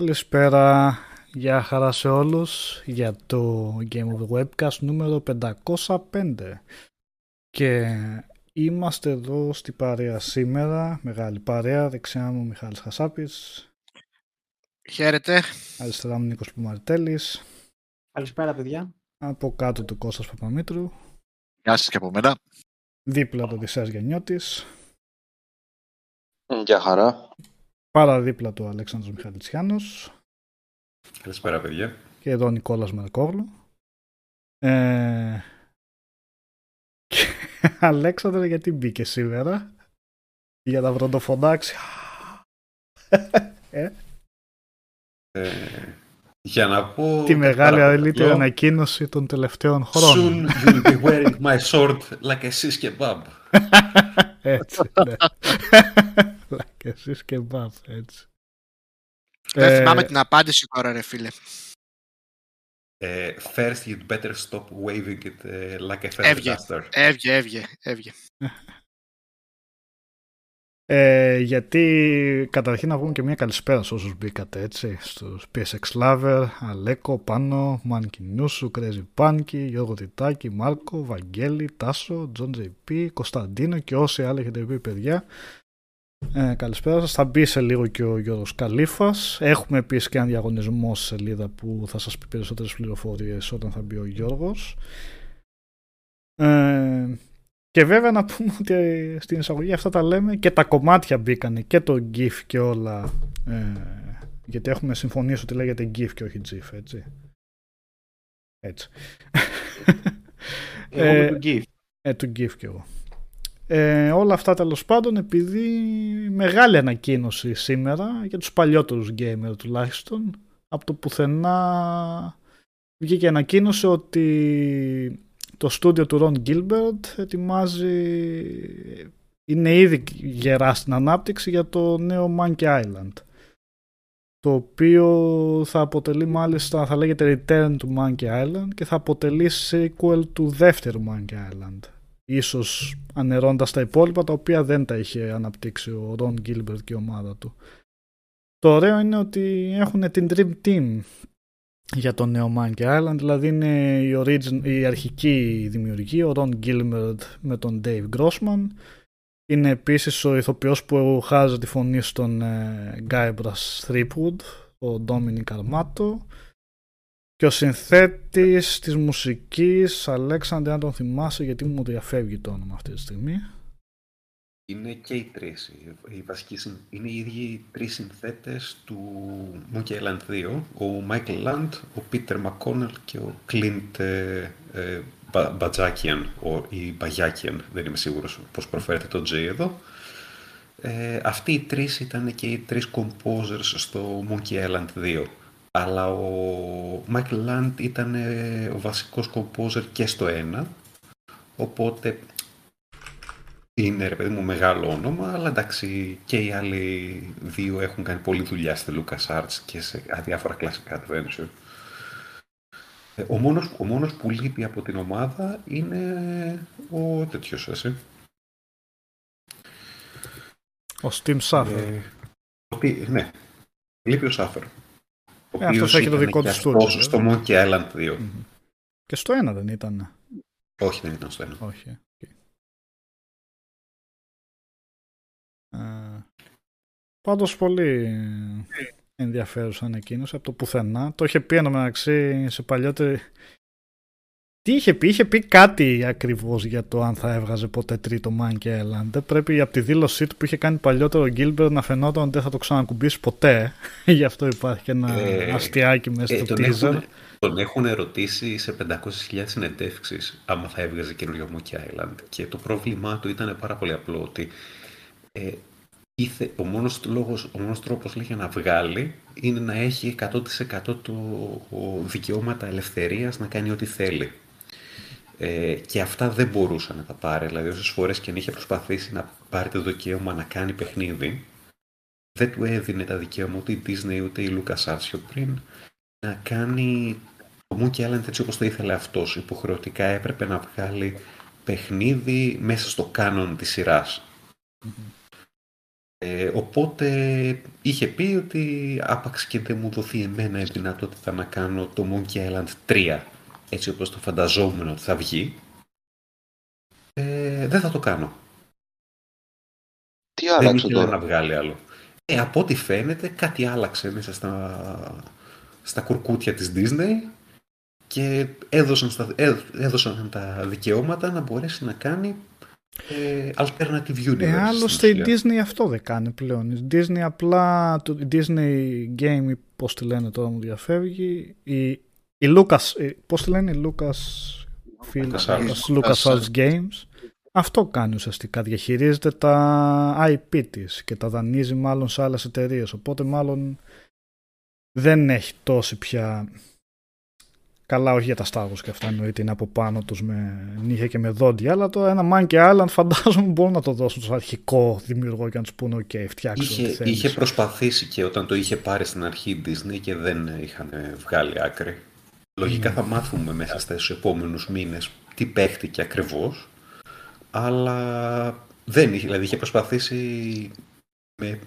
Καλησπέρα, γεια χαρά σε όλους για το Game of the Webcast νούμερο 505 και είμαστε εδώ στη παρέα σήμερα, μεγάλη παρέα, δεξιά μου Μιχάλης Χασάπης. Χαίρετε. Αριστερά μου Νίκος Πουμαριτέλης Καλησπέρα παιδιά. Από κάτω του Κώστας Παπαμήτρου Γεια σας και από μένα. Δίπλα το Δησέας Γενιώτης Γεια χαρά Παραδίπλα του Αλέξανδρος Μιχαλητσιάνος. Καλησπέρα παιδιά. Και εδώ ο Νικόλας Μερκόβλου. Ε... Αλέξανδρε γιατί μπήκες σήμερα; Για να βροντοφωνάξει. ε; Ε, για να πω... Τη μεγάλη αλήθεια ανακοίνωση των τελευταίων χρόνων. Soon you'll be wearing my sword like a sis kebab. Έτσι, ναι. Και εσείς και μπαφ, έτσι. Δεν ε, θυμάμαι την απάντηση τώρα, ρε φίλε. Uh, first, you'd better stop waving it uh, like a feather έβγε, duster. Έβγε, έβγε, έβγε. Ε, γιατί καταρχήν να βγούμε και μια καλησπέρα σε όσους μπήκατε έτσι στους PSX Lover, Αλέκο, Πάνο, Μάνκι Νούσου, Crazy Πάνκι, Γιώργο Τιτάκη, Μάρκο, Βαγγέλη, Τάσο, Τζον JP, Κωνσταντίνο και όσοι άλλοι έχετε πει παιδιά ε, καλησπέρα σας. Θα μπει σε λίγο και ο Γιώργος Καλήφας. Έχουμε επίσης και ένα διαγωνισμό σε σελίδα που θα σας πει περισσότερες πληροφορίες όταν θα μπει ο Γιώργος. Ε, και βέβαια να πούμε ότι στην εισαγωγή αυτά τα λέμε και τα κομμάτια μπήκανε και το GIF και όλα. Ε, γιατί έχουμε συμφωνήσει ότι λέγεται GIF και όχι GIF, έτσι. Έτσι. Εγώ ε, του GIF. Ε, του GIF και εγώ. Ε, όλα αυτά τέλος πάντων επειδή μεγάλη ανακοίνωση σήμερα για τους παλιότερους gamer τουλάχιστον από το πουθενά βγήκε ανακοίνωση ότι το στούντιο του Ron Gilbert ετοιμάζει είναι ήδη γερά στην ανάπτυξη για το νέο Monkey Island το οποίο θα αποτελεί μάλιστα θα λέγεται Return to Monkey Island και θα αποτελεί sequel του δεύτερου Monkey Island ίσως ανερώντας τα υπόλοιπα τα οποία δεν τα είχε αναπτύξει ο Ron Gilbert και η ομάδα του. Το ωραίο είναι ότι έχουν την Dream Team για το νέο Monkey Island, δηλαδή είναι η, origin, η αρχική δημιουργία, ο Ron Gilbert με τον Dave Grossman. Είναι επίσης ο ηθοποιός που χάζει τη φωνή στον ε, Guybrush Threepwood, ο Dominic Armato και ο συνθέτης της μουσικής, Αλέξανδρε, αν τον θυμάσαι, γιατί μου διαφεύγει το όνομα αυτή τη στιγμή. Είναι και οι τρεις. Οι βασικοί, είναι οι ίδιοι τρεις συνθέτες του Monkey Island 2. Ο Michael Land, ο Peter McConnell και ο Clint ε, ε, Μπατζάκιαν ή Μπαγιάκιαν, δεν είμαι σίγουρος πώς προφέρεται το J εδώ. Ε, αυτοί οι τρεις ήταν και οι τρεις composers στο Monkey Island 2 αλλά ο Μάικλ Λάντ ήταν ε, ο βασικός κομπόζερ και στο ένα, οπότε είναι ρε παιδί μου μεγάλο όνομα, αλλά εντάξει και οι άλλοι δύο έχουν κάνει πολλή δουλειά στη LucasArts και σε διάφορα κλασικά adventure. Ε, ο μόνος, ο μόνος που λείπει από την ομάδα είναι ο τέτοιος εσύ. Ο Steam Suffer. Ε, ναι, λείπει ο Suffer. Ο ε, αυτός έχει το δικό του στούντιο. Στο Monkey Island 2. Και στο ένα δεν ήταν. Όχι, δεν ήταν στο ένα. Όχι. Ε, πάντως πολύ ενδιαφέρουσα ανακοίνωση από το πουθενά. Το είχε πει ένα μεταξύ σε παλιότερη τι είχε πει, είχε πει κάτι ακριβώς για το αν θα έβγαζε ποτέ τρίτο Monkey Island. Πρέπει από τη δήλωσή του που είχε κάνει παλιότερο ο Γκίλμπερ να φαινόταν ότι δεν θα το ξανακουμπήσει ποτέ. Γι' αυτό υπάρχει και ένα ε, αστιάκι μέσα ε, στο τον teaser. Έχουν, τον έχουν ερωτήσει σε 500.000 συνεντεύξεις άμα θα έβγαζε καινούριο Monkey Island. Και το πρόβλημά του ήταν πάρα πολύ απλό ότι ε, ήθε, ο μόνος, λόγος, ο μόνος τρόπος λέει, για να βγάλει είναι να έχει 100% το δικαιώματα ελευθερίας να κάνει ό,τι θέλει. Ε, και αυτά δεν μπορούσε να τα πάρει. Δηλαδή, όσες φορές και αν είχε προσπαθήσει να πάρει το δικαίωμα να κάνει παιχνίδι, δεν του έδινε τα δικαίωμα ούτε η Disney ούτε η Lucas πριν να κάνει το Monkey Island έτσι όπως το ήθελε αυτός. Υποχρεωτικά έπρεπε να βγάλει παιχνίδι μέσα στο κάνον της σειράς. Ε, οπότε είχε πει ότι άπαξ και δεν μου δοθεί εμένα η δυνατότητα να κάνω το Monkey Island 3 έτσι όπως το φανταζόμουν ότι θα βγει ε, δεν θα το κάνω. Τι δεν άλλαξε ήθελε τώρα; να βγάλει άλλο. Ε, από ό,τι φαίνεται κάτι άλλαξε μέσα στα, στα κουρκούτια της Disney και έδωσαν, στα, έ- έδωσαν τα δικαιώματα να μπορέσει να κάνει ε, alternative universe. Ε, στην άλλωστε η ουσία. Disney αυτό δεν κάνει πλέον. Η Disney απλά, το η Disney Game, ή πώς τη λένε τώρα μου διαφεύγει, η, η Lucas, η- πώς τη λένε η Lucas, Film, LucasArts. Lucas Arts Games, αυτό κάνει ουσιαστικά. Διαχειρίζεται τα IP της και τα δανείζει μάλλον σε άλλες εταιρείες. Οπότε μάλλον δεν έχει τόση πια Καλά, όχι για τα Star Wars και αυτά εννοείται είναι από πάνω τους με νύχια και με δόντια, αλλά το ένα Monkey Island φαντάζομαι μπορούν να το δώσουν στο αρχικό δημιουργό και να τους πούνε: OK, φτιάξτε ό,τι Είχε, θέλεις». είχε προσπαθήσει και όταν το είχε πάρει στην αρχή η Disney και δεν είχαν βγάλει άκρη. Λογικά θα μάθουμε μέσα στους επόμενους μήνες τι παίχτηκε ακριβώς, αλλά δεν είχε, δηλαδή είχε προσπαθήσει με,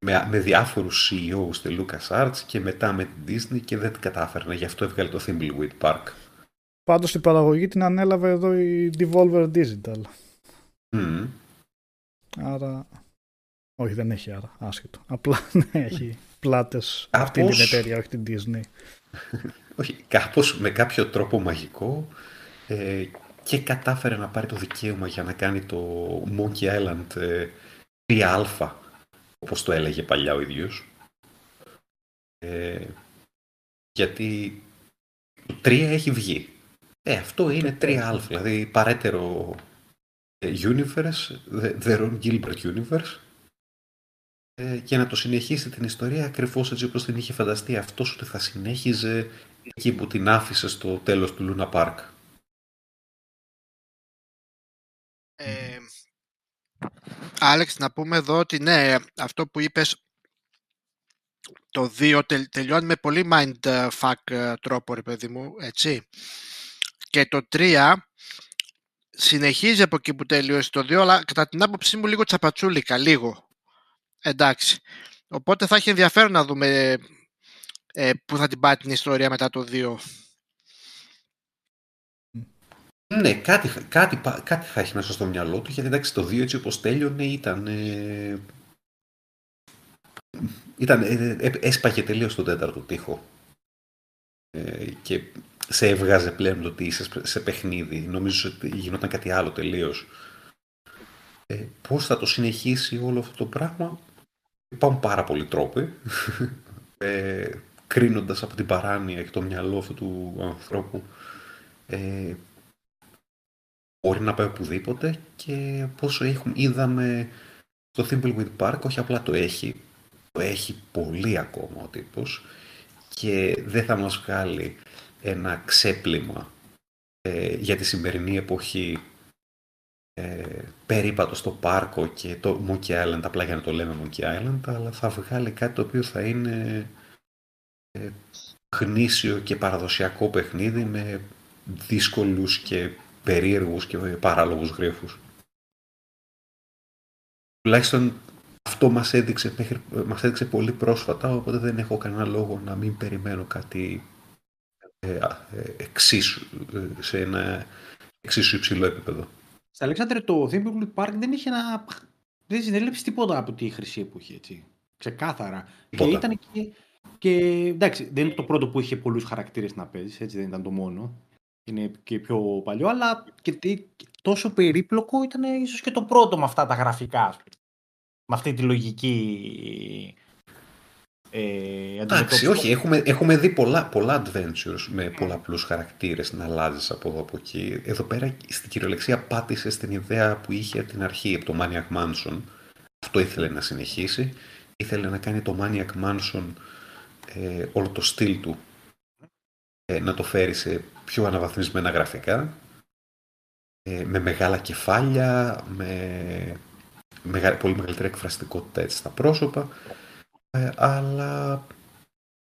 με, με διάφορους CEO στη LucasArts και μετά με την Disney και δεν την κατάφερνε, γι' αυτό έβγαλε το Thimbleweed Park. Πάντως την παραγωγή την ανέλαβε εδώ η Devolver Digital. Μμμ. Άρα. Όχι, δεν έχει άρα. Άσχετο. Απλά ναι, έχει πλάτες αυτή την Κάπως- εταιρεία, όχι την Disney. όχι, κάπως με κάποιο τρόπο μαγικό ε, και κατάφερε να πάρει το δικαίωμα για να κάνει το Monkey Island ε, 3α, όπως το έλεγε παλιά ο ίδιος. Ε, γιατί το 3 έχει βγει. Ε, αυτό είναι 3α, δηλαδή παρέτερο ε, universe, the, the Ron Gilbert universe, ε, και να το συνεχίσει την ιστορία ακριβώς έτσι όπως την είχε φανταστεί αυτός ότι θα συνέχιζε εκεί που την άφησε στο τέλος του Luna Park. Ε, Άλεξ, να πούμε εδώ ότι ναι, αυτό που είπες το 2 τελ- τελειώνει με πολύ mindfuck ε, τρόπο, ρε παιδί μου, έτσι. Και το 3 συνεχίζει από εκεί που τελείωσε το 2, αλλά κατά την άποψή μου λίγο τσαπατσούλικα, λίγο. Εντάξει. Οπότε θα έχει ενδιαφέρον να δούμε ε, πού θα την πάει την ιστορία μετά το 2. Ναι, κάτι, κάτι, πα- κάτι θα έχει μέσα στο μυαλό του, γιατί εντάξει το 2 έτσι όπως τέλειωνε ήταν... ε, ήταν ε, ε, έσπαγε τελείως τον τέταρτο τοίχο. Ε, και σε έβγαζε πλέον το ότι είσαι σε παιχνίδι. Νομίζω ότι γινόταν κάτι άλλο τελείως. Ε, πώς θα το συνεχίσει όλο αυτό το πράγμα; Υπάρχουν πάρα πολλοί τρόποι. Ε, κρίνοντας από την παράνοια και το μυαλό αυτού του ανθρώπου. Ε, μπορεί να πάει οπουδήποτε και πόσο έχουμε, είδαμε στο Thimbleweed Park, όχι απλά το έχει, το έχει πολύ ακόμα ο τύπος και δεν θα μας βγάλει ένα ξέπλυμα ε, για τη σημερινή εποχή ε, περίπατο στο πάρκο και το Monkey Island απλά για να το λέμε Monkey Island αλλά θα βγάλει κάτι το οποίο θα είναι ε, γνήσιο και παραδοσιακό παιχνίδι με δύσκολους και περίεργους και παράλογους γρίφους. Τουλάχιστον αυτό μας έδειξε, μέχρι, μας έδειξε πολύ πρόσφατα, οπότε δεν έχω κανένα λόγο να μην περιμένω κάτι ε, ε, εξίσου, ε, σε ένα εξίσου υψηλό επίπεδο. Στα Αλέξανδρε, το Thimbleweed Park δεν είχε ένα. Δεν συνέλεψε τίποτα από τη χρυσή εποχή, έτσι. Ξεκάθαρα. Τίποτα. Και ήταν και. και εντάξει, δεν είναι το πρώτο που είχε πολλούς χαρακτήρες να παίζεις, έτσι δεν ήταν το μόνο. Είναι και πιο παλιό, αλλά και, τι- και τόσο περίπλοκο ήταν ίσως και το πρώτο με αυτά τα γραφικά. ας πούμε. Με αυτή τη λογική. Ε, Εντάξει, αντιμετώπιση. όχι, έχουμε, έχουμε δει πολλά, πολλά adventures με πολλαπλούς χαρακτήρες να αλλάζεις από εδώ από εκεί. Εδώ πέρα στην κυριολεξία πάτησε στην ιδέα που είχε από την αρχή από το Maniac Mansion. Αυτό ήθελε να συνεχίσει. Ήθελε να κάνει το Maniac Mansion ε, όλο το στυλ του ε, να το φέρει σε πιο αναβαθμισμένα γραφικά ε, με μεγάλα κεφάλια, με μεγα, πολύ μεγαλύτερη εκφραστικότητα έτσι, στα πρόσωπα ε, αλλά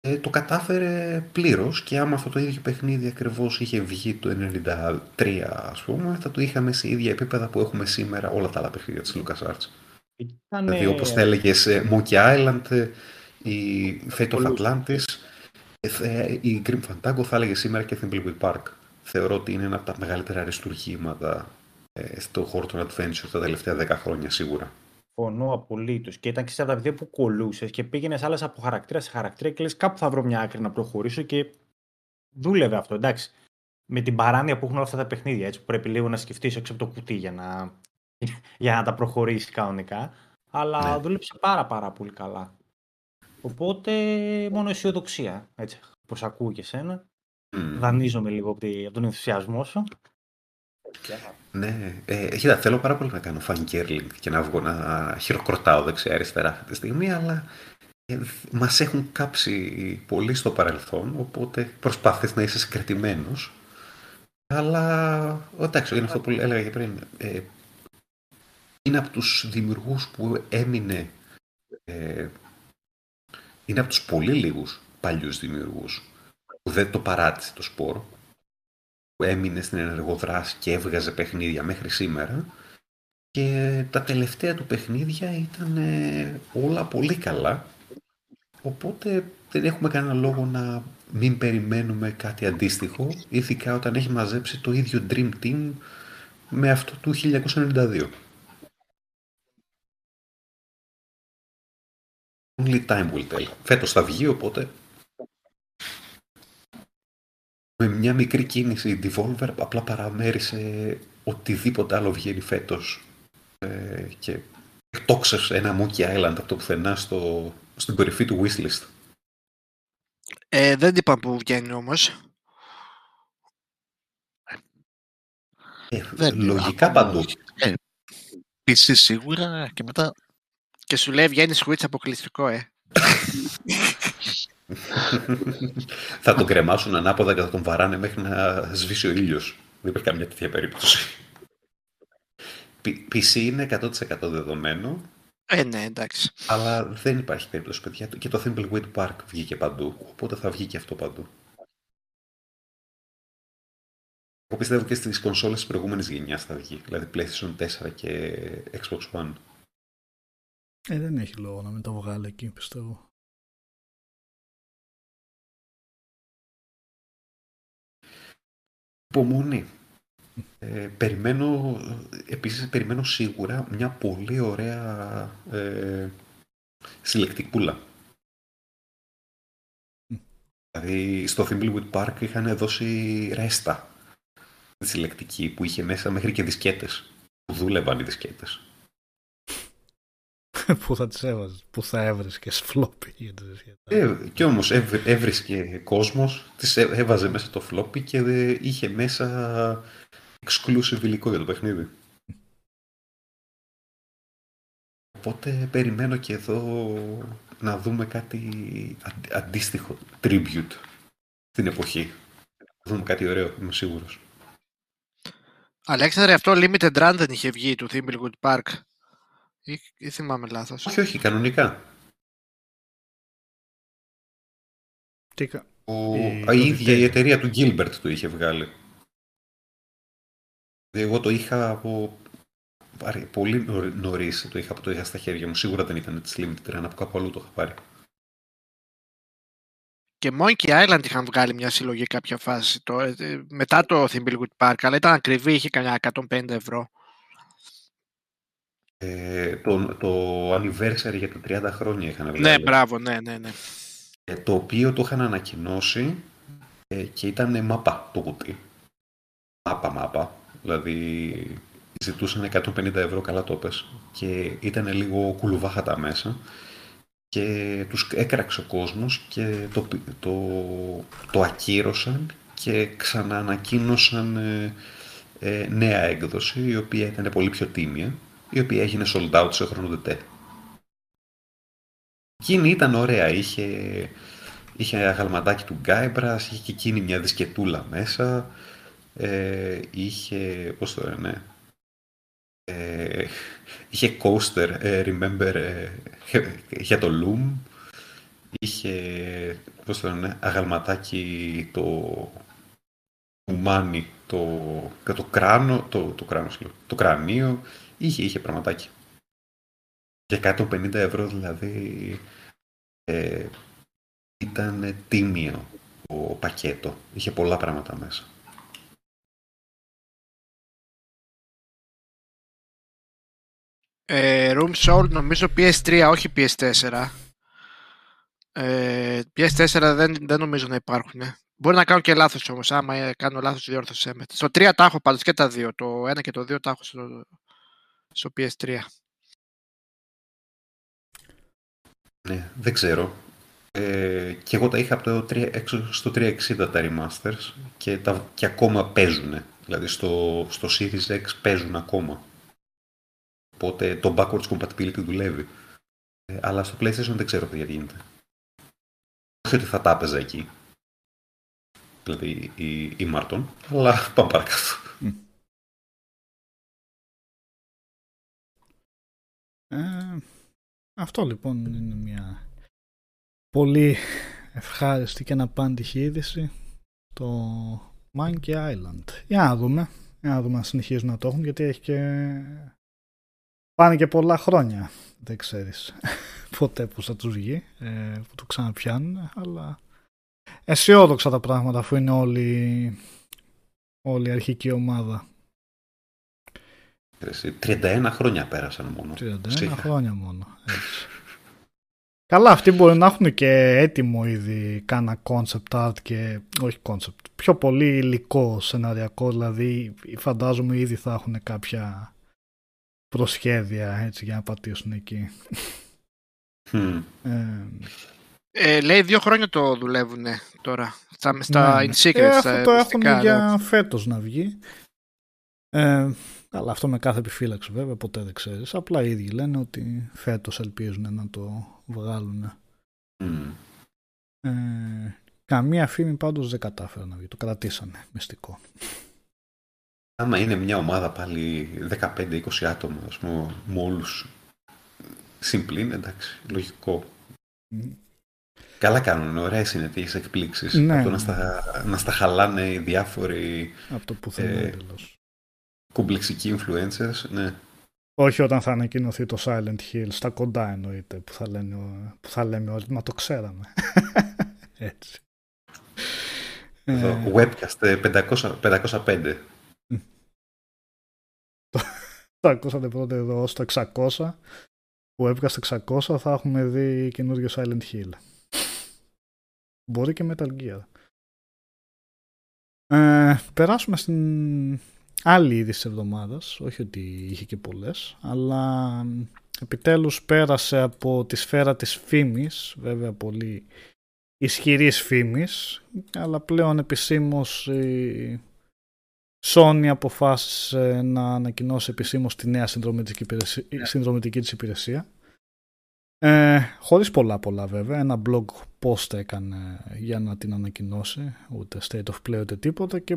ε, το κατάφερε πλήρως και άμα αυτό το ίδιο παιχνίδι ακριβώς είχε βγει το 93 ας πούμε θα το είχαμε σε ίδια επίπεδα που έχουμε σήμερα όλα τα άλλα παιχνίδια της LucasArts. Ήταν, Δηλαδή, όπως θα έλεγες, ε, Monkey Island, ε, η Fate of Πολλούς. Atlantis, ε, θε- η Grim Fandango θα έλεγε σήμερα και Thimbleweed Park. Θεωρώ ότι είναι ένα από τα μεγαλύτερα αριστουργήματα ε, στο χώρο των adventure τα τελευταία 10 χρόνια σίγουρα. Φωνώ απολύτως. Και ήταν και σε αυτά τα βιντεό που κολούσες και πήγαινες άλλες από χαρακτήρα σε χαρακτήρα και λες κάπου θα βρω μια άκρη να προχωρήσω και δούλευε αυτό. Εντάξει. Με την παράνοια που έχουν όλα αυτά τα παιχνίδια, έτσι, που πρέπει λίγο να σκεφτείς έξω από το κουτί για να, για να τα προχωρήσεις κανονικά. Αλλά Ναι. δούλεψε πάρα πάρα πολύ καλά. Οπότε μόνο αισιοδοξία. Έτσι, όπως ακούω και εσένα. Μμμ. Δανείζομαι λίγο από, τη- από τον ενθουσιασμό σου. Ναι, ε, κοίτα, θέλω πάρα πολύ να κάνω fangirling και να βγω να χειροκροτάω δεξιά-αριστερά αυτή τη στιγμή, αλλά ε, μας έχουν κάψει πολύ στο παρελθόν, οπότε προσπάθεις να είσαι συγκρατημένος. Αλλά, εντάξει, είναι αυτό που έλεγα και πριν. Ε, είναι από τους δημιουργούς που έμεινε... Ε, είναι από τους πολύ λίγους παλιούς δημιουργούς που δεν το παράτησε το σπόρο που έμεινε στην ενεργοδράση και έβγαζε παιχνίδια μέχρι σήμερα και τα τελευταία του παιχνίδια ήταν ε, όλα πολύ καλά οπότε δεν έχουμε κανένα λόγο να μην περιμένουμε κάτι αντίστοιχο ειδικά όταν έχει μαζέψει το ίδιο Dream Team με αυτό του 1992. Only time will tell. Φέτος θα βγει οπότε με μια μικρή κίνηση η Devolver απλά παραμέρισε οτιδήποτε άλλο βγαίνει φέτος ε, και εκτόξευσε ένα Monkey Island από το πουθενά στο, στην κορυφή του wishlist. Ε, δεν είπα που βγαίνει όμως. Ε, Δεν είναι λογικά ακόμα. παντού. Ε, PC σίγουρα και μετά Και σου λέει βγαίνει Switch αποκλειστικό, ε. θα τον κρεμάσουν ανάποδα και θα τον βαράνε μέχρι να σβήσει ο ήλιος. Δεν υπάρχει καμιά τέτοια περίπτωση. Π- PC είναι 100% δεδομένο, Ε, ναι, εντάξει. αλλά δεν υπάρχει περίπτωση, παιδιά. Και το Thimbleweed Park βγήκε παντού, οπότε θα βγει και αυτό παντού. Εγώ πιστεύω και στις κονσόλες της προηγούμενης γενιάς θα βγει, δηλαδή PlayStation 4 και Xbox One. Ε, δεν έχει λόγο να μην το βγάλει εκεί, πιστεύω. Υπομονή. Ε, περιμένω, επίσης περιμένω σίγουρα μια πολύ ωραία ε, συλλεκτικούλα. Μμ. Δηλαδή στο Thimbleweed Park είχαν δώσει ρέστα τη συλλεκτική που είχε μέσα μέχρι και δισκέτες που δούλευαν οι δισκέτες. Πού θα τις έβαζες, πού θα έβρισκες φλόπι για τις σχέτα. Ε, και όμως έβ- έβρισκε κόσμος, τις έ- έβαζε μέσα το floppy και δε- είχε μέσα exclusive υλικό για το παιχνίδι. Οπότε περιμένω και εδώ να δούμε κάτι αντι- αντίστοιχο, tribute στην εποχή. Να δούμε κάτι ωραίο, είμαι σίγουρος. Αλέξανδρε, αυτό Limited Run δεν είχε βγει του Thimblewood Park. Ή, ή θυμάμαι λάθος. Όχι, όχι, κανονικά. Τι κα- Ο, Η- η, το ίδια η Vitaly. εταιρεία του Gilbert το είχε βγάλει. Εγώ το είχα από πάρει πολύ νωρί το είχα, το είχα στα χέρια μου. Σίγουρα δεν ήταν της Limited Run, από κάπου αλλού το είχα πάρει. Και Monkey Island είχαν βγάλει μια συλλογή κάποια φάση το, ε, μετά το Thimblewood Park, αλλά ήταν ακριβή, είχε κανένα 150 ευρώ. Ε, το, το anniversary για τα 30 χρόνια είχαν βγάλει. Ναι, μπράβο, ναι, ναι, ναι. Ε, το οποίο το είχαν ανακοινώσει ε, και ήταν μάπα το κουτί. Μάπα, μάπα. Δηλαδή ζητούσαν 150 ευρώ, καλά το πες. Και ήταν λίγο κουλουβάχα τα μέσα. Και τους έκραξε ο κόσμος και το, πι- το, το ακύρωσαν και ξαναανακοίνωσαν ε, ε, νέα έκδοση, η οποία ήταν πολύ πιο τίμια, η οποία έγινε sold out σε χρονοδετέ. Εκείνη ήταν ωραία, είχε, είχε αγαλματάκι του Γκάιμπρας, είχε και εκείνη μια δισκετούλα μέσα, ε, είχε, πώς το λένε, ε, είχε coaster, ε, remember, ε, για το Loom, είχε, πώς το λένε, αγαλματάκι το κουμάνι, το, και το κράνο, το, το, κράνο, συγγνώμη, το κρανίο, είχε, είχε πραγματάκι. Για 150 ευρώ δηλαδή ε, ήταν τίμιο το πακέτο. Είχε πολλά πράγματα μέσα. Ε, Room Soul νομίζω PS3, όχι PS4. Ε, PS4 δεν, δεν νομίζω να υπάρχουν. Μπορεί να κάνω και λάθος όμως, άμα ε, κάνω λάθος διόρθωσέ με. Στο 3 τα έχω πάντως και τα δύο. Το 1 και το 2 τα έχω στο, στο PS3. Ναι, δεν ξέρω. Ε, και εγώ τα είχα από το 3, έξω στο 360 τα remasters και, τα, και ακόμα παίζουν. Δηλαδή στο, στο Series X παίζουν ακόμα. Οπότε το backwards compatibility δουλεύει. Ε, αλλά στο PlayStation δεν ξέρω τι γίνεται. Όχι ότι θα τα έπαιζα εκεί. Δηλαδή η, η Μάρτον. Αλλά πάμε παρακάτω. Ε, αυτό λοιπόν είναι μια πολύ ευχάριστη και αναπάντηχη είδηση το Monkey Island. Για να δούμε. Για να δούμε αν συνεχίζουν να το έχουν γιατί έχει και πάνε και πολλά χρόνια. Δεν ξέρεις ποτέ που θα τους βγει, ε, που το ξαναπιάνουν, αλλά αισιόδοξα τα πράγματα αφού είναι όλη, όλη η αρχική ομάδα. 31 χρόνια πέρασαν μόνο. 31 χρόνια μόνο. Έτσι. Καλά, αυτοί μπορεί να έχουν και έτοιμο ήδη κάνα concept art και όχι concept, πιο πολύ υλικό σεναριακό, δηλαδή φαντάζομαι ήδη θα έχουν κάποια προσχέδια έτσι για να πατήσουν εκεί. Mm. Ε, Ε, λέει δύο χρόνια το δουλεύουν τώρα. Στα, στα ναι, In ναι. Secret, Ε, στα αυτό το έχουν εμπιστικά, για φέτος να βγει. Ε, καλά, αυτό με κάθε επιφύλαξη βέβαια, ποτέ δεν ξέρεις. Απλά οι ίδιοι λένε ότι φέτος ελπίζουν να το βγάλουν. Mm. Ε, καμία φήμη πάντως δεν κατάφερε να βγει. Το κρατήσανε μυστικό. Άμα είναι μια ομάδα πάλι 15-20 άτομα, ας πούμε, με όλους συμπλήν, εντάξει, λογικό. Μ. Καλά κάνουν, ωραίες είναι τις εκπλήξεις. Ναι, Από το ναι. να, στα, να στα χαλάνε οι διάφοροι Από το πουθενά Ε, εντελώς. Κομπλεξικοί influencers, ναι. Όχι όταν θα ανακοινωθεί το Silent Hill, στα κοντά εννοείται, που θα, λένε, που θα λέμε όλοι, μα το ξέραμε. Έτσι. Εδώ, Ε, webcast ε, 500, 505. το ακούσατε πρώτα εδώ στο 600, που έβγα στο 600 θα έχουμε δει καινούριο Silent Hill. Μπορεί και Metal Gear. Ε, περάσουμε στην άλλη είδη της εβδομάδας, όχι ότι είχε και πολλές, αλλά επιτέλους πέρασε από τη σφαίρα της φήμης, βέβαια πολύ ισχυρής φήμης, αλλά πλέον επισήμως η Sony αποφάσισε να ανακοινώσει επισήμως τη νέα συνδρομητική, υπηρεσία, συνδρομητική της υπηρεσία. Ε, χωρίς πολλά πολλά βέβαια, ένα blog post έκανε για να την ανακοινώσει, ούτε state of play ούτε τίποτα και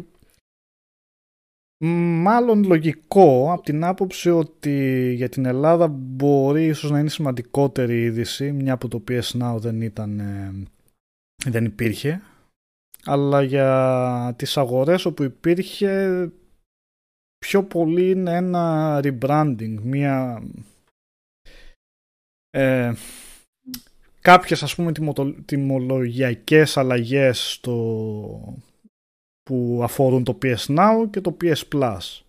μάλλον λογικό από την άποψη ότι για την Ελλάδα μπορεί ίσως να είναι σημαντικότερη είδηση μια που το PS Now δεν ήταν ε, δεν υπήρχε. Αλλά για τις αγορές όπου υπήρχε πιο πολύ είναι ένα rebranding μια ε, κάποιες ας πούμε τιμωτο- τιμολογιακές αλλαγές στο, που αφορούν το PS Now και το PS Plus.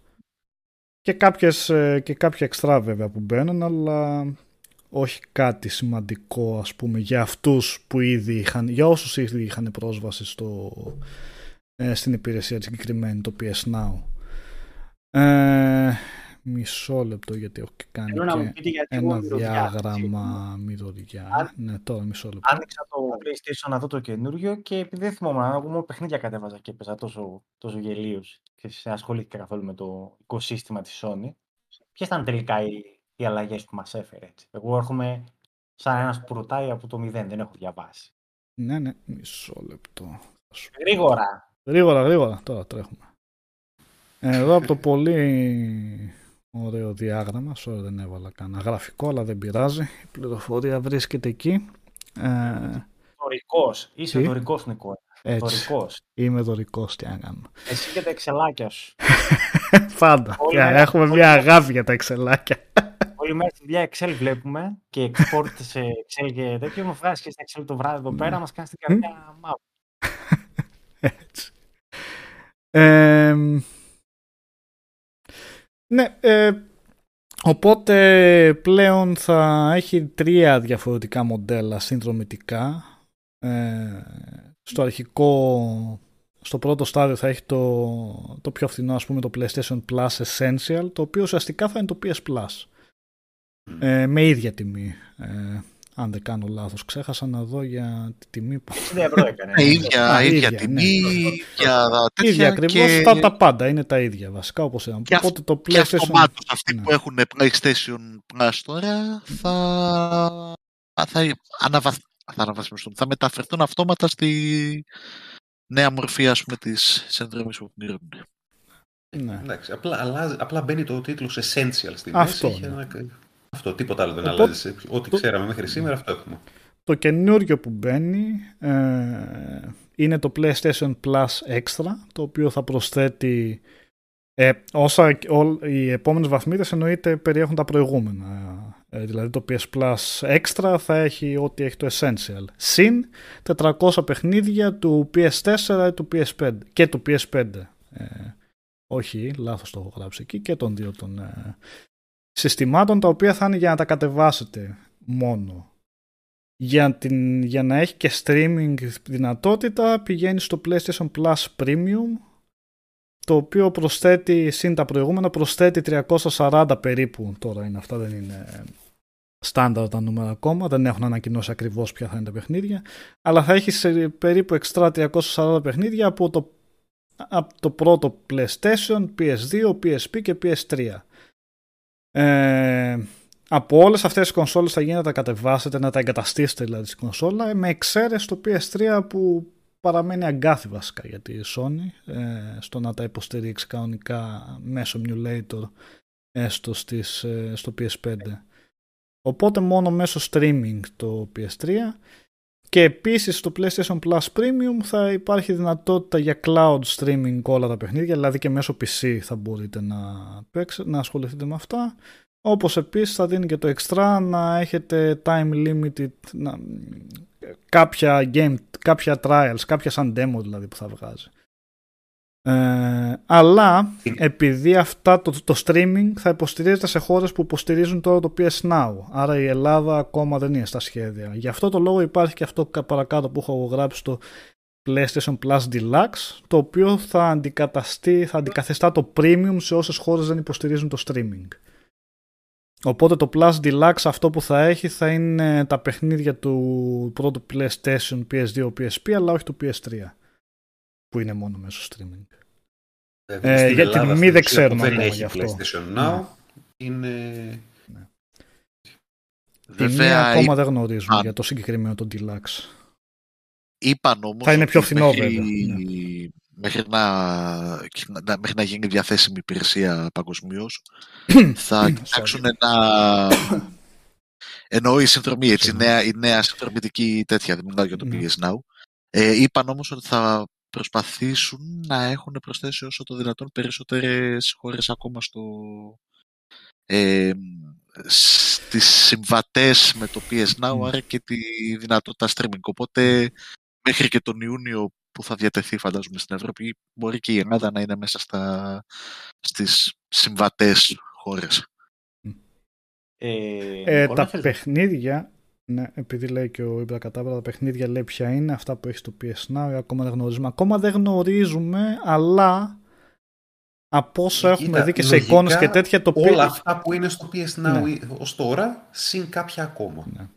Και, κάποιες, ε, και κάποια εξτρά βέβαια που μπαίνουν αλλά όχι κάτι σημαντικό ας πούμε για αυτούς που ήδη είχαν για όσους ήδη είχαν πρόσβαση στο, ε, στην υπηρεσία τη συγκεκριμένη το PS Now. Ε, μισό λεπτό γιατί έχω και κάνει Θέλω να μου και πείτε γιατί εγώ ένα μυρωδιά, διάγραμμα μυρωδιά Αν- ναι τώρα μισό λεπτό Άνοιξα το PlayStation να δω το καινούριο και επειδή δεν θυμόμουν, εγώ μόνο παιχνίδια κατέβαζα και έπαιζα τόσο, τόσο γελίος και δεν ασχολήθηκα καθόλου με το οικοσύστημα της Sony. Ποιες ήταν τελικά οι, οι αλλαγές που μας έφερε έτσι. Εγώ έρχομαι σαν ένας που ρωτάει από το μηδέν, δεν έχω διαβάσει. ναι ναι μισό λεπτό Θα σου Γρήγορα. Γρήγορα, γρήγορα. Τώρα τρέχουμε. Εδώ από το πολύ ωραίο διάγραμμα, sorry δεν έβαλα κανένα γραφικό, αλλά δεν πειράζει. Η πληροφορία βρίσκεται εκεί. Ε, Δωρικός. Είσαι Τι; δωρικός, Νικόλα. έτσι. Δωρικός. Είμαι δωρικός, τι να κάνω. Εσύ και τα εξελάκια σου. Πάντα. Όλα- Έχουμε μια αγάπη για τα εξελάκια. Όλη μέρα στη δουλειά Excel βλέπουμε και export σε Excel και τέτοιο. Μου βγάζει και στα Excel το βράδυ εδώ πέρα, μας κάνει την καρδιά μαύρη. Έτσι. Ε, ναι, ε, οπότε πλέον θα έχει τρία διαφορετικά μοντέλα συνδρομητικά. Ε, στο αρχικό, στο πρώτο στάδιο θα έχει το, το πιο φθηνό ας πούμε το PlayStation Plus Essential, το οποίο ουσιαστικά θα είναι το PS Plus. Ε, με ίδια τιμή. Ε, αν δεν κάνω λάθος, ξέχασα να δω για τη τιμή που... 60 ευρώ έκανε. Ε, ίδια, Α, ίδια, ίδια, τιμή, ναι. ίδια τέτοια ίδια ακριβώς, και, τα, τα πάντα είναι τα ίδια βασικά όπως είδαμε. και, αυ- Οπότε το και PlayStation... αυτομάτως αυτοί ναι. που έχουν PlayStation Plus τώρα θα, θα, αναβαθ, θα αναβαθμιστούν, θα μεταφερθούν αυτόματα στη νέα μορφή ας πούμε της συνδρομής που πληρώνουν. Ναι. Εντάξει, απλά, αλλάζει, απλά μπαίνει το τίτλο Essential στη Αυτό, μέση. είχε ναι. ένα- Αυτό, τίποτα άλλο δεν Οπότε- αλλάζει. Ό,τι το- ξέραμε μέχρι σήμερα, αυτό έχουμε. Το καινούριο που μπαίνει ε, είναι το PlayStation Plus Extra, το οποίο θα προσθέτει ε, όσα ό, οι επόμενες βαθμίδες εννοείται περιέχουν τα προηγούμενα. Ε, δηλαδή το PS Plus Extra θα έχει ό,τι έχει το Essential. Συν 400 παιχνίδια του PS4 του PS5, και του PS5. Ε, όχι, λάθος το έχω γράψει εκεί και των δύο των ε, συστημάτων τα οποία θα είναι για να τα κατεβάσετε μόνο. Για, την, για να έχει και streaming δυνατότητα πηγαίνει στο PlayStation Plus Premium το οποίο προσθέτει συν τα προηγούμενα προσθέτει 340 περίπου. Τώρα είναι αυτά δεν είναι στάνταρ τα νούμερα ακόμα δεν έχουν ανακοινώσει ακριβώς ποια θα είναι τα παιχνίδια αλλά θα έχει σε περίπου εξτρά 340 παιχνίδια από το, από το πρώτο PlayStation, PS2, PSP και PS3 ε, από όλες αυτές τις κονσόλες θα γίνει να τα κατεβάσετε, να τα εγκαταστήσετε δηλαδή στην κονσόλα, με εξαίρεση το PS3 που παραμένει αγκάθι βασικά για τη Sony ε, στο να τα υποστηρίξει κανονικά μέσω emulator έστω στις, ε, στο PS5. Οπότε μόνο μέσω streaming το PS3 και επίσης στο PlayStation Plus Premium θα υπάρχει δυνατότητα για cloud streaming όλα τα παιχνίδια, δηλαδή και μέσω PC θα μπορείτε να, παίξετε, να ασχοληθείτε με αυτά. Όπως επίσης θα δίνει και το extra να έχετε time limited, να, κάποια, game, κάποια trials, κάποια σαν demo δηλαδή που θα βγάζει. Ε, αλλά επειδή αυτά το, το streaming θα υποστηρίζεται σε χώρες που υποστηρίζουν τώρα το PS Now. Άρα η Ελλάδα ακόμα δεν είναι στα σχέδια. Γι' αυτό το λόγο υπάρχει και αυτό παρακάτω που έχω γράψει το PlayStation Plus Deluxe το οποίο θα αντικαταστεί, θα αντικαθιστά το premium σε όσες χώρες δεν υποστηρίζουν το streaming. Οπότε το Plus Deluxe αυτό που θα έχει θα είναι τα παιχνίδια του πρώτου PlayStation, PS2, PSP αλλά όχι του PS3 που είναι μόνο μέσω streaming. Δηλαδή, Ε, στην για Ελλάδα, την στην μη δεν ουσία, ξέρουμε που δεν ακόμα έχει γι' αυτό. PlayStation Now. Είναι... Τη μία Βέβαια, ακόμα δεν γνωρίζουμε Α. για το συγκεκριμένο το Deluxe. είπαν όμως Θα είναι ότι πιο φθηνό, μέχρι, βέβαια, ναι. Μέχρι να, να- μέχρι να γίνει διαθέσιμη υπηρεσία παγκοσμίως, θα κοιτάξουν να. Εννοώ η συνδρομή, έτσι, η νέα, η νέα συνδρομητική τέτοια, δεν μιλάω για το Ναι. PS Now. Ε, είπαν όμως ότι θα προσπαθήσουν να έχουν προσθέσει όσο το δυνατόν περισσότερες χώρες ακόμα στο, ε, στις συμβατές με το PS Now, Μμ. άρα και τη δυνατότητα streaming. Οπότε μέχρι και τον Ιούνιο που θα διατεθεί φαντάζομαι στην Ευρώπη, μπορεί και η Ελλάδα να είναι μέσα στα, στις συμβατές χώρες. Ε, Ε, Νικόλα, τα θέλεις- παιχνίδια, ναι, επειδή λέει και ο Ιμπρα Κατάβρα, τα παιχνίδια λέει ποια είναι, αυτά που έχει στο PS Now, ακόμα δεν γνωρίζουμε. Ακόμα δεν γνωρίζουμε, αλλά από όσα έχουμε Κοίτα, δει και σε λογικά, εικόνες και τέτοια, το Όλα PS... αυτά που είναι στο PS Now Ναι. ως τώρα, συν κάποια ακόμα. Ναι.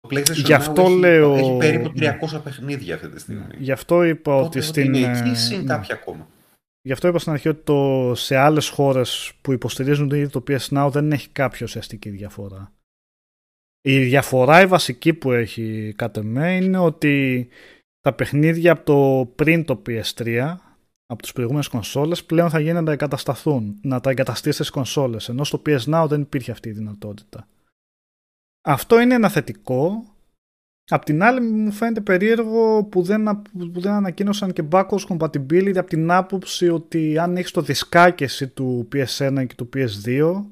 Το PlayStation Γι' αυτό Now έχει, λέω- έχει περίπου ναι. 300 παιχνίδια αυτή τη στιγμή. Γι' αυτό είπα Οπότε ότι ό,τι στην... είναι εκεί, ε, συν ναι. κάποια ακόμα. Γι' αυτό είπα στην αρχή ότι το, σε άλλες χώρες που υποστηρίζουν ήδη το PS Now δεν έχει κάποια ουσιαστική διαφορά. Η διαφορά η βασική που έχει κατ' εμέ είναι ότι τα παιχνίδια από το πριν το PS3 από τις προηγούμενες κονσόλες πλέον θα γίνει να τα εγκατασταθούν, να τα εγκαταστήσει στις κονσόλες, ενώ στο PS Now δεν υπήρχε αυτή η δυνατότητα. Αυτό είναι ένα θετικό. Απ' την άλλη μου φαίνεται περίεργο που δεν, α- που δεν ανακοίνωσαν και backwards compatibility από την άποψη ότι αν έχεις το δισκάκι εσύ του PS1 και του PS2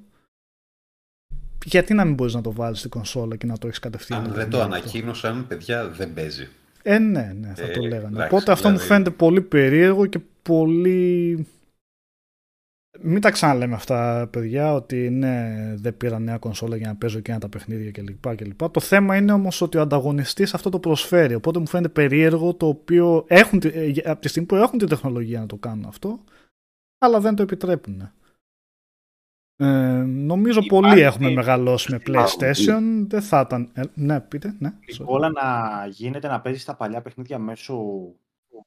γιατί να μην μπορείς να το βάλεις στην κονσόλα και να το έχεις κατευθείαν. Αν δεν το ανακοίνωσαν, παιδιά, δεν παίζει. Ε, ναι, ναι, θα το Ε, λέγανε. εντάξει, Οπότε αυτό μου δηλαδή- φαίνεται πολύ περίεργο και πολύ... Μην τα ξαναλέμε αυτά, παιδιά, ότι ναι, δεν πήρα νέα κονσόλα για να παίζω εκείνα τα παιχνίδια κλπ. κλπ. Το θέμα είναι όμως ότι ο ανταγωνιστής αυτό το προσφέρει. Οπότε μου φαίνεται περίεργο το οποίο έχουν, τη- ε, από τη στιγμή που έχουν την τεχνολογία να το κάνουν αυτό, αλλά δεν το επιτρέπουν. Ε, νομίζω Υπάρχει- πολλοί έχουμε μεγαλώσει με Υπάρχουν. PlayStation. Δεν θα ήταν. ε, ναι, πείτε. Ναι, Η sorry. όλα να γίνεται να παίζει τα παλιά παιχνίδια μέσω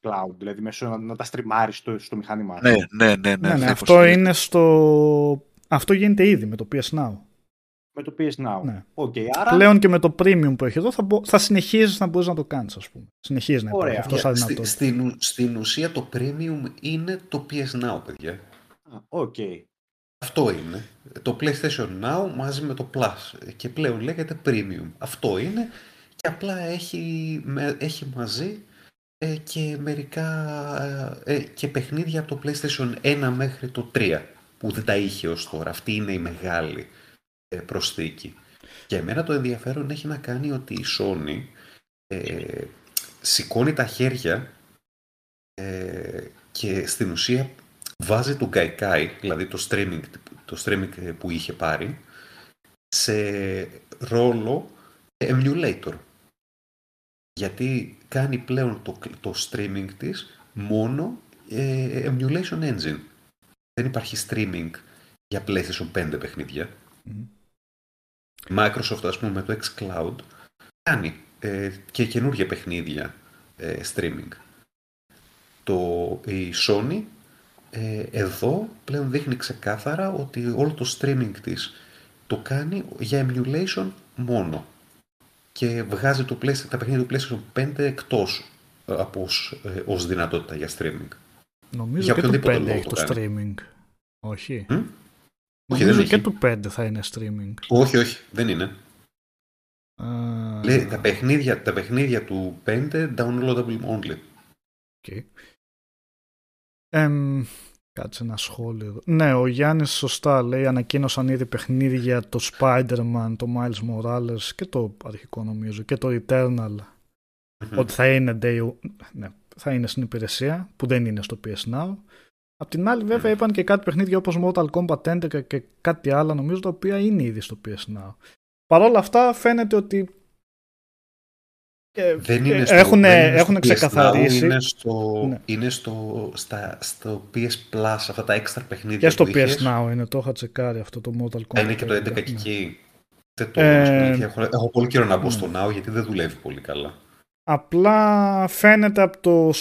cloud, δηλαδή μέσω να, να τα στριμάρει στο, στο μηχάνημά σου. Ναι, ναι, ναι. ναι, Ναι, ναι, θα αυτό υποστηρίζω. είναι στο. Αυτό γίνεται ήδη με το PS Now. Με το PS Now. Ναι. Οκ, άρα Πλέον και με το premium που έχει εδώ θα, μπο... θα συνεχίζεις να μπορείς να το κάνεις, ας πούμε. Συνεχίζεις να υπάρχει Ωραία. αυτός Για- σαν στη- δυνατότητα. στην, ου- στην ουσία το premium είναι το PS Now, παιδιά. Α, οκ. Αυτό είναι. Το PlayStation Now μαζί με το Plus και πλέον λέγεται Premium. Αυτό είναι και απλά έχει, με- έχει μαζί ε, και μερικά ε, ε, και παιχνίδια από το PlayStation 1 μέχρι το 3 που δεν τα είχε ως τώρα. Αυτή είναι η μεγάλη ε, προσθήκη. Και εμένα το ενδιαφέρον έχει να κάνει ότι η Sony ε, σηκώνει τα χέρια ε, και στην ουσία βάζει το Gaikai, δηλαδή το streaming, το streaming που είχε πάρει, σε ρόλο emulator. Γιατί κάνει πλέον το, το streaming της μόνο ε, emulation engine. Δεν υπάρχει streaming για PlayStation 5 παιχνίδια. Μμμ. Microsoft, ας πούμε, με το xCloud κάνει ε, και καινούργια παιχνίδια ε, streaming. Το, η Sony ε, εδώ πλέον δείχνει ξεκάθαρα ότι όλο το streaming της το κάνει για emulation μόνο και βγάζει το PlayStation, τα παιχνίδια του PlayStation 5 εκτός ε, από ως, ε, ως δυνατότητα για streaming. Νομίζω για και του 5 οποιοδήποτε λόγο έχει το το κάνει. streaming. Όχι. Μμ; Όχι, Νομίζω δεν και έχει. του 5 θα είναι streaming. Όχι, όχι, δεν είναι. Α, Λέει, τα, παιχνίδια, τα παιχνίδια του 5 downloadable only. οκ. Εμ, κάτσε ένα σχόλιο εδώ. Ναι, ο Γιάννης σωστά λέει ανακοίνωσαν ήδη παιχνίδια το Spider-Man, το Miles Morales και το αρχικό νομίζω και το Eternal Μμμ. ότι θα είναι, day, ναι, θα είναι στην υπηρεσία που δεν είναι στο PS Now. Απ' την άλλη βέβαια είπαν και κάτι παιχνίδια όπως Mortal Kombat 11 και κάτι άλλο νομίζω τα οποία είναι ήδη στο PS Now. Παρ' όλα αυτά φαίνεται ότι ε, Δεν ε, είναι στο, έχουν, δεν είναι έχουν στο PS Now, ξεκαθαρίσει είναι στο, Ναι. είναι στο, στα, στο PS Plus, αυτά τα extra παιχνίδια και στο που PS είχες. Now είναι, το είχα τσεκάρει αυτό το Mortal Kombat. Α, Είναι και το 11 και ναι. εκεί. Δεν το Ε, έχω, στην αλήθεια. έχω, έχω πολύ καιρό να μπω ναι. στο Now γιατί δεν δουλεύει πολύ καλά. Απλά φαίνεται από το.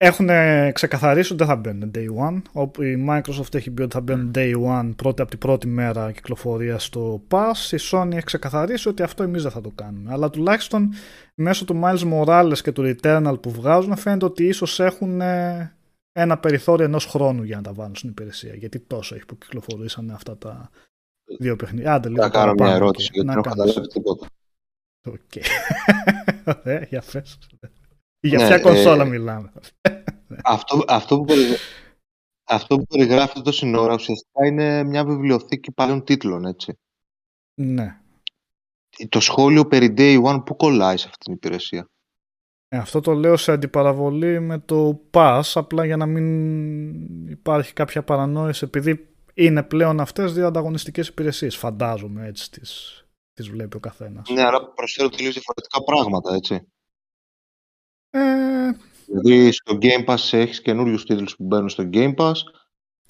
Σ- Έχουν ξεκαθαρίσει ότι δεν θα μπαίνουν day one. Όπου η Microsoft έχει πει ότι θα μπαίνουν day one πρώτη από την πρώτη μέρα κυκλοφορία στο Pass. Η Sony έχει ξεκαθαρίσει ότι αυτό εμείς δεν θα το κάνουμε. Αλλά τουλάχιστον μέσω του Miles Morales και του Returnal που βγάζουν φαίνεται ότι ίσως έχουν ε, ένα περιθώριο ενός χρόνου για να τα βάλουν στην υπηρεσία. Γιατί τόσο έχει που κυκλοφορήσαν αυτά τα δύο παιχνίδια. Άντε, λίγο Θα κάνω μια παραπάνω ερώτηση εκεί. γιατί Να δεν έχω κάνεις. καταλάβει τίποτα. Οκ. Ωραία, για φες. Για Ναι, ποια ε, κονσόλα μιλάμε. Αυτό, αυτό, που περιγρα... αυτό που περιγράφεται το σύνορα ουσιαστικά είναι μια βιβλιοθήκη παλιών τίτλων, έτσι. Ναι. Το σχόλιο περί Day One που κολλάει σε αυτή την υπηρεσία; Ε, αυτό το λέω σε αντιπαραβολή με το Pass, απλά για να μην υπάρχει κάποια παρανόηση, επειδή είναι πλέον αυτές δύο ανταγωνιστικές υπηρεσίες, φαντάζομαι έτσι τις, τις βλέπει ο καθένας. Ναι, αλλά προσφέρουν τελείως διαφορετικά πράγματα, έτσι. Ε, Δηλαδή στο Game Pass έχεις καινούριους τίτλους που μπαίνουν στο Game Pass.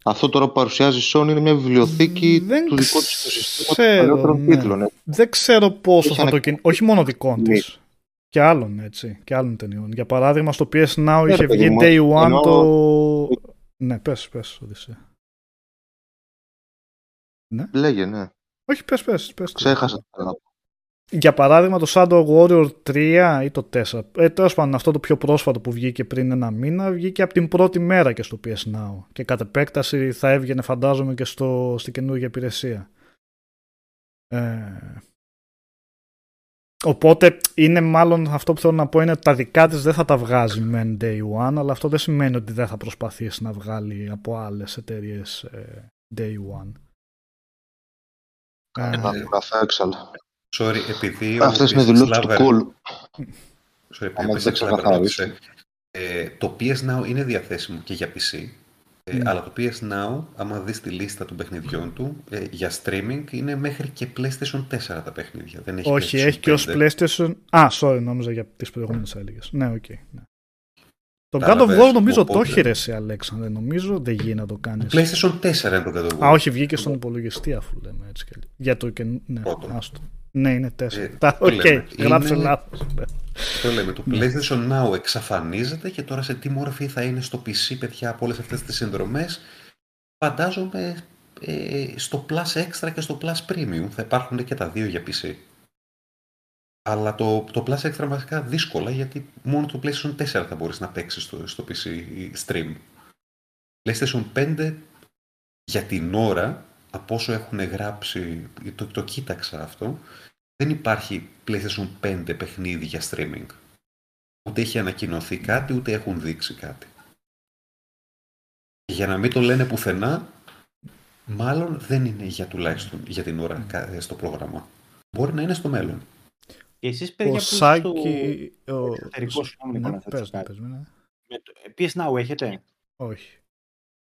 Αυτό τώρα που παρουσιάζει η Sony είναι μια βιβλιοθήκη Δεν του δικού της συστήματος ξέρω, παλιότερων ναι. τίτλων. έτσι. δεν ξέρω πόσο Έχει θα το ανα- κινήσει, όχι μόνο δικών Ναι. της, και άλλων έτσι, και άλλων ταινιών. Για παράδειγμα στο PS Now Ναι, είχε ρε παιδί βγει μου, Day One εννοώ- το... Ναι, πες, πες, Οδυσσέα. Λέγε, ναι. Όχι, πες, πες, πες. το. Ξέχασα το να πω. Για παράδειγμα το Shadow Warrior 3 ή το 4. Ε, τέλος πάντων αυτό το πιο πρόσφατο που βγήκε πριν ένα μήνα βγήκε από την πρώτη μέρα και στο PS Now. Και κατ' επέκταση θα έβγαινε φαντάζομαι και στο, στην καινούργια υπηρεσία. Ε, οπότε είναι μάλλον αυτό που θέλω να πω είναι ότι τα δικά της δεν θα τα βγάζει μεν day one αλλά αυτό δεν σημαίνει ότι δεν θα προσπαθήσει να βγάλει από άλλες εταιρείες day one. Ε, Να κουραθώ έξαλ. Sorry, επειδή Αυτές ο είναι δηλώσεις του Slaver- cool. Sorry, επειδή Άμα ο δεν τα Slaver ξεκαθαρίσω. ρώτησε, ε, το PS Now είναι διαθέσιμο και για PC. Ε, Mm. Αλλά το PS Now, άμα δεις τη λίστα των παιχνιδιών του, ε, για streaming είναι μέχρι και PlayStation 4 τα παιχνίδια. Δεν έχει όχι, PlayStation έχει και ως 5. PlayStation... Α, sorry, νόμιζα για τις προηγούμενες έλεγες. Ναι, οκ. ναι. Το God of Κατάλαβες, War νομίζω το οπότε- έχει ρε εσύ Αλέξανδρε. Νομίζω δεν γίνει να το κάνεις. PlayStation 4 είναι το God of War. Α, όχι, βγήκε στον υπολογιστή αφού λέμε έτσι και αλλιώς. Για το και... Ναι, Πρώτο. άστο. Ναι, είναι τέσσερα. Ε, Τα- το Οκ, λέμε. γράψε Είναι- λάθος. ναι. Το λέμε, το PlayStation Now εξαφανίζεται και τώρα σε τι μορφή θα είναι στο PC, παιδιά, από όλες αυτές τις συνδρομές. Φαντάζομαι ε, στο Plus Extra και στο Plus Premium θα υπάρχουν και τα δύο για PC. Αλλά το, το Plus Extra βασικά δύσκολα γιατί μόνο το PlayStation 4 θα μπορείς να παίξεις στο, στο PC stream. PlayStation 5 για την ώρα, από όσο έχουν γράψει, το, το κοίταξα αυτό, δεν υπάρχει PlayStation 5 παιχνίδι για streaming. Ούτε έχει ανακοινωθεί κάτι, ούτε έχουν δείξει κάτι. Για να μην το λένε πουθενά, μάλλον δεν είναι για τουλάχιστον για την ώρα κα- στο πρόγραμμα. Μπορεί να είναι στο μέλλον. Και εσείς παιδιά Ο που είστε Σάκη... στο ο- εξωτερικό, συγγνώμη Νικόλα, Ναι, θα πες, τσεκάρω. πες, ναι. Με το- PS Now έχετε; Όχι.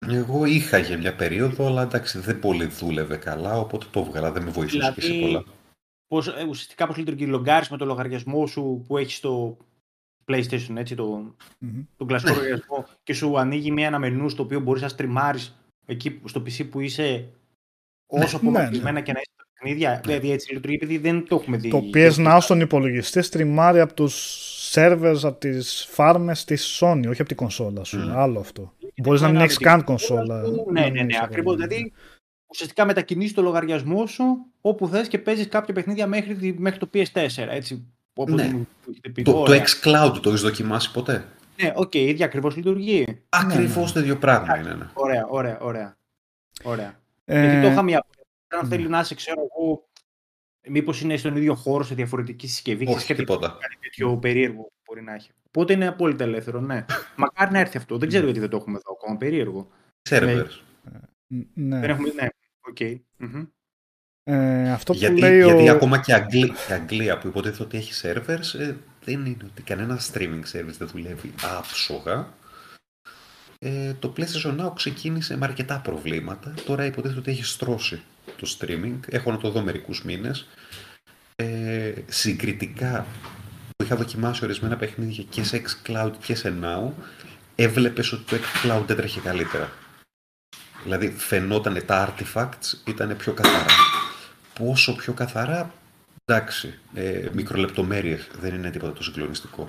Εγώ είχα για μια περίοδο, αλλά εντάξει δεν πολύ δούλευε καλά, οπότε το έβγαλα, δεν με βοηθούσε και σε Δηλαδή, πολλά. Πώς, ε, ουσιαστικά πώς λειτουργεί λογκάρεις με το λογαριασμό σου που έχεις στο PlayStation, έτσι, το, Μμμ. τον κλασικό λογαριασμό και σου ανοίγει μια, ένα μενού στο οποίο μπορείς να στριμάρεις εκεί που- στο PC που είσαι όσο Ναι, απομακρυσμένα και να είσαι στα παιχνίδια. Δηλαδή έτσι λειτουργεί επειδή δεν το έχουμε δει. Το PS Now στον υπολογιστή στριμάρει από τους servers, από τις φάρμες της Sony, όχι από την κονσόλα σου. Μμ. Άλλο αυτό. Μπορείς να μην Ένα έχεις με την καν κονσόλα. σου. να Ναι, μην ναι, ναι, έχεις ακριβώς. αγοράσει. Δηλαδή ουσιαστικά μετακινείς το λογαριασμό σου όπου θες και παίζεις κάποια παιχνίδια μέχρι, τη- μέχρι το PS4, έτσι. Όπως Ναι. μου έχετε πει. Το, το Ωραία. xCloud το έχεις δοκιμάσει ποτέ; Ναι, οκ, ίδια ακριβώς λειτουργεί. Ακριβώς ναι. το ίδιο πράγμα είναι. ναι. Ωραία, ωραία, ωραία. ωραία. Ε, Γιατί το είχα μια Αν ναι. θέλει να είσαι, ξέρω εγώ, μήπως είναι στον ίδιο χώρο σε διαφορετική συσκευή. Όχι, ξέρεις, τίποτα. Κάτι τέτοιο περίεργο που μπορεί να έχει. Οπότε είναι απόλυτα ελεύθερο, ναι. Μακάρι να έρθει αυτό. Δεν ξέρω γιατί δεν το έχουμε εδώ ακόμα. Περίεργο. Servers. ναι. Δεν έχουμε. Ναι, οκ. Μμμ. Ε, αυτό που Γιατί, λέει γιατί ο... ακόμα και Αγγλία, η Αγγλία που υποτίθεται ότι έχει servers, ε, δεν είναι ότι κανένα streaming service δεν δουλεύει άψογα. Ε, το PlayStation Now ξεκίνησε με αρκετά προβλήματα. Τώρα υποτίθεται ότι έχει στρώσει το streaming. Έχω να το δω μερικούς μήνες. Ε, συγκριτικά που είχα δοκιμάσει ορισμένα παιχνίδια και σε xCloud και σε Now, έβλεπες ότι το xCloud έτρεχε καλύτερα. Δηλαδή φαινόταν τα artifacts ήταν πιο καθαρά. Πόσο πιο καθαρά, εντάξει, ε, μικρολεπτομέρειες δεν είναι τίποτα το συγκλονιστικό.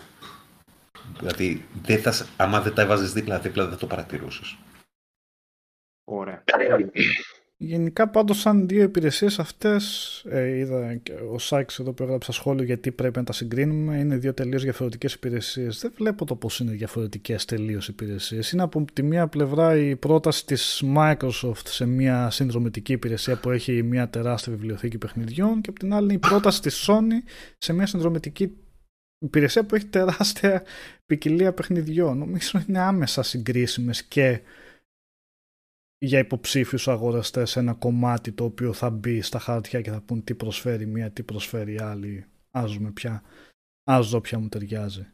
Δηλαδή, δεν θα, σ- άμα δεν τα έβαζες δίπλα-δίπλα δεν θα το παρατηρούσες. Ωραία. Γενικά πάντως σαν δύο υπηρεσίες αυτές ε, είδα και ο Σάκης εδώ που έγραψε σχόλιο γιατί πρέπει να τα συγκρίνουμε. Είναι δύο τελείως διαφορετικές υπηρεσίες. Δεν βλέπω το πως είναι διαφορετικές τελείως υπηρεσίες. Είναι από τη μία πλευρά η πρόταση της Microsoft σε μια συνδρομητική υπηρεσία που έχει μια τεράστια βιβλιοθήκη παιχνιδιών και από την άλλη είναι η πρόταση της Sony σε μια συνδρομητική υπηρεσία που έχει τεράστια ποικιλία παιχνιδιών. Νομίζω είναι άμεσα συγκρίσιμες και για υποψήφιους αγοραστές ένα κομμάτι το οποίο θα μπει στα χαρτιά και θα πούν τι προσφέρει μία, τι προσφέρει η άλλη. Ας δούμε ποια, ας δω ποια μου ταιριάζει.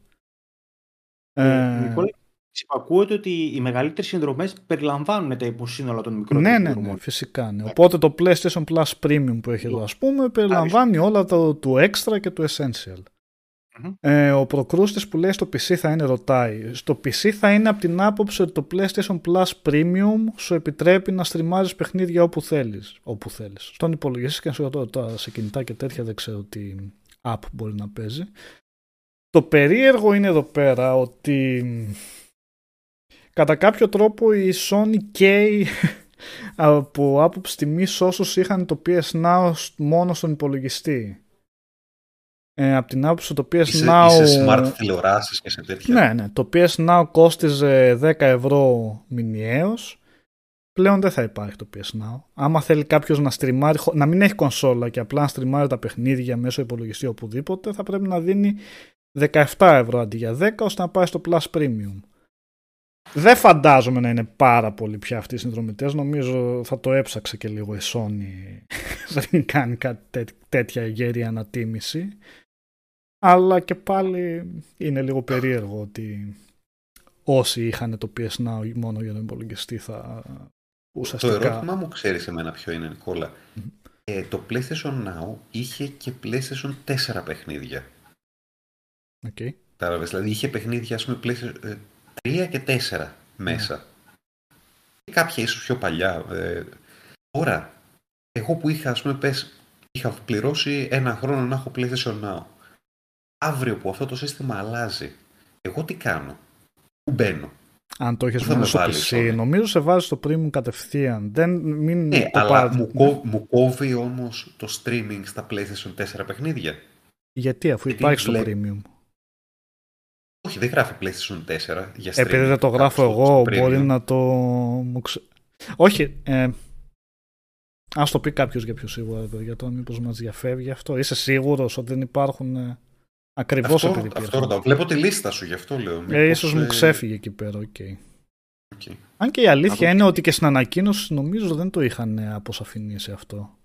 Ε, Ε, Νικόλα, υπακούεται ότι οι μεγαλύτερες συνδρομές περιλαμβάνουν τα υποσύνολα των μικρών ναι, ναι, ναι, συνδρομών. φυσικά. Ναι. Οπότε το PlayStation Plus Premium που έχει εδώ ας πούμε περιλαμβάνει όλα το, του Extra και του Essential. Μμμ. Ε, ο προκρούστης που λέει στο PC θα είναι ρωτάει. Στο PC θα είναι από την άποψη ότι το PlayStation Plus Premium σου επιτρέπει να στριμάρεις παιχνίδια όπου θέλεις. Όπου θέλεις. Στον υπολογιστή και σε, τώρα σε κινητά και τέτοια δεν ξέρω τι app μπορεί να παίζει. Το περίεργο είναι εδώ πέρα ότι κατά κάποιο τρόπο η Sony καίει από άποψη τιμής όσους είχαν το PS Now μόνο στον υπολογιστή. Ε, από την άποψη το PS Είσαι, Now... είσαι smart τηλεοράσεις και σε τέτοια. Ναι, ναι. Το PS Now κόστιζε 10 ευρώ μηνιαίως. Πλέον δεν θα υπάρχει το PS Now. Άμα θέλει κάποιος να στριμάρει, χω- να μην έχει κονσόλα και απλά να στριμάρει τα παιχνίδια μέσω υπολογιστή οπουδήποτε, θα πρέπει να δίνει 17 ευρώ αντί για 10 ώστε να πάει στο Plus Premium. Δεν φαντάζομαι να είναι πάρα πολύ πια αυτοί οι συνδρομητές. Νομίζω θα το έψαξε και λίγο η Sony δεν κάνει κάτι τέ- τέτοια γέρη ανατίμηση. Αλλά και πάλι είναι λίγο περίεργο ότι όσοι είχαν το PS Now μόνο για τον υπολογιστή θα Το ουσιαστικά... ερώτημά μου ξέρεις εμένα ποιο είναι, Νικόλα. Ε, το PlayStation Now είχε και PlayStation 4 παιχνίδια. Οκ. Κατάλαβες, δηλαδή είχε παιχνίδια, ας πούμε, PlayStation ε, 3 και 4 μέσα. Και κάποια ίσως πιο παλιά. Ε, τώρα, εγώ που είχα, ας πούμε, πες, είχα πληρώσει ένα χρόνο να έχω PlayStation Now. Αύριο που αυτό το σύστημα αλλάζει, εγώ τι κάνω, πού μπαίνω; Αν το έχεις Πού θα μόνο με στο βάλεις, PC, ωραία. νομίζω σε βάζει στο premium κατευθείαν. Δεν, μην Ναι, το αλλά πάρεις- μου, κόβ- μου κόβει όμως το streaming στα PlayStation 4 παιχνίδια; Γιατί αφού Γιατί υπάρχει στο βλέ- premium. Όχι, δεν γράφει PlayStation 4 για streaming. Επειδή δεν το κάπου γράφω στο- εγώ, στο μπορεί premium. να το... μου ξε- Όχι, ε, ας το πει κάποιος για πιο σίγουρα, ρε παιδιά, τώρα μήπως μας διαφεύγει αυτό. Είσαι σίγουρος ότι δεν υπάρχουν ε, ακριβώς Αυτό, επειδή αυτό υπήρχαν. ρωτάω. Βλέπω τη λίστα σου, γι' αυτό λέω. Ε, Μήπως, ίσως μου ε, ξέφυγε εκεί πέρα, οκ. οκ. Αν και η αλήθεια Από- είναι ότι και στην ανακοίνωση νομίζω δεν το είχαν ε, αποσαφηνίσει αυτό.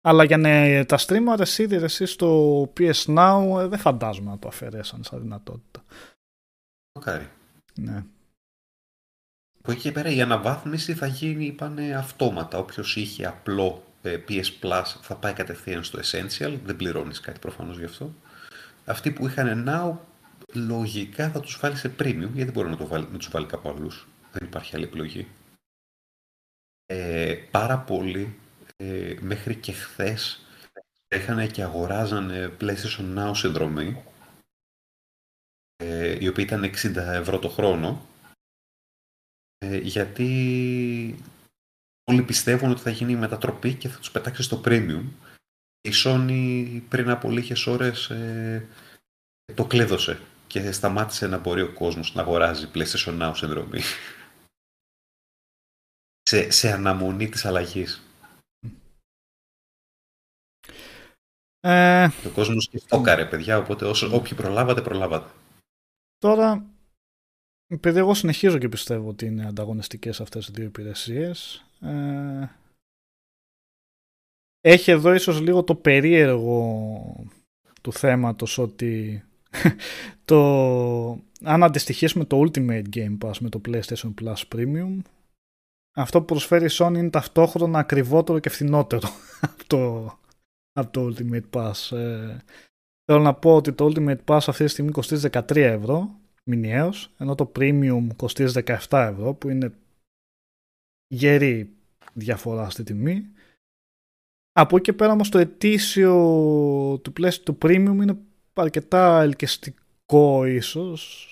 Αλλά για να τα streamers ήδη εσύ στο PS Now ε, δεν φαντάζομαι να το αφαιρέσαν σαν δυνατότητα. Μακάρι. Ναι. Από εκεί και πέρα η αναβάθμιση θα γίνει, είπανε, αυτόματα. Όποιος είχε απλό ε, PS Plus θα πάει κατευθείαν στο Essential. Δεν πληρώνεις κάτι προφανώς γι' αυτό. Αυτοί που είχαν Now, λογικά θα τους βάλεις σε Premium, γιατί δεν μπορεί να, το βάλει, να τους βάλει κάπου αλλούς. Δεν υπάρχει άλλη επιλογή. Ε, πάρα πολλοί, ε, μέχρι και χθες, είχαν και αγοράζανε PlayStation Now συνδρομή, ε, η οποία ήταν 60 ευρώ το χρόνο, ε, γιατί όλοι πιστεύουν ότι θα γίνει η μετατροπή και θα τους πετάξει στο premium. Η Sony πριν από λίγες ώρες ε, το κλέδωσε και σταμάτησε να μπορεί ο κόσμος να αγοράζει PlayStation Now συνδρομή. σε, σε αναμονή της αλλαγής. Ε, Ο κόσμος σκεφτόκαρε, παιδιά, οπότε όσο, όποιοι προλάβατε, προλάβατε. Τώρα, επειδή εγώ συνεχίζω και πιστεύω ότι είναι ανταγωνιστικές αυτές οι δύο υπηρεσίες, ε, έχει εδώ ίσως λίγο το περίεργο του θέματος ότι το, αν αντιστοιχίσουμε το Ultimate Game Pass με το PlayStation Plus Premium, αυτό που προσφέρει η Sony είναι ταυτόχρονα ακριβότερο και φθηνότερο από το, από το Ultimate Pass. Ε, θέλω να πω ότι το Ultimate Pass αυτή τη στιγμή κοστίζει 13 ευρώ μηνιαίως, ενώ το Premium κοστίζει 17 ευρώ, που είναι γερή διαφορά στη τιμή. Από εκεί και πέρα όμως το ετήσιο του, πλαίσιο, του Premium είναι αρκετά ελκυστικό ίσως,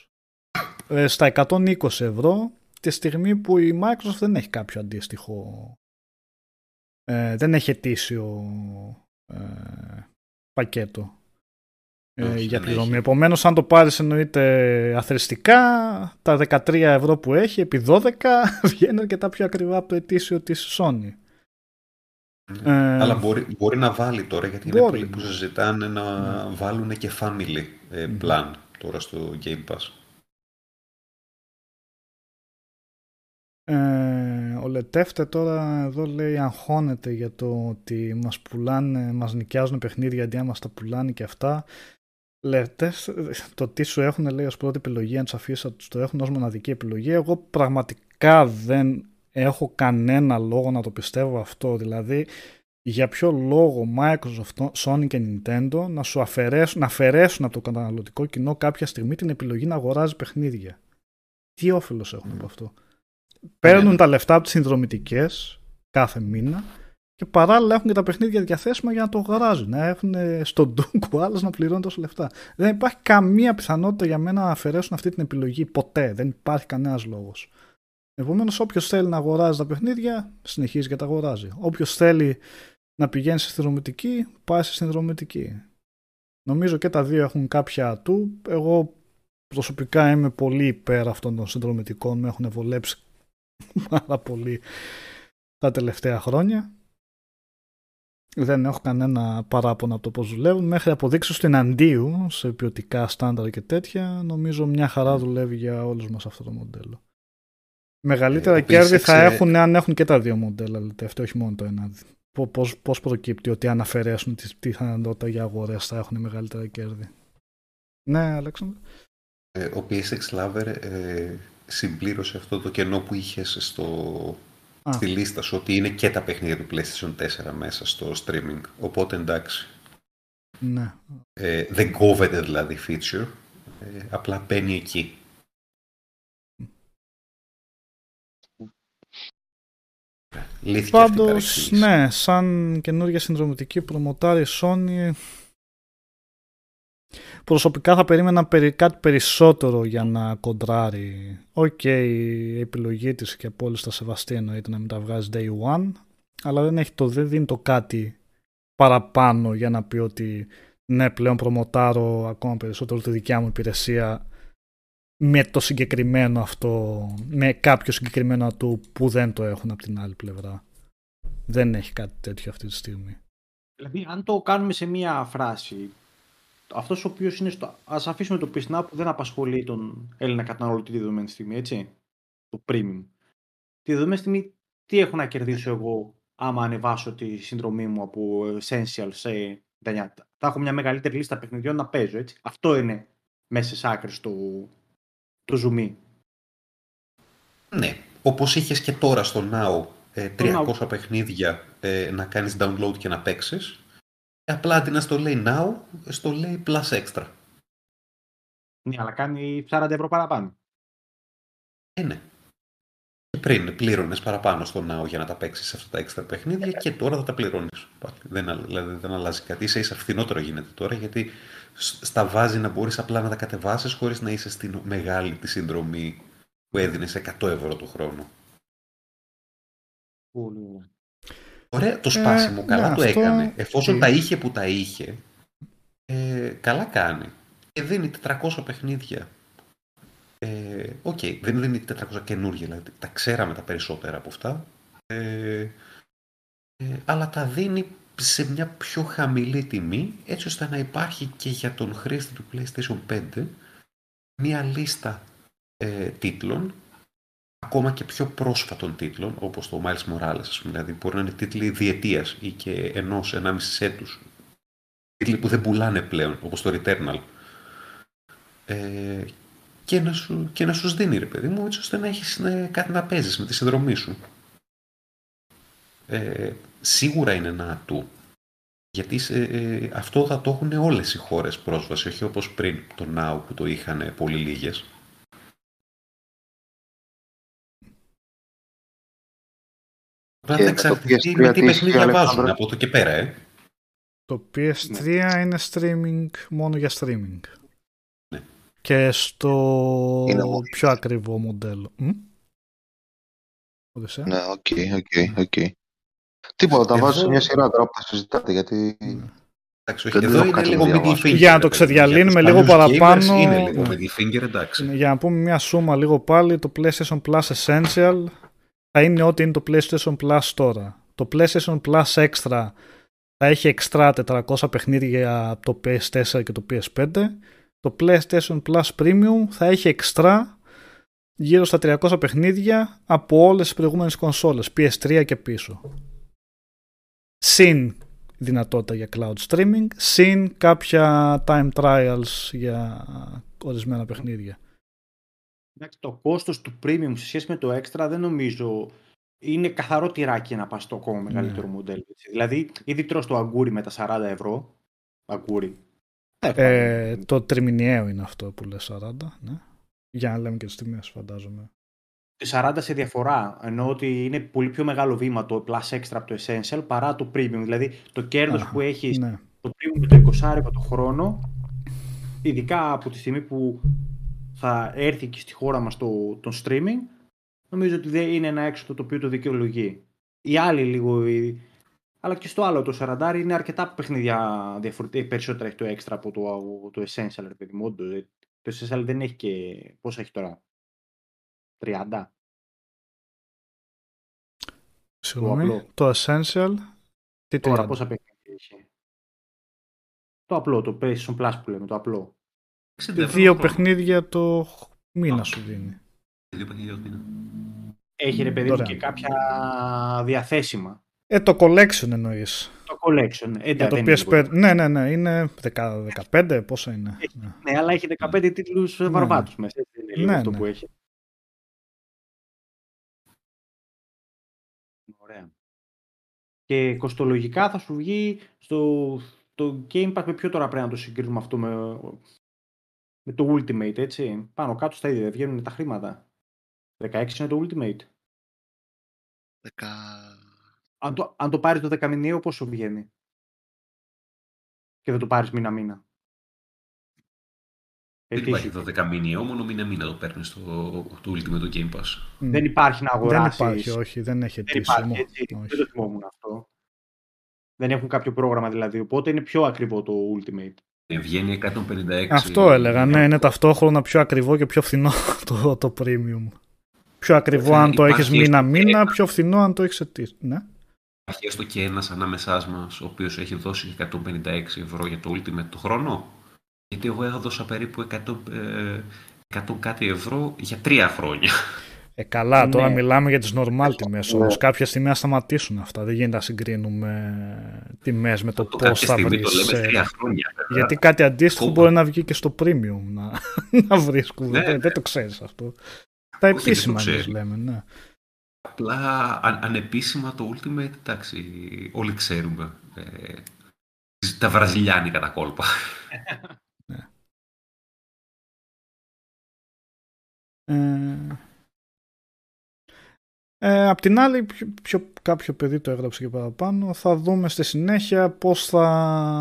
ε, στα 120 ευρώ, τη στιγμή που η Microsoft δεν έχει κάποιο αντίστοιχο, ε, δεν έχει ετήσιο ε, πακέτο ε, Όχι, για δεν πληρωμή. έχει. Επομένως, αν το πάρεις εννοείται αθρηστικά, τα 13 ευρώ που έχει επί 12 βγαίνει αρκετά πιο ακριβά από το ετήσιο της Sony. Ε, Αλλά μπορεί, μπορεί να βάλει τώρα, γιατί είναι Μπορεί. πολλοί που συζητάνε να βάλουν και family ε, Μμμ. plan τώρα στο Game Pass. Ε, ο Λετεύτε τώρα εδώ λέει αγχώνεται για το ότι μας πουλάνε, μας νοικιάζουν παιχνίδια αντί να μας τα πουλάνε και αυτά. Λετεύτε, το τι σου έχουν λέει ως πρώτη επιλογή, αν τους αφήσεις να τους το έχουν ως μοναδική επιλογή. Εγώ πραγματικά δεν έχω κανένα λόγο να το πιστεύω αυτό. Δηλαδή, για ποιο λόγο Microsoft, Sony και Nintendo να σου αφαιρέσουν, να αφαιρέσουν από το καταναλωτικό κοινό κάποια στιγμή την επιλογή να αγοράζει παιχνίδια; Τι όφελος έχουν από αυτό; Παίρνουν Ναι. τα λεφτά από τις συνδρομητικές κάθε μήνα και παράλληλα έχουν και τα παιχνίδια διαθέσιμα για να το αγοράζουν. Να έχουν στον ντούκο άλλο να πληρώνει τόσα λεφτά. Δεν υπάρχει καμία πιθανότητα για μένα να αφαιρέσουν αυτή την επιλογή ποτέ. Δεν υπάρχει κανένας λόγος. Επομένως, όποιος θέλει να αγοράζει τα παιχνίδια, συνεχίζει και τα αγοράζει. Όποιος θέλει να πηγαίνει σε συνδρομητική, πάει σε συνδρομητική. Νομίζω και τα δύο έχουν κάποια του. Εγώ προσωπικά είμαι πολύ υπέρ αυτών των συνδρομητικών. Με έχουν βολέψει πάρα πολύ τα τελευταία χρόνια. Δεν έχω κανένα παράπονο από το πώς δουλεύουν. Μέχρι αποδείξεις του εναντίου σε ποιοτικά στάνταρ και τέτοια, νομίζω μια χαρά δουλεύει για όλους μας αυτό το μοντέλο. Μεγαλύτερα Ε, ο κέρδη PSX, θα ε, έχουν αν έχουν και τα δύο μοντέλα, λέτε, αυτό όχι μόνο το ένα. Πο- Πώς, πώς προκύπτει ότι αν αφαιρέσουν τη πιθανότητα για αγορές θα έχουν μεγαλύτερα κέρδη. Ναι, Αλέξανδρο. Ε, ο PSX Lover ε, συμπλήρωσε αυτό το κενό που είχες στο, Α. στη λίστα σου ότι είναι και τα παιχνίδια του PlayStation 4 μέσα στο streaming. Οπότε εντάξει. Ναι. Ε, δεν κόβεται δηλαδή feature. Ε, απλά μπαίνει εκεί. Λύθηκε αυτή η Πάντως, παρεξήγηση. ναι, σαν καινούργια συνδρομητική προμοτάρει Sony προσωπικά θα περίμενα περί, κάτι περισσότερο για να κοντράρει. Οκ, η επιλογή της και από όλους τα σεβαστή εννοείται να μην τα βγάζει day one, αλλά δεν, έχει το, δεν δίνει το κάτι παραπάνω για να πει ότι ναι, πλέον προμοτάρω ακόμα περισσότερο τη δικιά μου υπηρεσία με το συγκεκριμένο αυτό, με κάποιο συγκεκριμένο του που δεν το έχουν από την άλλη πλευρά. Δεν έχει κάτι τέτοιο αυτή τη στιγμή. Δηλαδή, αν το κάνουμε σε μία φράση, αυτός ο οποίος είναι στο... Ας αφήσουμε το PSNAP που δεν απασχολεί τον Έλληνα καταναλωτή τη δεδομένη στιγμή, έτσι. Το premium. Τη δεδομένη στιγμή, τι έχω να κερδίσω εγώ άμα ανεβάσω τη συνδρομή μου από Essential σε 99. Θα έχω μια μεγαλύτερη λίστα παιχνιδιών να παίζω, έτσι. Αυτό είναι μέσα σε άκρες το, το zoom. Ναι, όπως είχες και τώρα στο Now ε, Το 300 παιχνίδια ε, να κάνεις download και να παίξεις. Απλά αντί να στο λέει Now, στο λέει Plus Extra. Ναι, αλλά κάνει 40 ευρώ παραπάνω. Ε, ναι. Και πριν πλήρωνες παραπάνω στο Now για να τα παίξεις αυτά τα έξτρα παιχνίδια και τώρα θα τα πληρώνεις. πάλι. Δεν, α- δηλαδή δεν αλλάζει κάτι. Ίσα ίσα φθηνότερο γίνεται τώρα γιατί σ- στα βάζει να μπορείς απλά να τα κατεβάσεις χωρίς να είσαι στην μεγάλη τη συνδρομή που έδινες 100 ευρώ το χρόνο. Πολύ ωραία. Ωραία, το σπάσιμο ναι, καλά το αυτό- έκανε. Εφόσον τι- τα είχε που τα είχε, ε, καλά κάνει. Και δίνει 400 παιχνίδια. Ε, Οκ, δεν δίνει 400 καινούργια, δηλαδή τα ξέραμε τα περισσότερα από αυτά. Ε, ε, αλλά τα δίνει σε μια πιο χαμηλή τιμή, έτσι ώστε να υπάρχει και για τον χρήστη του PlayStation 5 μια λίστα ε, τίτλων ακόμα και πιο πρόσφατων τίτλων, όπως το Miles Morales, ας πούμε, δηλαδή μπορεί να είναι τίτλοι διετίας ή και ενός, ενάμισης έτους. Τίτλοι που δεν πουλάνε πλέον, όπως το Returnal. Ε, και, να σου, και να σου δίνει, ρε παιδί μου, έτσι ώστε να έχεις ε, κάτι να παίζεις με τη συνδρομή σου. Ε, σίγουρα είναι ένα ατού. Γιατί σε, ε, αυτό θα το έχουν όλες οι χώρες πρόσβαση, όχι όπως πριν το Now που το είχαν πολύ λίγες. Απλά Και θα με το εξαρτηθεί PS3 με τι τι ισχύει, παιχνίδια βάζουν Αλέξανδρε; από εδώ και πέρα, ε. Το PS3 είναι streaming μόνο για streaming. Ναι. Και στο Είναι μόνο. πιο ακριβό μοντέλο. Μ; Οδυσσέα; Ναι, οκ, οκ, οκ. Τίποτα, τα Εδώ- βάζω σε μια σειρά τώρα που θα συζητάτε, γιατί Εντάξει, όχι, Δεν εδώ έχω είναι κάτι λίγο να middle διαβάσω. finger. Για να ρε το παιδί μου. ξεδιαλύνουμε Για τους λίγο παλιούς παραπάνω, gamers Είναι λίγο ναι. middle finger, εντάξει. Για να πούμε μια σούμα λίγο πάλι, το PlayStation Plus Essential θα είναι ό,τι είναι το PlayStation Plus τώρα. Το PlayStation Plus Extra θα έχει εξτρά 400 παιχνίδια από το PS4 και το PS5. Το PlayStation Plus Premium θα έχει εξτρά γύρω στα 300 παιχνίδια από όλες τις προηγούμενες κονσόλες, PS3 και πίσω. Συν δυνατότητα για cloud streaming, συν κάποια time trials για ορισμένα παιχνίδια. Εντάξει, το κόστος του premium σε σχέση με το extra δεν νομίζω είναι καθαρό τυράκι να πας στο ακόμα μεγαλύτερο μοντέλο. έτσι. Δηλαδή, ήδη τρως το αγκούρι με τα 40 ευρώ. Αγκούρι. Ε, το τριμηνιαίο είναι αυτό που λες 40, ναι. Για να λέμε και τις τιμές φαντάζομαι. Το 40 σε διαφορά, ενώ ότι είναι πολύ πιο μεγάλο βήμα το Plus Extra από το Essential παρά το Premium. Δηλαδή, το κέρδος Αχα, που έχεις Ναι. το Premium με το 20 το χρόνο, ειδικά από τη στιγμή που θα έρθει και στη χώρα μας το, το streaming, νομίζω ότι δεν είναι ένα έξοδο το οποίο το δικαιολογεί. Οι άλλοι λίγο, οι- αλλά και στο άλλο το 40 είναι αρκετά παιχνίδια διαφορετικά, περισσότερα έχει το extra από το, το Essential, ρε παιδί μου, όντως. Ε, Το Essential δεν έχει και, πόσα έχει τώρα, 30. Συγγνώμη, απλό. το Essential, τι Τώρα 30. πόσα παιχνίδια έχει. Το απλό, το PlayStation Plus που λέμε, το απλό. 60 ευρώ Δύο το χρόνο. παιχνίδια το μήνα σου δίνει. Δύο παιχνίδια το μήνα. Έχει ρε παιδί μου Δωρεάν. και κάποια διαθέσιμα. Ε, το collection εννοείς. Το collection. Ε, Για το δεν είναι PSP. λίγο. Ναι, ναι, ναι. Είναι 10, 15, πόσα είναι. Ναι. Ναι, αλλά έχει 15 τίτλους Ναι. βαρβάτους μέσα. έτσι, Δεν είναι λίγο Ναι, αυτό ναι. που έχει. Ωραία. Και κοστολογικά θα σου βγει στο το Game Pass με ποιο τώρα πρέπει να το συγκρίνουμε αυτό με, με το Ultimate, έτσι. Πάνω κάτω στα ίδια δεν βγαίνουν τα χρήματα. 16 είναι το Ultimate. Δεκα... Αν το, αν το πάρεις το 10 μηνιαίο πόσο βγαίνει; Και δεν το πάρεις μήνα-μήνα. Δεν Ετήσιο. υπάρχει 12 μήνυο, μόνο μήνα μήνα το παίρνεις στο το Ultimate το Game Pass. Μμ. Δεν υπάρχει να Δεν αγοράσεις. υπάρχει, όχι. Δεν έχει Δεν αιτήσιο. υπάρχει, έτσι. Όχι. Δεν το θυμόμουν αυτό. Δεν έχουν κάποιο πρόγραμμα δηλαδή, οπότε είναι πιο ακριβό το Ultimate. Ε, βγαίνει 156. Αυτό έλεγα, ναι, είναι ταυτόχρονα πιο ακριβό και πιο φθηνό το, το premium. Πιο ακριβό Ε, αν το υπάρχει έχεις μήνα-μήνα, ένα. πιο φθηνό αν το έχεις ετήσιο. Ναι. Υπάρχει έστω και ένας ανάμεσάς μας, ο οποίος έχει δώσει 156 ευρώ για το Ultimate το χρόνο. Γιατί εγώ έδωσα περίπου 100, ε, 100 κάτι ευρώ για τρία χρόνια. Ε, καλά, Ναι. τώρα μιλάμε για τις normal τιμές Ναι. όμως. Κάποια στιγμή θα σταματήσουν αυτά. Δεν γίνεται να συγκρίνουμε τιμές με το Το πώς κάποια θα στιγμή το βρεις. λέμε ε, τρία χρόνια. βέβαια. Γιατί κάτι αντίστοιχο Κόμπο. μπορεί να βγει και στο premium να, να βρίσκουμε. Ναι, δεν, ναι. δεν το ξέρεις αυτό. Τα δεν το επίσημα ξέρεις. εμείς λέμε, ναι. Απλά αν, ανεπίσημα το Ultimate, εντάξει, όλοι ξέρουμε. Ε, τα βραζιλιάνικα τα κόλπα. Ε, ε, απ' την άλλη, πιο, πιο- κάποιο παιδί το έγραψε και παραπάνω, θα δούμε στη συνέχεια πώς θα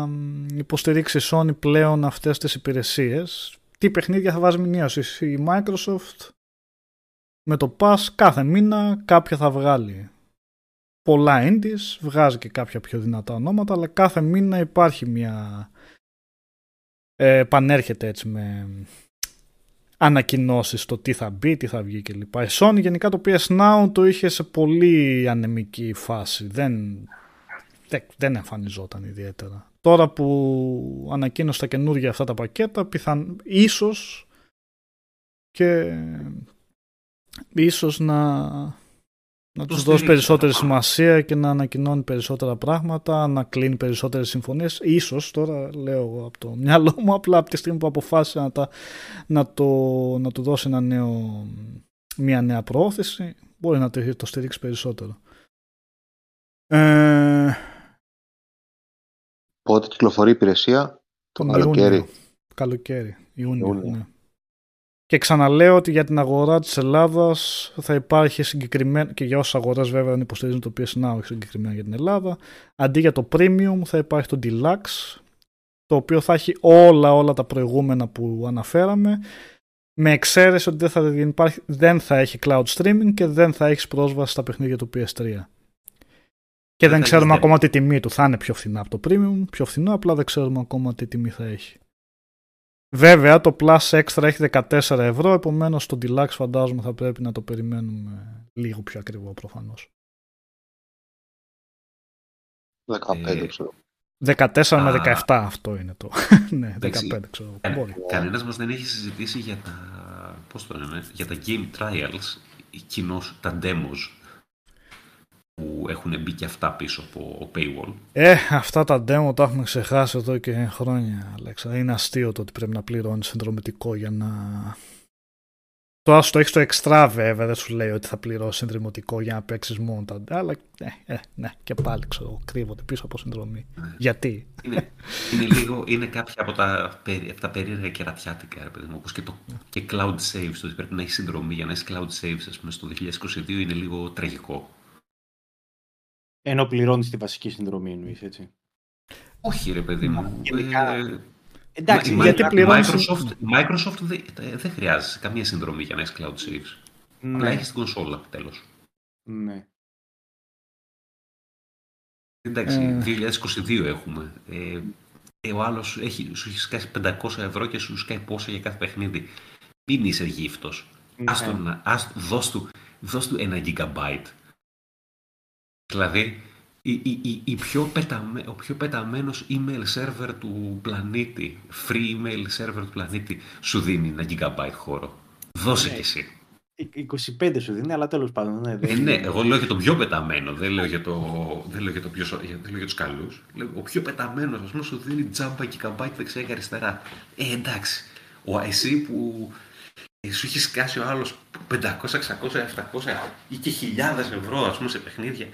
μ, υποστηρίξει η Sony πλέον αυτές τις υπηρεσίες. Τι παιχνίδια θα βάζει μηνίωση. Η Microsoft με το Pass κάθε μήνα κάποια θα βγάλει. Πολλά indies, βγάζει και κάποια πιο δυνατά ονόματα, αλλά κάθε μήνα υπάρχει μια... Ε, επανέρχεται έτσι με ανακοινώσεις το τι θα μπει, τι θα βγει κλπ. Η Sony γενικά το PS Now το είχε σε πολύ ανεμική φάση. Δεν, δεν, δεν εμφανιζόταν ιδιαίτερα. Τώρα που ανακοίνωσε τα καινούργια αυτά τα πακέτα, πιθαν, ίσως και ίσως να, να τους δώσει στηρίξει περισσότερη παραπάνω. σημασία και να ανακοινώνει περισσότερα πράγματα, να κλείνει περισσότερες συμφωνίες. Ίσως, τώρα λέω εγώ από το μυαλό μου, απλά από τη στιγμή που αποφάσισε να, τα, να, το, να του δώσει ένα νέο, μια νέα προώθηση, μπορεί να το, το στηρίξει περισσότερο. Ε, Πότε κυκλοφορεί η υπηρεσία, το τον καλοκαίρι. Ιούνιο. Καλοκαίρι, Ιούνιο, Ιούνιο. ναι. Και ξαναλέω ότι για την αγορά της Ελλάδας θα υπάρχει συγκεκριμένα, και για όσες αγορές βέβαια δεν υποστηρίζουν το PS Now, όχι συγκεκριμένα για την Ελλάδα, αντί για το Premium θα υπάρχει το Deluxe, το οποίο θα έχει όλα όλα τα προηγούμενα που αναφέραμε, με εξαίρεση ότι δεν θα, δεν υπάρχει, δεν θα έχει cloud streaming και δεν θα έχεις πρόσβαση στα παιχνίδια του PS3. Και δεν θα ξέρουμε έχεις ακόμα τη τιμή του. Θα είναι πιο φθηνά από το premium, πιο φθηνό, απλά δεν ξέρουμε ακόμα τι τιμή θα έχει. Βέβαια το Plus Extra έχει 14 ευρώ, επομένως το Deluxe φαντάζομαι θα πρέπει να το περιμένουμε λίγο πιο ακριβό προφανώς. 15 Ε, ξέρω. 14 με Α. 17 αυτό είναι το. ναι, 15 Εντάξει. ξέρω. Κα- Μπορεί. Κανένας μας δεν έχει συζητήσει για τα, πώς το λένε, για τα game trials, κοινώς τα demos που έχουν μπει και αυτά πίσω από paywall. Ε, αυτά τα demo τα έχουμε ξεχάσει εδώ και χρόνια, Αλέξα. Είναι αστείο το ότι πρέπει να πληρώνεις συνδρομητικό για να. Τώρα σου το έχεις το extra βέβαια, δεν σου λέει ότι θα πληρώσεις συνδρομητικό για να παίξεις μόνο τα. Αλλά ε, ε, ναι, και πάλι ξέρω, κρύβονται πίσω από συνδρομή. Ναι. Γιατί; Είναι, είναι λίγο, είναι κάποια από τα, περί- από τα περίεργα κερατιάτικα, ρε παιδί μου, όπως και, το, και cloud saves, το ότι πρέπει να έχει συνδρομή για να έχεις cloud saves, ας πούμε, στο 2022 είναι λίγο τραγικό. Ενώ πληρώνει τη βασική συνδρομή, εννοείς, έτσι. Όχι ρε παιδί μου. Γενικά, ε, Εντάξει, η- γιατί η πληρώνεις- Microsoft, η Microsoft δεν δεν χρειάζεται καμία συνδρομή για να έχεις cloud saves. Απλά Ναι, έχεις την κονσόλα, τέλος. ναι. Εντάξει, Ε. 2022 έχουμε. Ε, ε, ο άλλος έχει, σου έχει σκάσει 500 ευρώ και σου σκάει πόσα για κάθε παιχνίδι. Μην είσαι γύφτος. Ας Ναι. τον να- ας- δώσ' του, δώσ' του ένα gigabyte. Δηλαδή, η, η, η, η πιο πεταμε, ο πιο πεταμένος email server του πλανήτη, free email server του πλανήτη, σου δίνει ένα gigabyte χώρο. Δώσε Ναι. κι εσύ. 25 σου δίνει, αλλά τέλος πάντων. Ναι, Ε, δεν- ναι, εγώ λέω για το πιο πεταμένο, δεν λέω για, το, δεν λέω για, το πιο, σο- για, δεν λέω για τους καλούς. Λέω, ο πιο πεταμένος, ας πούμε, σου δίνει τζάμπα και καμπάκι δεξιά και αριστερά. Ε, εντάξει. Ο, εσύ που ε, σου έχεις σκάσει ο άλλος 500, 600, 700 ή και χιλιάδες ευρώ, ας πούμε, σε παιχνίδια,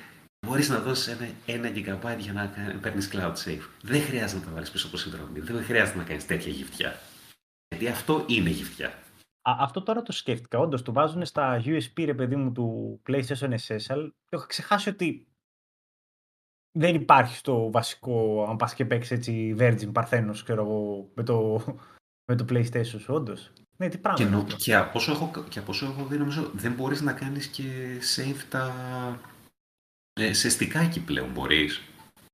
μπορείς να δώσεις ένα, ένα gigabyte για να κα- παίρνεις cloud save. Δεν χρειάζεται να τα βάλεις πίσω από συνδρομή. Δεν χρειάζεται να κάνεις τέτοια γυφτιά. Γιατί αυτό είναι γυφτιά. Α, αυτό τώρα το σκέφτηκα. Όντως το βάζουν στα USB ρε παιδί μου του PlayStation SSL. Το είχα ξεχάσει ότι δεν υπάρχει στο βασικό, αν πας και παίξεις έτσι Virgin Parthenos, ξέρω εγώ, με το, με το PlayStation σου, όντως. Ναι, τι πράγμα Και, είναι νο, αυτό. και, από όσο έχω, και από όσο έχω δει, νομίζω δεν μπορείς να κάνεις και save τα... Ε, σε στικάκι πλέον μπορείς.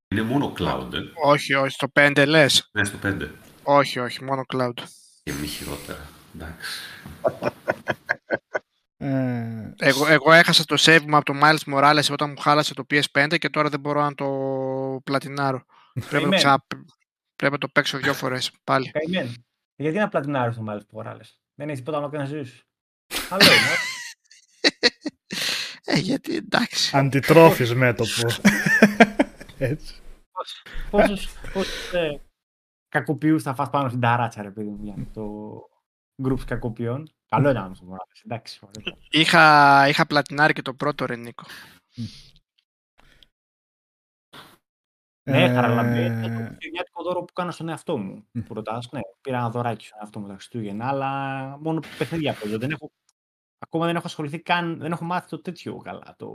Είναι μόνο cloud, ε. Όχι, όχι, στο 5 λες. Ναι, στο 5. Όχι, όχι, μόνο cloud. Και μη χειρότερα. Εντάξει. Ε, Εγώ, εγώ έχασα το save μου από το Miles Morales όταν μου χάλασε το PS5 και τώρα δεν μπορώ να το πλατινάρω. πρέπει, να το Καημένο. ξα... πρέπει να το παίξω δύο φορές πάλι. Καημένο. Γιατί να πλατινάρεις το Miles Morales; Δεν έχεις τίποτα άλλο να κάνεις ζωή σου. Καλό είναι. ε. Ε, γιατί εντάξει. αντιτρόφις μέτωπο. Έτσι. Πόσους, πόσους ε, κακοποιούς θα φας πάνω στην ταράτσα, ρε παιδί μου, για το groups κακοποιών. Καλό είναι όμως το Morales, εντάξει. ωραίο. Είχα, είχα πλατινάρει και το πρώτο ρε Νίκο. Ναι, Ε, χαραλαμπέ. ήταν το χριστουγεννιάτικο δώρο που κάνα στον εαυτό μου. Μμ. Που ρωτάς, ναι, πήρα ένα δωράκι στον εαυτό μου τα Χριστούγεννα, αλλά μόνο παιχνίδια παίζω. Δεν έχω, ακόμα δεν έχω ασχοληθεί καν, δεν έχω μάθει το τέτοιο καλά. Το...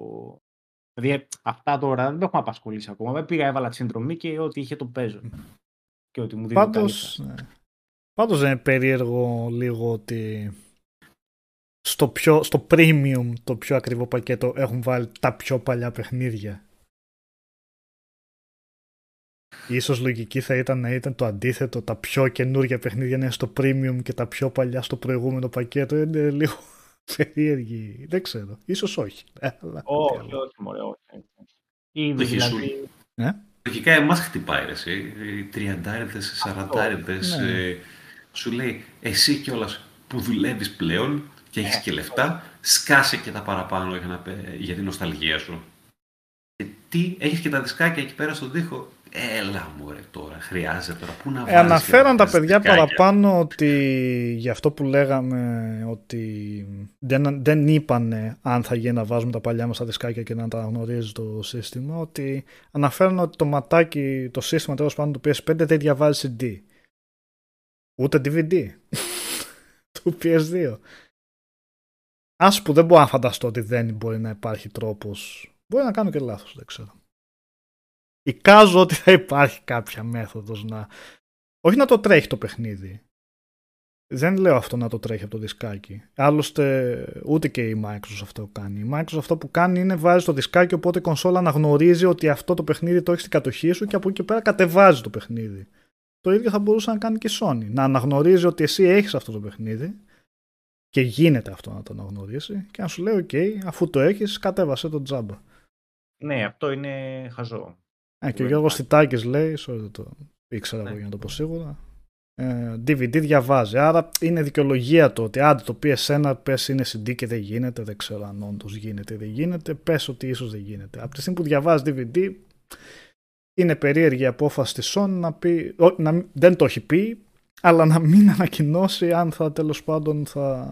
Δηλαδή αυτά τώρα δεν με έχουν απασχολήσει ακόμα. Δεν πήγα, έβαλα τη συνδρομή και ό,τι είχε το παίζω. Και ό,τι μου δίνει Πάντως, ναι. Πάντως δεν είναι περίεργο λίγο ότι στο, πιο, στο premium το πιο ακριβό πακέτο έχουν βάλει τα πιο παλιά παιχνίδια. Ίσως λογική θα ήταν να ήταν το αντίθετο, τα πιο καινούργια παιχνίδια να είναι στο premium και τα πιο παλιά στο προηγούμενο πακέτο. Είναι λίγο περίεργη. Δεν ξέρω. Ίσως όχι. Ε, Αλλά, Όχι, τι άλλο. όχι, μωρέ, όχι. Ήδη Όχι, δηλαδή. Λογικά εμάς χτυπάει ρε, εσύ. Οι τριαντάριδες, οι σαραντάριδες. ναι. ε, σου λέει εσύ κιόλας που δουλεύεις πλέον και έχεις Ναι. και λεφτά, σκάσε και τα παραπάνω για, να, πε- για την νοσταλγία σου. Και τι, έχεις και τα δισκάκια εκεί πέρα στον τοίχο; Έλα μου ρε τώρα, χρειάζεται τώρα. Πού να Ε, βάλεις και αναφέραν τα βάζεις παιδιά δισκάκια. παραπάνω ότι για αυτό που λέγαμε ότι δεν, δεν είπανε αν θα γίνει να βάζουμε τα παλιά μας στα δισκάκια και να τα γνωρίζει το σύστημα ότι αναφέραν ότι το ματάκι, το σύστημα τέλος πάντων του PS5 δεν διαβάζει CD ούτε DVD του PS2 Ας που δεν μπορώ να φανταστώ ότι δεν μπορεί να υπάρχει τρόπος. Μπορεί να κάνω και λάθος δεν ξέρω Εικάζω ότι θα υπάρχει κάποια μέθοδος να... Όχι να το τρέχει το παιχνίδι. Δεν λέω αυτό να το τρέχει από το δισκάκι. Άλλωστε ούτε και η Microsoft αυτό κάνει. Η Microsoft αυτό που κάνει είναι βάζει το δισκάκι οπότε η κονσόλα αναγνωρίζει ότι αυτό το παιχνίδι το έχεις στην κατοχή σου και από εκεί και πέρα κατεβάζει το παιχνίδι. Το ίδιο θα μπορούσε να κάνει και η Sony. Να αναγνωρίζει ότι εσύ έχεις αυτό το παιχνίδι και γίνεται αυτό να το αναγνωρίσει και να σου λέει οκ, αφού το έχεις κατέβασε το τζάμπα. Ναι, αυτό είναι χαζό. Ε, και ο Δεν Γιώργος υπάρχει. Τιτάκης λέει, sorry, δεν το ήξερα εγώ Ναι. για να το πω σίγουρα, ε, DVD διαβάζει. Άρα είναι δικαιολογία το ότι άντε το PS1 πες είναι CD και δεν γίνεται, δεν ξέρω αν όντως γίνεται ή δεν γίνεται, πες ότι ίσως δεν γίνεται. Από τη στιγμή που διαβάζει DVD είναι περίεργη η απόφαση της Sony να πει, ό, να, μην- δεν το έχει πει, αλλά να μην ανακοινώσει αν θα τέλος πάντων θα...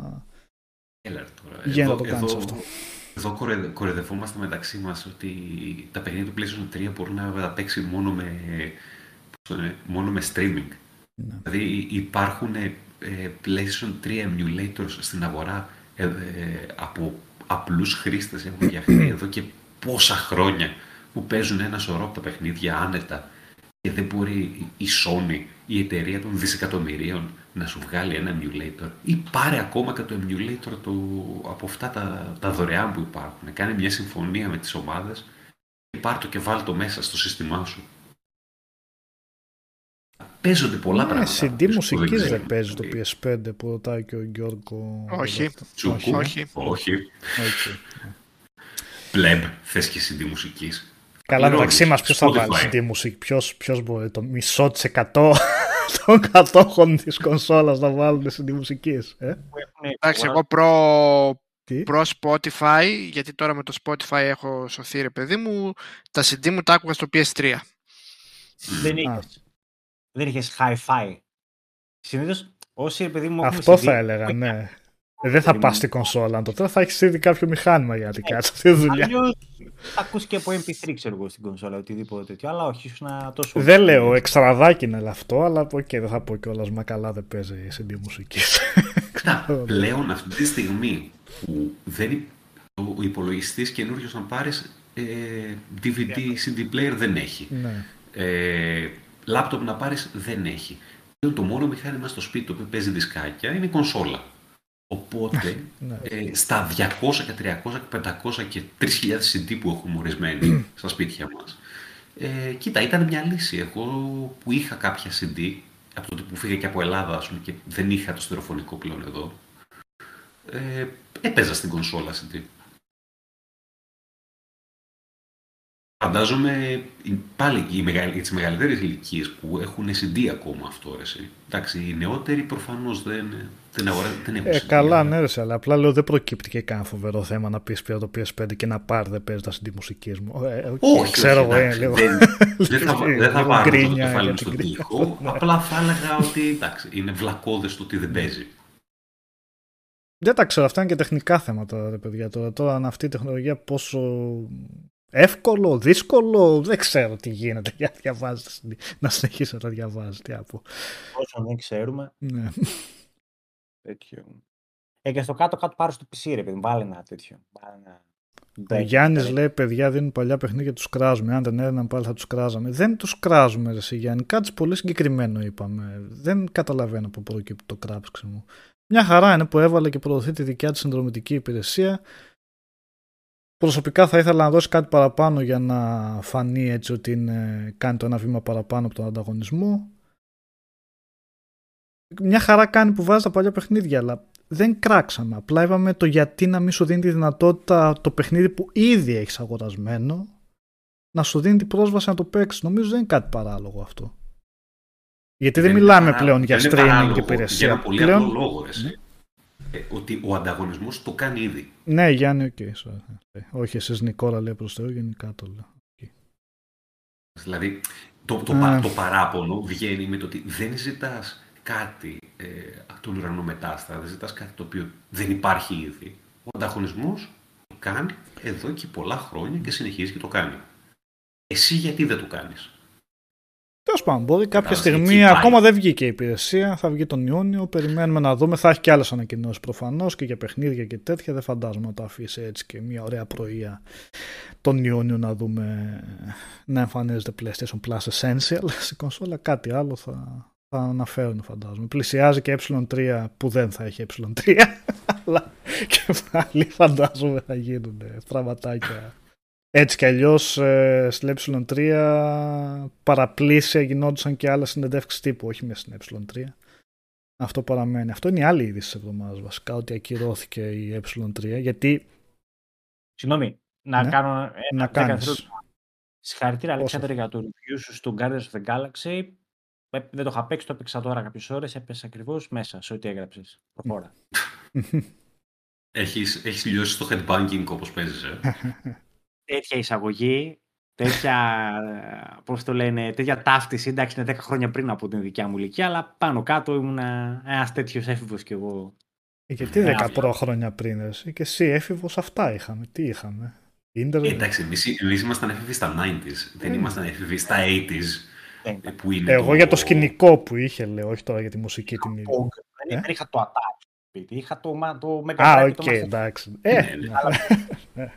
Έλα ρε τώρα. Για να Εδώ- το κάνεις εδώ- αυτό. Εδώ κορεδε- κορεδευόμαστε μεταξύ μας ότι τα παιχνίδια του PlayStation 3 μπορούν να τα παίξει μόνο με, πώς το λένε, μόνο με streaming. Ναι. Δηλαδή υπάρχουν ε, PlayStation 3 emulators στην αγορά ε, ε, από απλούς χρήστες έχουν φτιαχτεί εδώ και πόσα χρόνια που παίζουν ένα σωρό από τα παιχνίδια άνετα και δεν μπορεί η Sony, η εταιρεία των δισεκατομμυρίων να σου βγάλει ένα emulator ή πάρε ακόμα και το emulator του, από αυτά τα, τα δωρεάν που υπάρχουν. Κάνε μια συμφωνία με τις ομάδες και πάρ' το και βάλ' το μέσα στο σύστημά σου. Παίζονται πολλά Ναι, πράγματα. CD που δεν μουσικής δεν ξέρουν. παίζει το PS5 που ρωτάει και ο Γιώργο. Όχι. Τσουκού. Όχι. Όχι. Οκ. Πλεμπ, θες και CD μουσικής. Καλά, Πληρώνεις. μεταξύ μας, ποιος θα Spotify. βάλει CD μουσική, ποιος μπορεί το μισό της εκατό των κατόχων της κονσόλας να βάλουν CD μουσική. Ε; Που έχουν Εντάξει, αγοράσει- εγώ προ, Τι; προ Spotify, γιατί τώρα με το Spotify έχω σωθεί ρε παιδί μου, τα CD μου τα άκουγα στο PS3. Δεν Α. είχες. Δεν είχες hi-fi. Συνήθως όσοι ρε παιδί μου έχουν Αυτό CD, θα έλεγα, ναι. Ε, Δεν θα πας στην κονσόλα. Το τώρα θα έχεις ήδη κάποιο μηχάνημα για να την κάτσει αυτή τη δουλειά. Αλλιώς θα ακούς και από MP3 ξέρω εγώ στην κονσόλα οτιδήποτε τέτοιο, αλλά όχι ήσουν τόσο... Δεν λέω εξτραδάκι είναι όλο αυτό, αλλά οκ, δεν θα πω κιόλας μα καλά δεν παίζει CD μουσική. Κοίτα, πλέον αυτή τη στιγμή που δεν, υ- ο υπολογιστής καινούριο να πάρεις ε, DVD, CD player δεν έχει. ναι. Ε, λάπτοπ να πάρεις δεν έχει. Πλέον Το μόνο μηχάνημα στο σπίτι το οποίο παίζει δισκάκια είναι η κονσόλα. Οπότε Ναι. ε, στα 200 και 300 και 500 και 3.000 CD που έχουμε ορισμένοι στα σπίτια μας. Ε, κοίτα, ήταν μια λύση. Εγώ που είχα κάποια CD, από τότε που φύγα και από Ελλάδα ας πούμε, και δεν είχα το στερεοφωνικό πλέον εδώ, ε, έπαιζα στην κονσόλα CD. Φαντάζομαι οι- πάλι οι μεγαλ, τις μεγαλύτερες ηλικίες που έχουν CD ακόμα αυτό, ρε, εσύ. Εντάξει, οι νεότεροι προφανώς δεν, δεν, αγορά, δεν έχουν Ε, CD, καλά, αλλά- ναι, ρε, αλλά απλά λέω δεν προκύπτει και κανένα φοβερό θέμα να πεις πια το PS5 και να πάρει δεν παίζει τα CD μουσική μου. Ε, οκ, Όχι, ξέρω όχι, εγώ, είναι εντάξει, λίγο. δεν, δεν θα, λίγο δεν θα πάρω το γκρίνια κεφάλι για μου την στον γκρίνια. τοίχο. Ναι. Απλά θα έλεγα ότι εντάξει, είναι βλακώδες το ότι δεν παίζει. Δεν τα ξέρω, αυτά είναι και τεχνικά θέματα, ρε παιδιά. Τώρα, τώρα αν αυτή η τεχνολογία πόσο εύκολο, δύσκολο, δεν ξέρω τι γίνεται για να διαβάζετε, να συνεχίσει να τα διαβάζει. Τι από. Όσο δεν ξέρουμε, Ναι. Τέτοιο. Ε, και στο κάτω-κάτω πάρω στο PC, ρε παιδί, μου, βάλε ένα τέτοιο. Βάλε ένα... Ο Γιάννης λέει: Παιδιά δίνουν παλιά παιχνίδια, τους κράζουμε. Αν δεν έδιναν πάλι θα τους κράζαμε. Δεν τους κράζουμε, ρε, εσύ, Γιάννη. Κάτι πολύ συγκεκριμένο είπαμε. Δεν καταλαβαίνω πού προκύπτει το κράψξε μου. Μια χαρά είναι που έβαλε και προωθεί τη δικιά της συνδρομητική υπηρεσία. Προσωπικά θα ήθελα να δώσει κάτι παραπάνω για να φανεί έτσι ότι είναι, κάνει το ένα βήμα παραπάνω από τον ανταγωνισμό. Μια χαρά κάνει που βάζει τα παλιά παιχνίδια, αλλά δεν κράξαμε. Απλά είπαμε το γιατί να μην σου δίνει τη δυνατότητα το παιχνίδι που ήδη έχεις αγορασμένο να σου δίνει την πρόσβαση να το παίξεις. Νομίζω δεν είναι κάτι παράλογο αυτό. Γιατί δεν, είναι μιλάμε παράλογο. πλέον για Δεν είναι streaming παράλογο, και Για υπηρεσία. ένα πολύ πλέον... απλό λόγο, ρε, εσύ. Ε, ότι ο ανταγωνισμός το κάνει ήδη. Ναι, Γιάννη, οκ. sorry. Ε, Όχι, εσείς Νικόλα λέει προς Θεού, γενικά το λέω. Δηλαδή, το, το, Α. πα- το παράπονο βγαίνει με το ότι δεν ζητάς κάτι ε, από τον ουρανό με τ' άστρα, δεν ζητάς κάτι το οποίο δεν υπάρχει ήδη. Ο ανταγωνισμός το κάνει εδώ και πολλά χρόνια και συνεχίζει και το κάνει. Εσύ γιατί δεν το κάνεις; Τέλος πάντων, μπορεί κάποια Κατάλαβες, εκεί στιγμή, πάει. ακόμα δεν βγήκε η υπηρεσία, θα βγει τον Ιούνιο, περιμένουμε να δούμε. Θα έχει και άλλες ανακοινώσεις προφανώς και για παιχνίδια και τέτοια. Δεν φαντάζομαι να το αφήσει έτσι και μια ωραία πρωία τον Ιούνιο να δούμε να εμφανίζεται PlayStation Plus Essential στην κονσόλα. Κάτι άλλο θα, θα αναφέρουν, φαντάζομαι. Πλησιάζει και ε3 που δεν θα έχει ε3, αλλά και πάλι φαντάζομαι θα γίνουν πραγματάκια έτσι κι αλλιώς ε, στην ε3 παραπλήσια γινόντουσαν και άλλες συνεντεύξεις τύπου, όχι μέσα στην ε3. Αυτό παραμένει. Αυτό είναι η άλλη είδηση της εβδομάδας βασικά, ότι ακυρώθηκε η ε3 γιατί. Συγγνώμη, να Ναι. κάνω ένα Να δέκα κάνεις. δευτερόλεπτα. Συγχαρητήρια, Πόσο; Αλέξανδρε, για το review σου στο Guardians of the Galaxy. Ε, Δεν το είχα παίξει, το έπαιξα τώρα κάποιες ώρες. Έπεσε ακριβώς μέσα σε ό,τι έγραψες. Προχώρα. Έχεις, έχεις λιώσει το headbanging όπως παίζεις, ε; τέτοια εισαγωγή, τέτοια, πώς το λένε, τέτοια ταύτιση, εντάξει είναι 10 χρόνια πριν από την δικιά μου ηλικία, αλλά πάνω κάτω ήμουν ένας τέτοιος έφηβος κι εγώ. γιατί Ναι, 10 αυτό. προ χρόνια πριν, εσύ, και εσύ έφηβος αυτά είχαμε. Τι είχαμε. Ίντερνετ. Ε, εντάξει, εμείς, εμείς ήμασταν έφηβοι στα 90s, δεν ήμασταν έφηβοι στα 80s, Δεν ε, που είναι Εγώ για το σκηνικό που είχε, λέω, όχι τώρα για τη μουσική την ίδια. Δεν Ε; δεν είχα το Atari σπίτι, είχα το, μα- το Mega Α, Drive, οκ, το Master- εντάξει. Ε, Ναι, ναι.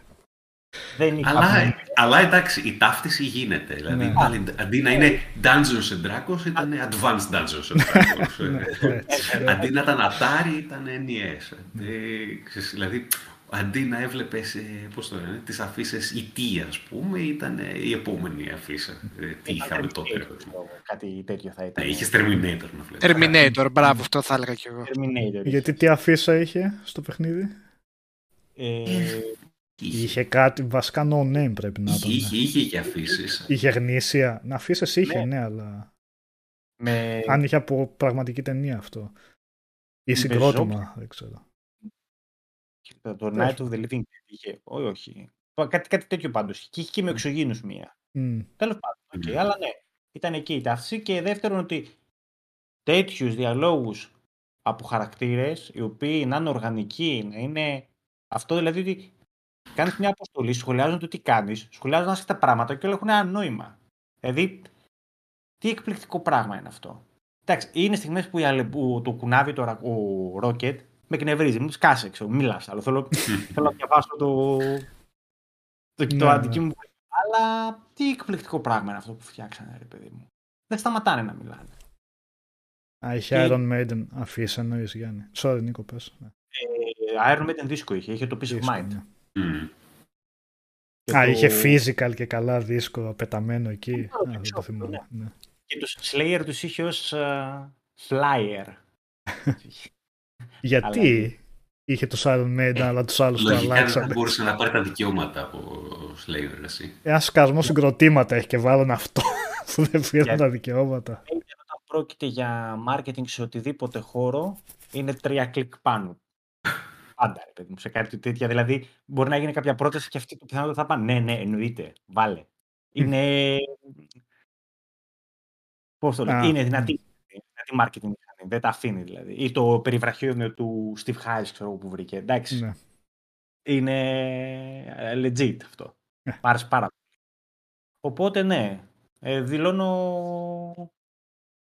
Δεν είχα Αλλά, αλλά εντάξει, η ταύτιση γίνεται. Δηλαδή, Ναι. πάλι, αντί να είναι Dungeons and Dragons, ήταν Advanced Dungeons and Dragons. Ναι, Ε, έτσι. αντί να ήταν Atari, ήταν NES. Ε, ξέρεις, δηλαδή, αντί να έβλεπες, ε, πώς το λένε, τις αφήσεις ET, ας πούμε, ήταν ε, η επόμενη αφίσα. Ε, τι είχαμε τότε. ρε παιδί μου. Κάτι τέτοιο θα ήταν. Ναι, είχες Terminator να βλέπεις. Terminator, μπράβο, αυτό θα έλεγα κι εγώ. Terminator. γιατί τι αφίσα είχε στο παιχνίδι; Ε, Είχε, Είχε κάτι, βασικά no name πρέπει να είχε, ήταν. είχε, είχε και αφήσεις. Είχε γνήσια. Να αφήσει είχε, Ναι. ναι, αλλά. με... Αν είχε από πραγματική ταινία αυτό. Ή Με συγκρότημα, δεν ξέρω. Το, το Night of the Living Dead είχε. Όχι, όχι. Το- Κάτι, κάτι τέτοιο πάντως. Και είχε και με εξωγήνους μία. Μμ. Τέλος πάντων. οκ, Μμμ. Αλλά ναι, ήταν εκεί η ταύτιση. Και δεύτερον ότι τέτοιους διαλόγους από χαρακτήρες οι οποίοι να είναι οργανικοί, να είναι αυτό δηλαδή ότι κάνεις μια αποστολή, σχολιάζουν το τι κάνεις, σχολιάζουν άσχετα πράγματα και όλα έχουν ένα νόημα. Δηλαδή, τι εκπληκτικό πράγμα είναι αυτό. Εντάξει, είναι στιγμές που, η αλε- που το κουνάβει τώρα ο Ρόκετ με εκνευρίζει, μου σκάσε, ξέρω, μιλάς άλλο. Θέλω, θέλω να διαβάσω το, το, το Ναι, αντικείμενο. Αλλά τι εκπληκτικό πράγμα είναι αυτό που φτιάξανε, ρε παιδί μου. Δεν σταματάνε να μιλάνε. Α, είχε Και- Iron Maiden αφήσει εννοείς Γιάννη. Sorry Νίκο πες. Ναι, Ε, Iron Maiden δίσκο είχε, είχε το Peace of δίσκο, Mind. ναι. Μμ. Και Α, το- είχε physical και καλά δίσκο πεταμένο εκεί. Ναι, Α, δεν ξέρω, το θυμάμαι. ναι. ναι. Και το Slayer τους είχε ως ε, Flyer. Γιατί είχε τους Iron Maiden αλλά τους άλλους το Λογικά δεν αλλάξανε. μπορούσε να πάρει τα δικαιώματα από Slayer, εσύ. Ένα σκασμό συγκροτήματα έχει και βάλουν αυτό που δεν πήραν Γιατί- τα δικαιώματα. Όταν πρόκειται για marketing σε οτιδήποτε χώρο, είναι τρία κλικ πάνω. Πάντα, ρε παιδί μου, σε κάτι τέτοια. Δηλαδή, μπορεί να γίνει κάποια πρόταση και αυτή το πιθανότητα θα πάνε. Ναι, ναι, εννοείται. Βάλε. Είναι. Πώς το λέω, Α, είναι δυνατή. Δυνατή marketing μηχανή. Δεν τα αφήνει δηλαδή. Ή το περιβραχίωνιο του Steve Hayes, ξέρω εγώ που βρήκε. Εντάξει. Ναι. Είναι ε, legit αυτό. Ε. Μ' άρεσε πάρα πολύ. Οπότε ναι, ε, δηλώνω...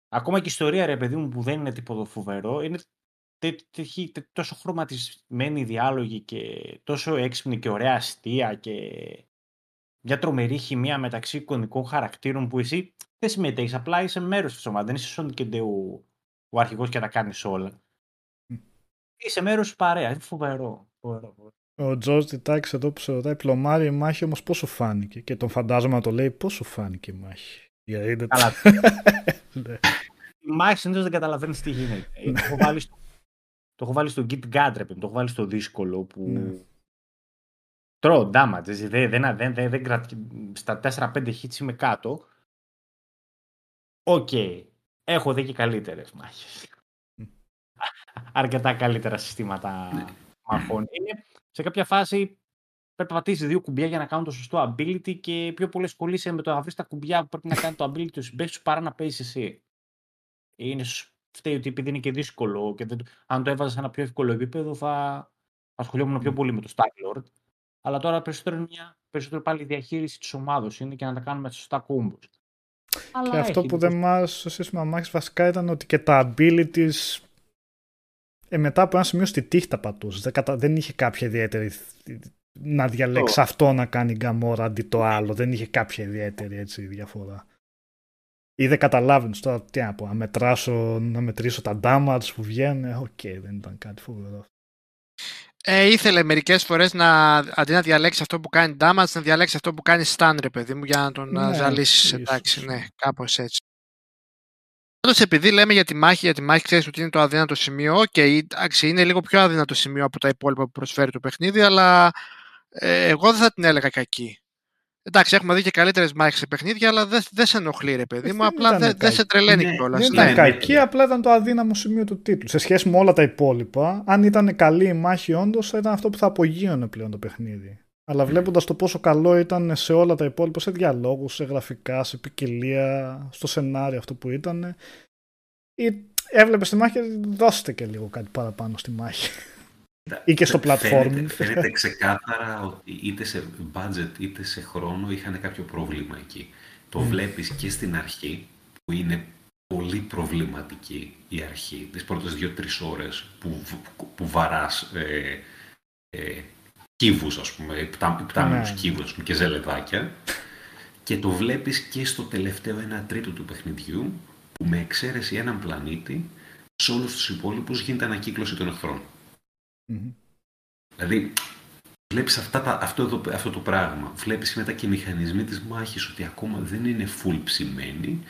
Ακόμα και η ιστορία ρε παιδί μου που δεν είναι τίποτα φοβερό, είναι τε- τε- τε- τόσο χρωματισμένη διάλογοι και τόσο έξυπνη και ωραία αστεία και μια τρομερή χημεία μεταξύ εικονικών χαρακτήρων που εσύ δεν συμμετέχεις, απλά είσαι μέρος της ομάδας, δεν είσαι Sonic και ο, ο αρχηγός και τα κάνεις όλα. Μμ. Είσαι μέρος της παρέας, είναι φοβερό. φοβερό, φοβερό. Ο Τζορτ Τιτάκη εδώ που σε ρωτάει, πλωμάρι η μάχη όμως πόσο φάνηκε. Και τον φαντάζομαι να το λέει πόσο φάνηκε η μάχη. Γιατί είναι- Καλά, Ναι. η μάχη συνήθως δεν καταλαβαίνεις τι γίνεται. Ε, το, έχω βάλει στο, το έχω βάλει στο Git Gud, ρε παιδί μου, το έχω βάλει στο δύσκολο που. Ναι. Τρώω damage. Δεν, δεν, δεν, δεν, δεν, δεν κρατ- στα 4-5 hits είμαι κάτω. Οκ. Έχω δει και καλύτερες μάχες. Μμ. Αρκετά καλύτερα συστήματα Ναι. μαχών. Είναι σε κάποια φάση πρέπει να πατήσει δύο κουμπιά για να κάνουν το σωστό ability και πιο πολύ ασχολείσαι με το να βρεις τα κουμπιά που πρέπει να κάνει το ability του συμπαίκτη σου παρά να παίζεις εσύ. Είναι σ- φταίει ότι επειδή είναι και δύσκολο και δεν, το- αν το έβαζα σε ένα πιο εύκολο επίπεδο θα ασχολιόμουν πιο Μμ. πολύ με το Star Lord. Αλλά τώρα περισσότερο είναι μια περισσότερο πάλι η διαχείριση της ομάδος είναι και να τα κάνουμε σωστά κόμπους. Αλλά Και αυτό έχει που λίγο- δεν μ' άρεσε στο σύστημα μάχης βασικά ήταν ότι και τα abilities ε, μετά από ένα σημείο στη τύχη τα πατούσες. Δεν, κατα... δεν είχε κάποια ιδιαίτερη να διαλέξεις αυτό να κάνει γκαμόρα αντί το άλλο. Δεν είχε κάποια ιδιαίτερη έτσι, διαφορά. Ή δεν καταλάβαινες τώρα τι να πω, να, μετράσω, να μετρήσω τα damage που βγαίνουν. Οκ, δεν ήταν κάτι φοβερό. Ε, ήθελε μερικές φορές να, αντί να διαλέξει αυτό που κάνει damage, να διαλέξει αυτό που κάνει stun, ρε παιδί μου, για να τον Ναι, ναι, ζαλίσεις. ίσως. Εντάξει, ναι, κάπως έτσι. Πάντως επειδή λέμε για τη μάχη, για τη μάχη ξέρεις ότι είναι το αδύνατο σημείο, και εντάξει, είναι λίγο πιο αδύνατο σημείο από τα υπόλοιπα που προσφέρει το παιχνίδι, αλλά ε, εγώ δεν θα την έλεγα κακή. Εντάξει, έχουμε δει και καλύτερες μάχε σε παιχνίδια, αλλά δεν δεν σε ενοχλεί, ρε παιδί μου. Δεν Απλά ήταν δεν δεν κακή. σε τρελαίνει Ναι, κιόλας. Δεν ναι, ήταν ναι, κακή, ναι. απλά ήταν το αδύναμο σημείο του τίτλου. Σε σχέση με όλα τα υπόλοιπα, αν ήταν καλή η μάχη, όντως θα ήταν αυτό που θα απογείωνε πλέον το παιχνίδι. Αλλά βλέποντας το πόσο καλό ήταν σε όλα τα υπόλοιπα, σε διαλόγους, σε γραφικά, σε ποικιλία, στο σενάριο αυτό που ήταν. Έβλεπες τη μάχη και δώστε και λίγο κάτι παραπάνω στη μάχη. Ή και στο platform. Φαίνεται, φαίνεται ξεκάθαρα ότι είτε σε budget είτε σε χρόνο είχαν κάποιο πρόβλημα εκεί. Το Mm. βλέπεις και στην αρχή που είναι πολύ προβληματική η αρχή, τις πρώτες δύο-τρεις ώρες που, που βαράς ε, ε, κύβους ας πούμε, υπτά, υπτάμενους Ναι. κύβους ας πούμε, και ζελεδάκια και το βλέπεις και στο τελευταίο ένα τρίτο του παιχνιδιού που με εξαίρεση έναν πλανήτη σε όλους τους υπόλοιπους γίνεται ανακύκλωση των εχθρών. Μμμ. Δηλαδή, βλέπεις αυτά τα, αυτό, εδώ, αυτό το πράγμα. Βλέπεις μετά και οι μηχανισμοί της μάχης ότι ακόμα δεν είναι full ψημένοι.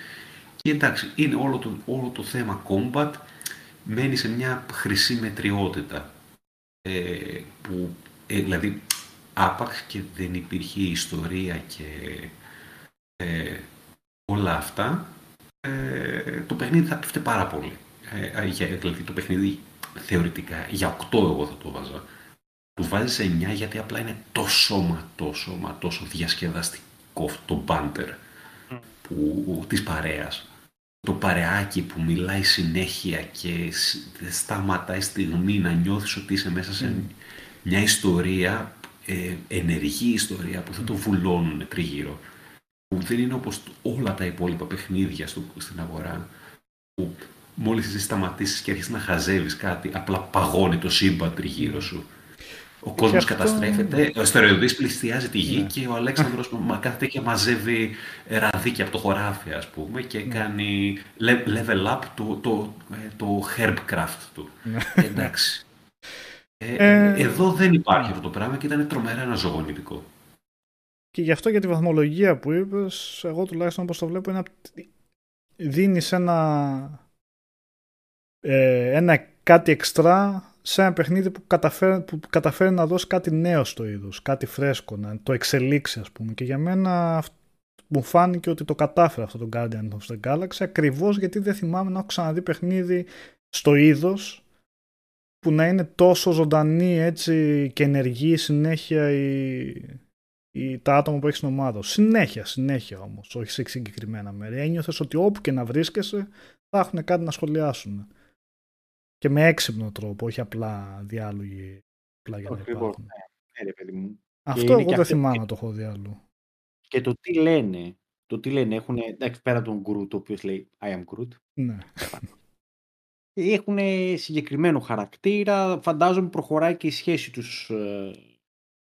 Και εντάξει, είναι όλο το, όλο το θέμα combat μένει σε μια χρυσή μετριότητα. Ε, που, ε, δηλαδή, άπαξ και δεν υπήρχε η ιστορία και ε, όλα αυτά, ε, το παιχνίδι θα πέφτει πάρα πολύ. Ε, για, δηλαδή, το παιχνίδι θεωρητικά για 8 εγώ θα το βάζα. Του βάζει σε 9 γιατί απλά είναι τόσο μα τόσο μα τόσο διασκεδαστικό αυτό το μπάντερ που, της παρέας. Το παρεάκι που μιλάει συνέχεια και σ- δεν σταματάει στιγμή να νιώθεις ότι είσαι μέσα σε μια ιστορία, ε, ενεργή ιστορία που δεν το βουλώνουν τριγύρω. Που δεν είναι όπως όλα τα υπόλοιπα παιχνίδια στο, στην αγορά που μόλις εσύ σταματήσεις και αρχίσεις να χαζεύεις κάτι, απλά παγώνει το σύμπαν τριγύρω σου. Ο κόσμος αυτό- καταστρέφεται, ο αστεροειδής πληστιάζει τη γη Ναι. και ο Αλέξανδρος μα- κάθεται και μαζεύει ραδίκια από το χωράφι, ας πούμε, και Ναι. κάνει le- level up το, το, ε, το herbcraft του. Εντάξει. Ε, Ε, εδώ δεν υπάρχει αυτό το πράγμα και ήταν τρομερά αναζωογονητικό. Και γι' αυτό για τη βαθμολογία που είπες, εγώ τουλάχιστον όπως το βλέπω είναι απ' τη- δίνεις ένα, ε, ένα κάτι εξτρά σε ένα παιχνίδι που καταφέρει, που καταφέρει να δώσει κάτι νέο στο είδος, κάτι φρέσκο, να το εξελίξει ας πούμε. Και για μένα αυ- μου φάνηκε ότι το κατάφερε αυτό το Guardian of the Galaxy ακριβώς γιατί δεν θυμάμαι να έχω ξαναδεί παιχνίδι στο είδος που να είναι τόσο ζωντανή έτσι και ενεργή συνέχεια η, η, τα άτομα που έχεις στην ομάδα. σου. Συνέχεια, συνέχεια όμως, όχι σε συγκεκριμένα μέρη. Ένιωθες ότι όπου και να βρίσκεσαι θα έχουν κάτι να σχολιάσουν. Και με έξυπνο τρόπο, όχι απλά διάλογοι. Απλά για να Ακριβώς, υπάρχουν. Ναι, ρε παιδί μου. Αυτό είναι εγώ και δεν αυτό- θυμάμαι να το έχω δει αλλού. Και το τι λένε. Το τι λένε. Έχουν, εντάξει, πέρα τον Groot, ο οποίος λέει I am Groot. Ναι. Έχουν συγκεκριμένο χαρακτήρα. Φαντάζομαι προχωράει και η σχέση τους ε,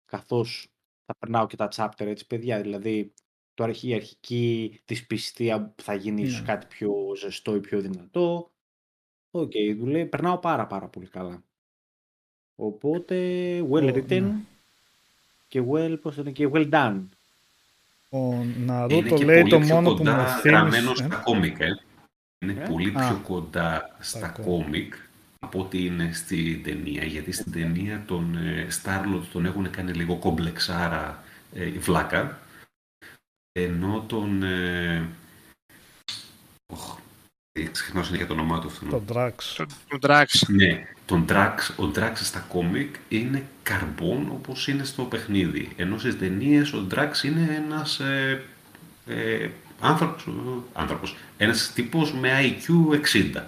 καθώς θα περνάω και τα chapter έτσι παιδιά. Δηλαδή το αρχή, η αρχική δυσπιστία που θα γίνει ίσως Ναι. κάτι πιο ζεστό ή πιο δυνατό. Οκ, δουλεύει, περνάω πάρα πάρα πολύ καλά. Οπότε, well Ω, written ναι. και well, πώς το λένε, και well done. Ο Είναι Ναρούτο και λέει πολύ το πιο μόνο που κοντά μου γραμμένο θύμισε. στα κόμικ, ε. Είναι Ε; πολύ Α. πιο κοντά στα Στα κόμικ από ότι είναι στην ταινία. Γιατί στην ταινία τον ε, Starlord τον έχουν κάνει λίγο κομπλεξάρα ε, η βλάκα. Ενώ τον... Ε, οχ, ε, ξεχνάω συνέχεια το όνομά του αυτόν. Το Drax. Τον, τον Drax. Ναι, τον Drax, ο Drax στα κόμικ είναι καρμπόν όπως είναι στο παιχνίδι. Ενώ στις ταινίες ο Drax είναι ένας ε, ε, άνθρωπος, ε, άνθρωπος, ένας τύπος με IQ 60.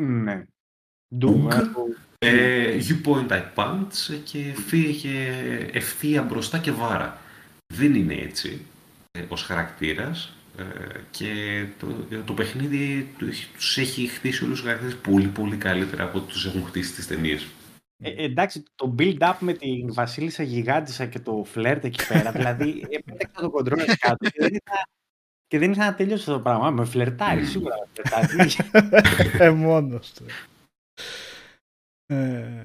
Ναι. Ουγγ. Doom, ε, το- Ε, you point, I punch και φύγε ευθεία μπροστά και βάρα. Δεν είναι έτσι ε, ως χαρακτήρας ε, και το, το παιχνίδι του- τους έχει χτίσει όλους τους χαρακτήρες πολύ πολύ καλύτερα από ό,τι τους έχουν χτίσει τις ταινίες. Ε, εντάξει, το build-up με την Βασίλισσα Γιγάντισσα και το φλερτ εκεί πέρα, δηλαδή έπαιξα το κοντρόλ κάτω και δεν είχα, και δεν είχα να τελειώσει αυτό το πράγμα. Με φλερτάρει, σίγουρα με φλερτάρει. ε, μόνος του. Ε,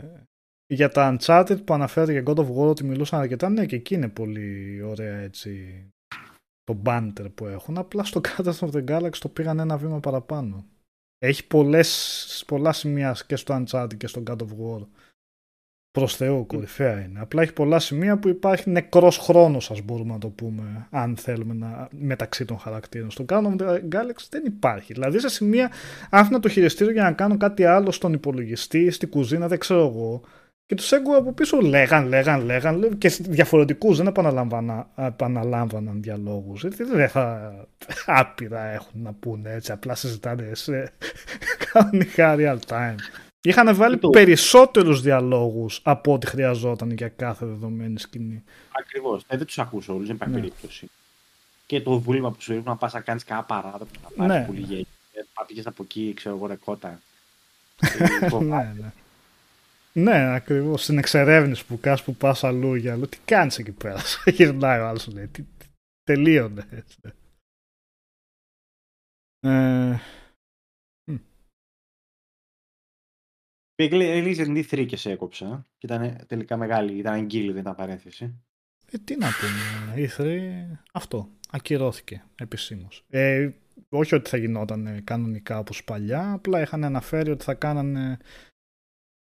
για τα Uncharted που αναφέρεται για God of War ότι μιλούσαν αρκετά, ναι και εκεί είναι πολύ ωραία έτσι το banter που έχουν. Απλά στο Guardians of the Galaxy το πήγαν ένα βήμα παραπάνω. Έχει πολλές, πολλά σημεία και στο Uncharted και στο God of War. Προς Θεού, κορυφαία είναι. Απλά έχει πολλά σημεία που υπάρχει νεκρός χρόνος, ας μπορούμε να το πούμε, αν θέλουμε να, μεταξύ των χαρακτήρων. Στο Guardians of the Galaxy δεν υπάρχει. Δηλαδή σε σημεία άφηνα το χειριστήριο για να κάνω κάτι άλλο στον υπολογιστή, στην κουζίνα, δεν ξέρω εγώ. Και τους έγκουα από πίσω λέγαν, λέγαν, λέγαν λέγαν και διαφορετικούς δεν επαναλάμβανα, επαναλάμβαναν διαλόγους. Δεν θα άπειρα έχουν να πούνε έτσι, απλά συζητάνε σε κανονικά real time. Είχαν βάλει Το- περισσότερους διαλόγους από ό,τι χρειαζόταν για κάθε δεδομένη σκηνή. Ακριβώς. Ε, δεν τους ακούσω όλους, δεν υπάρχει Ναι. περίπτωση. Και το βούλημα που σου ρίχνουν να πας να κάνεις κανένα παράδοτο, να πάρεις Ναι. πολύ γέλιο. Ε, Να πήγε από εκεί, ξέρω εγώ, ρεκότα. ναι, ναι. Ναι, ακριβώς. Στην εξερεύνηση που κάς που πας αλλού για αλλού. Τι κάνεις εκεί πέρα. Γυρνάει ο άλλος λέει. Τι, τι- τελείωνε. έτσι. Ε, Πήγε Resident 3 και σε έκοψα. Και ήταν τελικά μεγάλη, ήταν αγγίλη, δεν ήταν παρένθεση. ε, τι να πούμε. Ήθρε αυτό. Ακυρώθηκε επισήμως. Ε, όχι ότι θα γινόταν ε, κανονικά όπως παλιά, απλά είχαν αναφέρει ότι θα κάνανε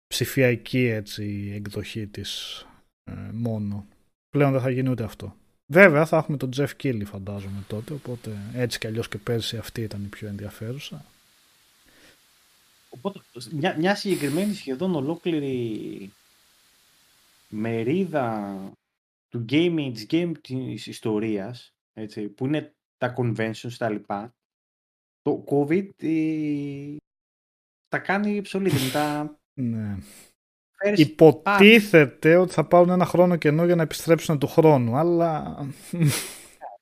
ψηφιακή έτσι, εκδοχή της ε, μόνο. Πλέον δεν θα γίνει ούτε αυτό. Βέβαια θα έχουμε τον Jeff Keighley φαντάζομαι τότε, οπότε έτσι κι αλλιώς και πέρσι αυτή ήταν η πιο ενδιαφέρουσα. Οπότε μια, μια συγκεκριμένη σχεδόν ολόκληρη μερίδα του gaming, της game της ιστορίας, έτσι, που είναι τα conventions τα λοιπά, το COVID ε, τα κάνει obsolete. τα Ναι. φέρει Υποτίθεται ότι θα πάρουν ένα χρόνο κενό για να επιστρέψουν του χρόνου, αλλά...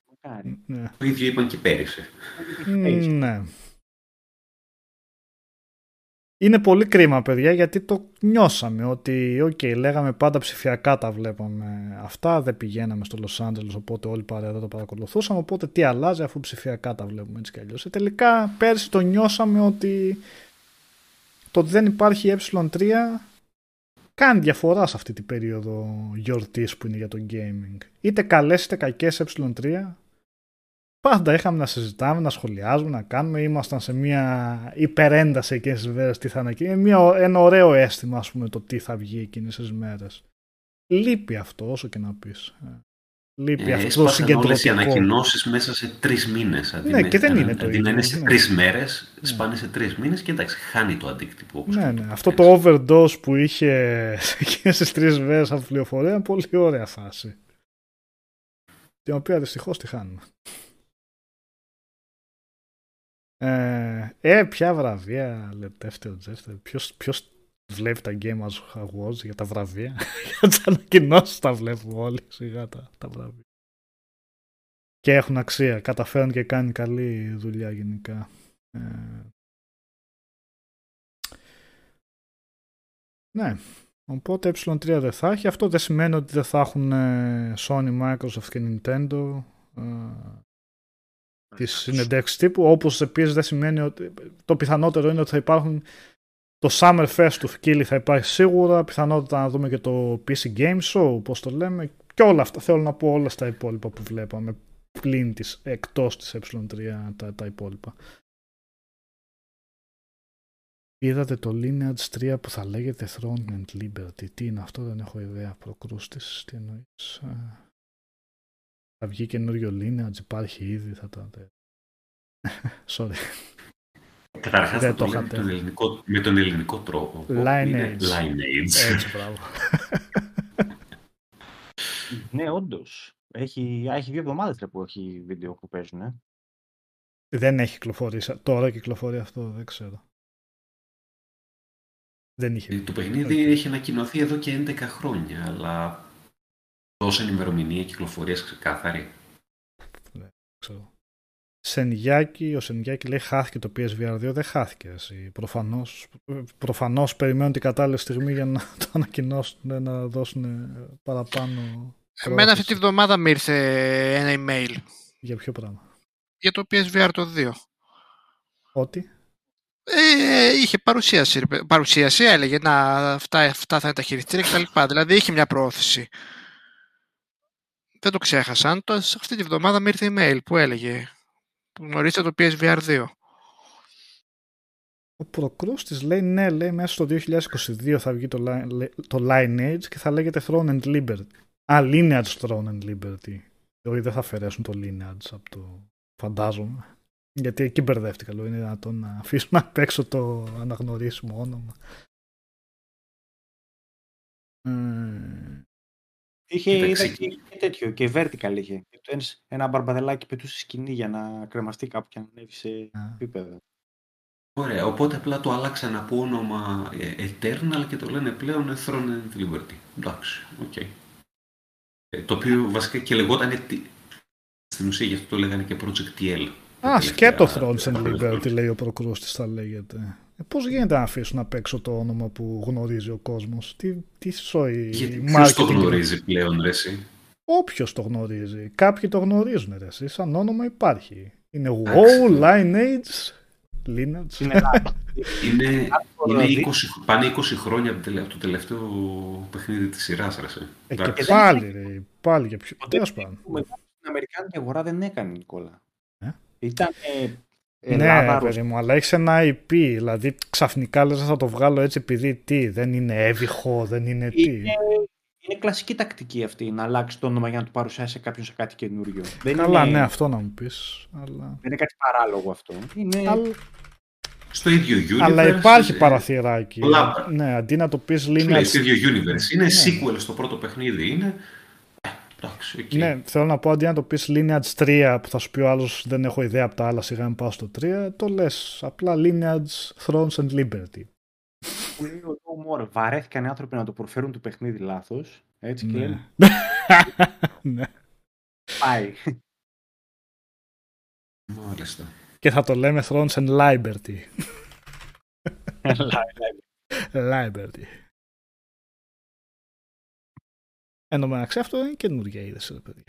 μακάρι. ναι. Το ίδιο είπαν και πέρυσι. ναι. Είναι πολύ κρίμα, παιδιά, γιατί το νιώσαμε ότι, οκ, λέγαμε πάντα ψηφιακά τα βλέπαμε αυτά, δεν πηγαίναμε στο Λος Άντζελες, οπότε όλοι παρέα δεν το παρακολουθούσαμε, οπότε τι αλλάζει αφού ψηφιακά τα βλέπουμε έτσι κι αλλιώς. Ε, τελικά πέρσι το νιώσαμε ότι το ότι δεν υπάρχει E3 κάνει διαφορά σε αυτή την περίοδο γιορτής που είναι για το gaming. Είτε καλές είτε κακές E3, πάντα είχαμε να συζητάμε, να σχολιάζουμε, να κάνουμε. Ήμασταν σε μια υπερένταση εκείνες τις μέρες τι θα ανακοινήσει. Μια, ένα ωραίο αίσθημα, ας πούμε, το τι θα βγει εκείνες τις μέρες. Λείπει αυτό, όσο και να πεις. Ε, Λείπει Ε, αυτός το έσπασαν όλες οι συγκεντρωτικός. ανακοινώσεις μέσα σε τρεις μήνες. Αντί Ναι, με- και δεν είναι το αντί ίδιο, να είναι σε ναι. τρεις μέρες, σπάνε σε τρεις μήνες και εντάξει, χάνει το αντίκτυπο. όπως Ναι, το ναι. είπες. Αυτό το overdose που είχε σε εκείνες τις τρεις μέρες από πληροφορία είναι πολύ ωραία φάση. Την οποία δυστυχώς τη χάνουμε. Ε, ε, ποια βραβεία λεπτεύτε ο Τζέφτερ. Ποιος, ποιος βλέπει τα Game Awards για τα βραβεία. για τις ανακοινώσεις τα βλέπουμε όλοι σιγά τα, τα βραβεία. Και έχουν αξία. Καταφέρουν και κάνει καλή δουλειά γενικά. Ε, ναι. Οπότε ε3 δεν θα έχει. Αυτό δεν σημαίνει ότι δεν θα έχουν ε, Sony, Microsoft και Nintendo ε, τις συνεντεύξεις τύπου. Όπως επίσης δεν σημαίνει ότι το πιθανότερο είναι ότι θα υπάρχουν το Summer Fest του Φκίλη θα υπάρχει σίγουρα, πιθανότητα να δούμε και το PC Game Show, πώς το λέμε, και όλα αυτά. Θέλω να πω όλα στα υπόλοιπα που βλέπαμε πλην της, εκτός της ε3 τα, τα υπόλοιπα. Είδατε το Lineage 3 που θα λέγεται Throne and Liberty. Τι είναι αυτό, δεν έχω ιδέα. Προκρούστης, τι εννοείς. Ε, Θα βγει καινούριο Lineage, υπάρχει ήδη, θα τα... Sorry. Καταρχάς Δεν θα το το λέμε είχατε. τον ελληνικό- με τον ελληνικό τρόπο. Lineage. Είναι Lineage. Έτσι, μπράβο. Ναι, όντως. Έχει, α, έχει δύο εβδομάδες που έχει βίντεο που παίζουν. Ε. δεν έχει κυκλοφορήσει. Τώρα κυκλοφορεί αυτό, δεν ξέρω. Δεν είχε. Ε, Το παιχνίδι έχει ανακοινωθεί εδώ και 11 χρόνια, αλλά δώσαν ημερομηνία κυκλοφορίας ξεκάθαρη. ξέρω. Σενγιάκη, ο Σενγιάκη λέει χάθηκε το PSVR 2, δεν χάθηκε. Εσύ. Προφανώς, προφανώς περιμένουν την κατάλληλη στιγμή για να το ανακοινώσουν, να δώσουν παραπάνω Εμένα αυτή πρόθεση. τη βδομάδα μου ήρθε ένα email Για ποιο πράγμα; για το PSVR το 2. Ότι; Ε, είχε παρουσίαση, ρε παι- παρουσίαση έλεγε να αυτά, αυτά θα είναι τα χειριστήρια κτλ. Δηλαδή είχε μια πρόθεση. Δεν το ξέχασαν. Το, αυτή τη βδομάδα μου ήρθε email που έλεγε που γνωρίστε το PSVR 2. Ο Προκρούστης λέει ναι, λέει μέσα στο 2022 θα βγει το, Li- το Lineage και θα λέγεται Throne and Liberty. Α, Lineage Throne and Liberty. Όχι, δεν θα αφαιρέσουν το Lineage από το φαντάζομαι. Γιατί εκεί μπερδεύτηκα, λέω, είναι δυνατόν να αφήσουμε απ' έξω το αναγνωρίσιμο όνομα. Ε, Είχε Κοίταξε, είδα και, και τέτοιο, και vertical είχε. Ένας- Ένα μπαρμπαδελάκι πετούσε σκηνή για να κρεμαστεί κάπου και να ανέβει σε α. επίπεδο. Ωραία, οπότε απλά το άλλαξαν από όνομα ε, Eternal και το λένε πλέον Throne and Liberty. Εντάξει, οκ. Ε, Το οποίο βασικά και λεγόταν τι- στην ουσία γι' αυτό το λέγανε και Project TL. Α, σκέτο τελευταία- Thrones and Liberty λέει ο Προκρούστης θα λέγεται. Ε, πώς γίνεται να αφήσουν απ' έξω το όνομα που γνωρίζει ο κόσμος; Τι, τι σόι Γιατί ποιος το marketing γνωρίζει πλέον, ρε εσύ; Όποιος το γνωρίζει. Κάποιοι το γνωρίζουν ρε εσύ. Σαν όνομα υπάρχει. Είναι Εντάξει. WoW, Lineage, Lineage. Στην Ελλάδα. Είναι, είναι δει- 20, πάνε 20 χρόνια από το τελε- από το τελευταίο παιχνίδι της σειράς, ρε εσύ. Ε, και Εντάξει. πάλι ρε. Πάλι για ποιο. Το Τέλος τέτοιο πάντων. που μετά στην Αμερικάνικη αγορά δεν έκανε, Νικόλα. Ε; Ήταν ε, Ναι, Ελλάδας, παιδί μου, αλλά έχεις ένα IP. Δηλαδή ξαφνικά λες θα το βγάλω έτσι επειδή τι, δεν είναι έβυχο, δεν είναι τι. Είναι, είναι κλασική τακτική αυτή να αλλάξεις το όνομα για να του παρουσιάσει κάποιον σε κάτι καινούριο. Δεν Καλά, είναι, ναι, αυτό να μου πεις. Αλλά... δεν είναι κάτι παράλογο αυτό. Είναι... Αλλά, στο ίδιο universe. Αλλά υπάρχει ε, παραθυράκι. πολλά. Ναι, αντί να το πεις Σου λέει, lineage. στο ίδιο universe. Είναι Ναι. sequel στο πρώτο παιχνίδι. Είναι. Ε, εντάξει, οκ. Ναι, θέλω να πω αντί να το πεις lineage 3 που θα σου πει ο άλλος δεν έχω ιδέα από τα άλλα, σιγά μην πάω στο 3, το λες απλά lineage Thrones and Liberty. Που λέει ο Joe Moore, βαρέθηκαν οι άνθρωποι να το προφέρουν το παιχνίδι λάθος. Έτσι και Ναι. λένε, ναι. πάει. Μάλιστα. Και θα το λέμε Thrones and Liberty. Liberty. Εν τω μεταξύ αυτό είναι καινούργια είδηση, ρε παιδιά.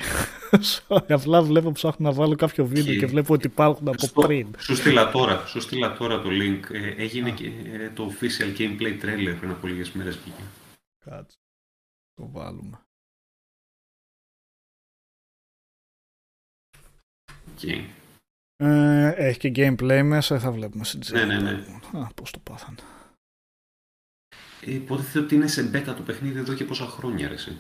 Sorry, απλά βλέπω ψάχνω να βάλω κάποιο βίντεο Και- και βλέπω ότι υπάρχουν από Στο- πριν. Σου στείλα τώρα, σου στείλα τώρα το link. Ε, έγινε και ε, το official gameplay trailer πριν από λίγες μέρες βγήκε. Κάτσε. Το βάλουμε. Και... Ε, έχει και gameplay μέσα, θα βλέπουμε στην Ναι, ναι, ναι. Α, πώς το πάθανε. Ε, υποτίθεται ότι είναι σε beta το παιχνίδι εδώ και πόσα χρόνια, ρε, εσύ.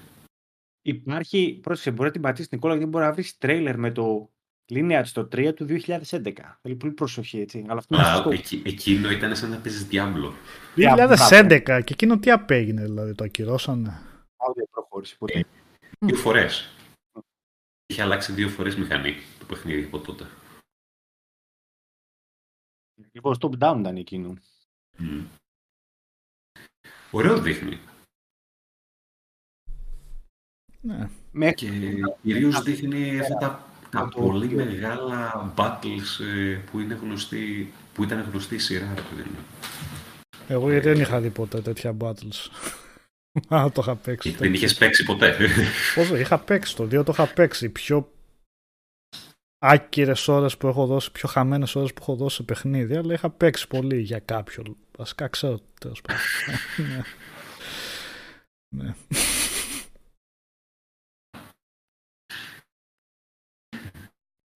Υπάρχει, πρόσεξε, μπορεί να την πατήσεις Νικόλα γιατί μπορεί να βρεις τρέιλερ με το Lineage στο 3 του 2011. Θέλει πολύ προσοχή έτσι. Αλλά αυτό είναι Α, σωστό. εκεί, εκείνο ήταν σαν να παίζεις Diablo. 2011 και εκείνο τι απέγινε δηλαδή, το ακυρώσανε; Α, Δεν προχώρησε ποτέ. Δύο φορές. Είχε αλλάξει δύο φορές μηχανή το παιχνίδι από τότε. Λοιπόν, top down ήταν εκείνο. Μμ. Ωραίο δείχνει. Ναι. Μέχρι Και κυρίως δείχνει αυτά τα, τα το- πολύ μεγάλα battles ε, που, είναι γνωστή, που ήταν γνωστή η σειρά, ρε παιδί μου. Εγώ γιατί δεν είχα δει ποτέ τέτοια battles. Α, το είχα παίξει. Και Δεν είχες παίξει ποτέ. Πόσο είχα παίξει το 2, το είχα παίξει. Πιο άκυρες ώρες που έχω δώσει, πιο χαμένες ώρες που έχω δώσει σε παιχνίδι, αλλά είχα παίξει πολύ για κάποιον. Βασικά ξέρω τέλος πάντων. ναι.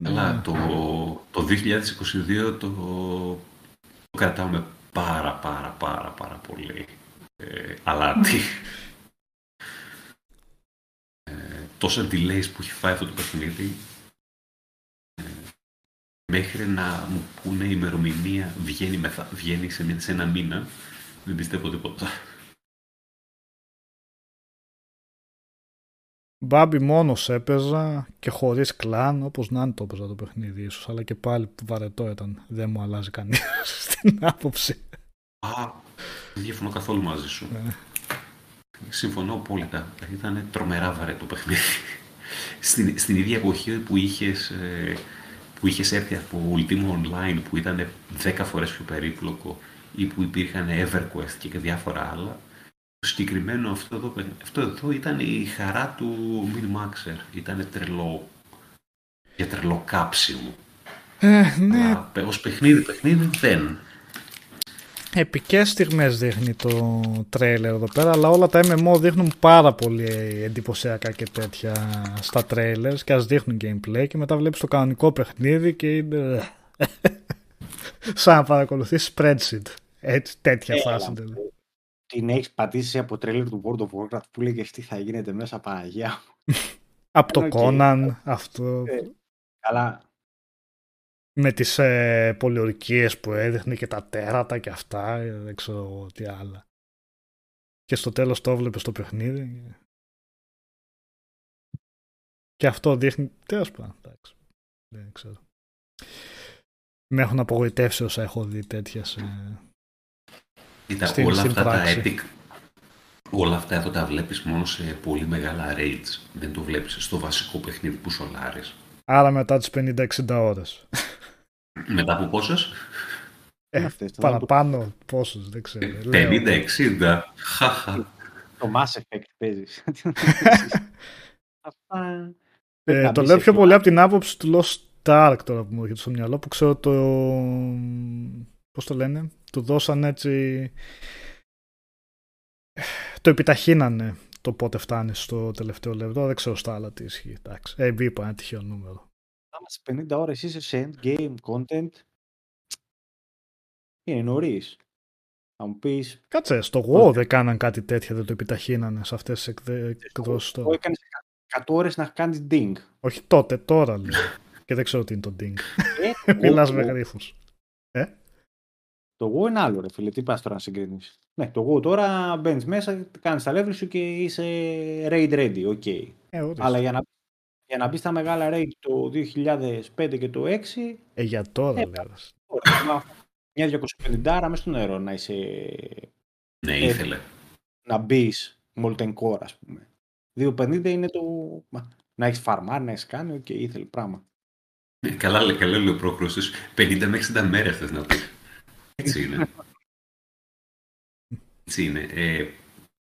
Αλλά Ναι. το, το 2022 το, το κρατάμε πάρα πάρα πάρα πάρα πολύ ε, αλάτι. ε, τόσα delays που έχει φάει αυτό το παιχνίδι ε, μέχρι να μου πούνε η ημερομηνία βγαίνει, μεθα, βγαίνει σε, μια- σε ένα μήνα δεν πιστεύω τίποτα. Μπάμπι μόνος έπαιζα και χωρίς κλάν, όπως να είναι το έπαιζα το παιχνίδι ίσως, αλλά και πάλι βαρετό ήταν. Δεν μου αλλάζει κανείς στην άποψη. Α, δεν διαφωνώ καθόλου μαζί σου. Ναι. Συμφωνώ απόλυτα. Ήταν τρομερά βαρετό παιχνίδι. Στην, στην ίδια εποχή που είχες, ε, που είχες έρθει από Ultima Online που ήταν 10 φορές πιο περίπλοκο ή που υπήρχαν EverQuest και διάφορα άλλα, το συγκεκριμένο αυτό εδώ, παιχνίδι- αυτό εδώ ήταν η χαρά του Min Maxer. Ήταν τρελό, για τρελό κάψιμο. Ε, ναι, Αλλά ως παιχνίδι, παιχνίδι δεν. επικές στιγμές δείχνει το τρέιλερ εδώ πέρα, αλλά όλα τα MMO δείχνουν πάρα πολύ εντυπωσιακά και τέτοια στα trailers και ας δείχνουν gameplay και μετά βλέπεις το κανονικό παιχνίδι και είναι... σαν να παρακολουθείς spreadsheet. Έτσι, τέτοια Έλα, φάση. Δηλαδή. την έχεις πατήσει από τρέιλερ του World of Warcraft που λέγε τι θα γίνεται μέσα Παναγία. μου». Από το Οκ. Conan, αυτό Ε, Καλά. με τις ε, πολιορκίες που έδειχνε και τα τέρατα και αυτά, ε, δεν ξέρω εγώ τι άλλα. Και στο τέλος το έβλεπες στο παιχνίδι. Και αυτό δείχνει, τέλος πάντων, εντάξει, δεν ξέρω. Με έχουν απογοητεύσει όσα έχω δει τέτοια σε... Κοίτα, Στην- όλα στην αυτά πράξη. τα epic, όλα αυτά εδώ τα βλέπεις μόνο σε πολύ μεγάλα raids. Δεν το βλέπεις στο βασικό παιχνίδι που σολάρεις. Άρα μετά τις 50-60 ώρες. Μετά από πόσες; Ε, Αυτές, το- παραπάνω πόσους, δεν ξέρω. λέω. 50-60. Χαχα. Το Mass Effect παίζεις. Αυτά... Ε, Να το μπεις λέω σε πιο flash. πολύ από την άποψη του Lost Ark τώρα που μου έρχεται στο μυαλό που ξέρω το... Πώς το λένε; Του δώσαν έτσι... Το επιταχύνανε το πότε φτάνει στο τελευταίο λεπτό. Δεν ξέρω στα άλλα τι ισχύει. Εντάξει. Ε, είπα ένα τυχαίο νούμερο. Άμα σε 50 ώρες είσαι σε endgame content, είναι νωρίς. Θα μου πεις, Κάτσε, στο WoW δεν κάναν κάτι τέτοιο, δεν το επιταχύνανε σε αυτές τις εκδε- εκδόσεις εγώ τώρα. έκανες 100 ώρες να κάνεις ding. Όχι τότε, τώρα λέω. Και δεν ξέρω τι είναι το ding. Ε, Μιλάς εγώ- με γρίφους. Το WoW είναι άλλο, ρε φίλε. Τι πας τώρα να συγκρίνεις. Ναι, το WoW τώρα μπαίνεις μέσα, κάνεις τα level σου και είσαι raid ready. Οκ. Okay. Ε, όντως. Αλλά για να, για να μπεις στα μεγάλα raid το 2005 και το 20, Ε, για τώρα Ε, λες. τώρα, να- μια 250 μέσα στο νερό να είσαι. Ναι, Ε, ήθελε. να μπεις molten core, ας πούμε. 250 είναι το. μα, Να έχεις φαρμάρει, να έχεις κάνει, οκ, ήθελε πράγμα. Ε, Καλά, λέει, καλά λέει ο Προκρούστης. 50 με 60 μέρες θες να πεις. Έτσι είναι. Έτσι είναι. Ε,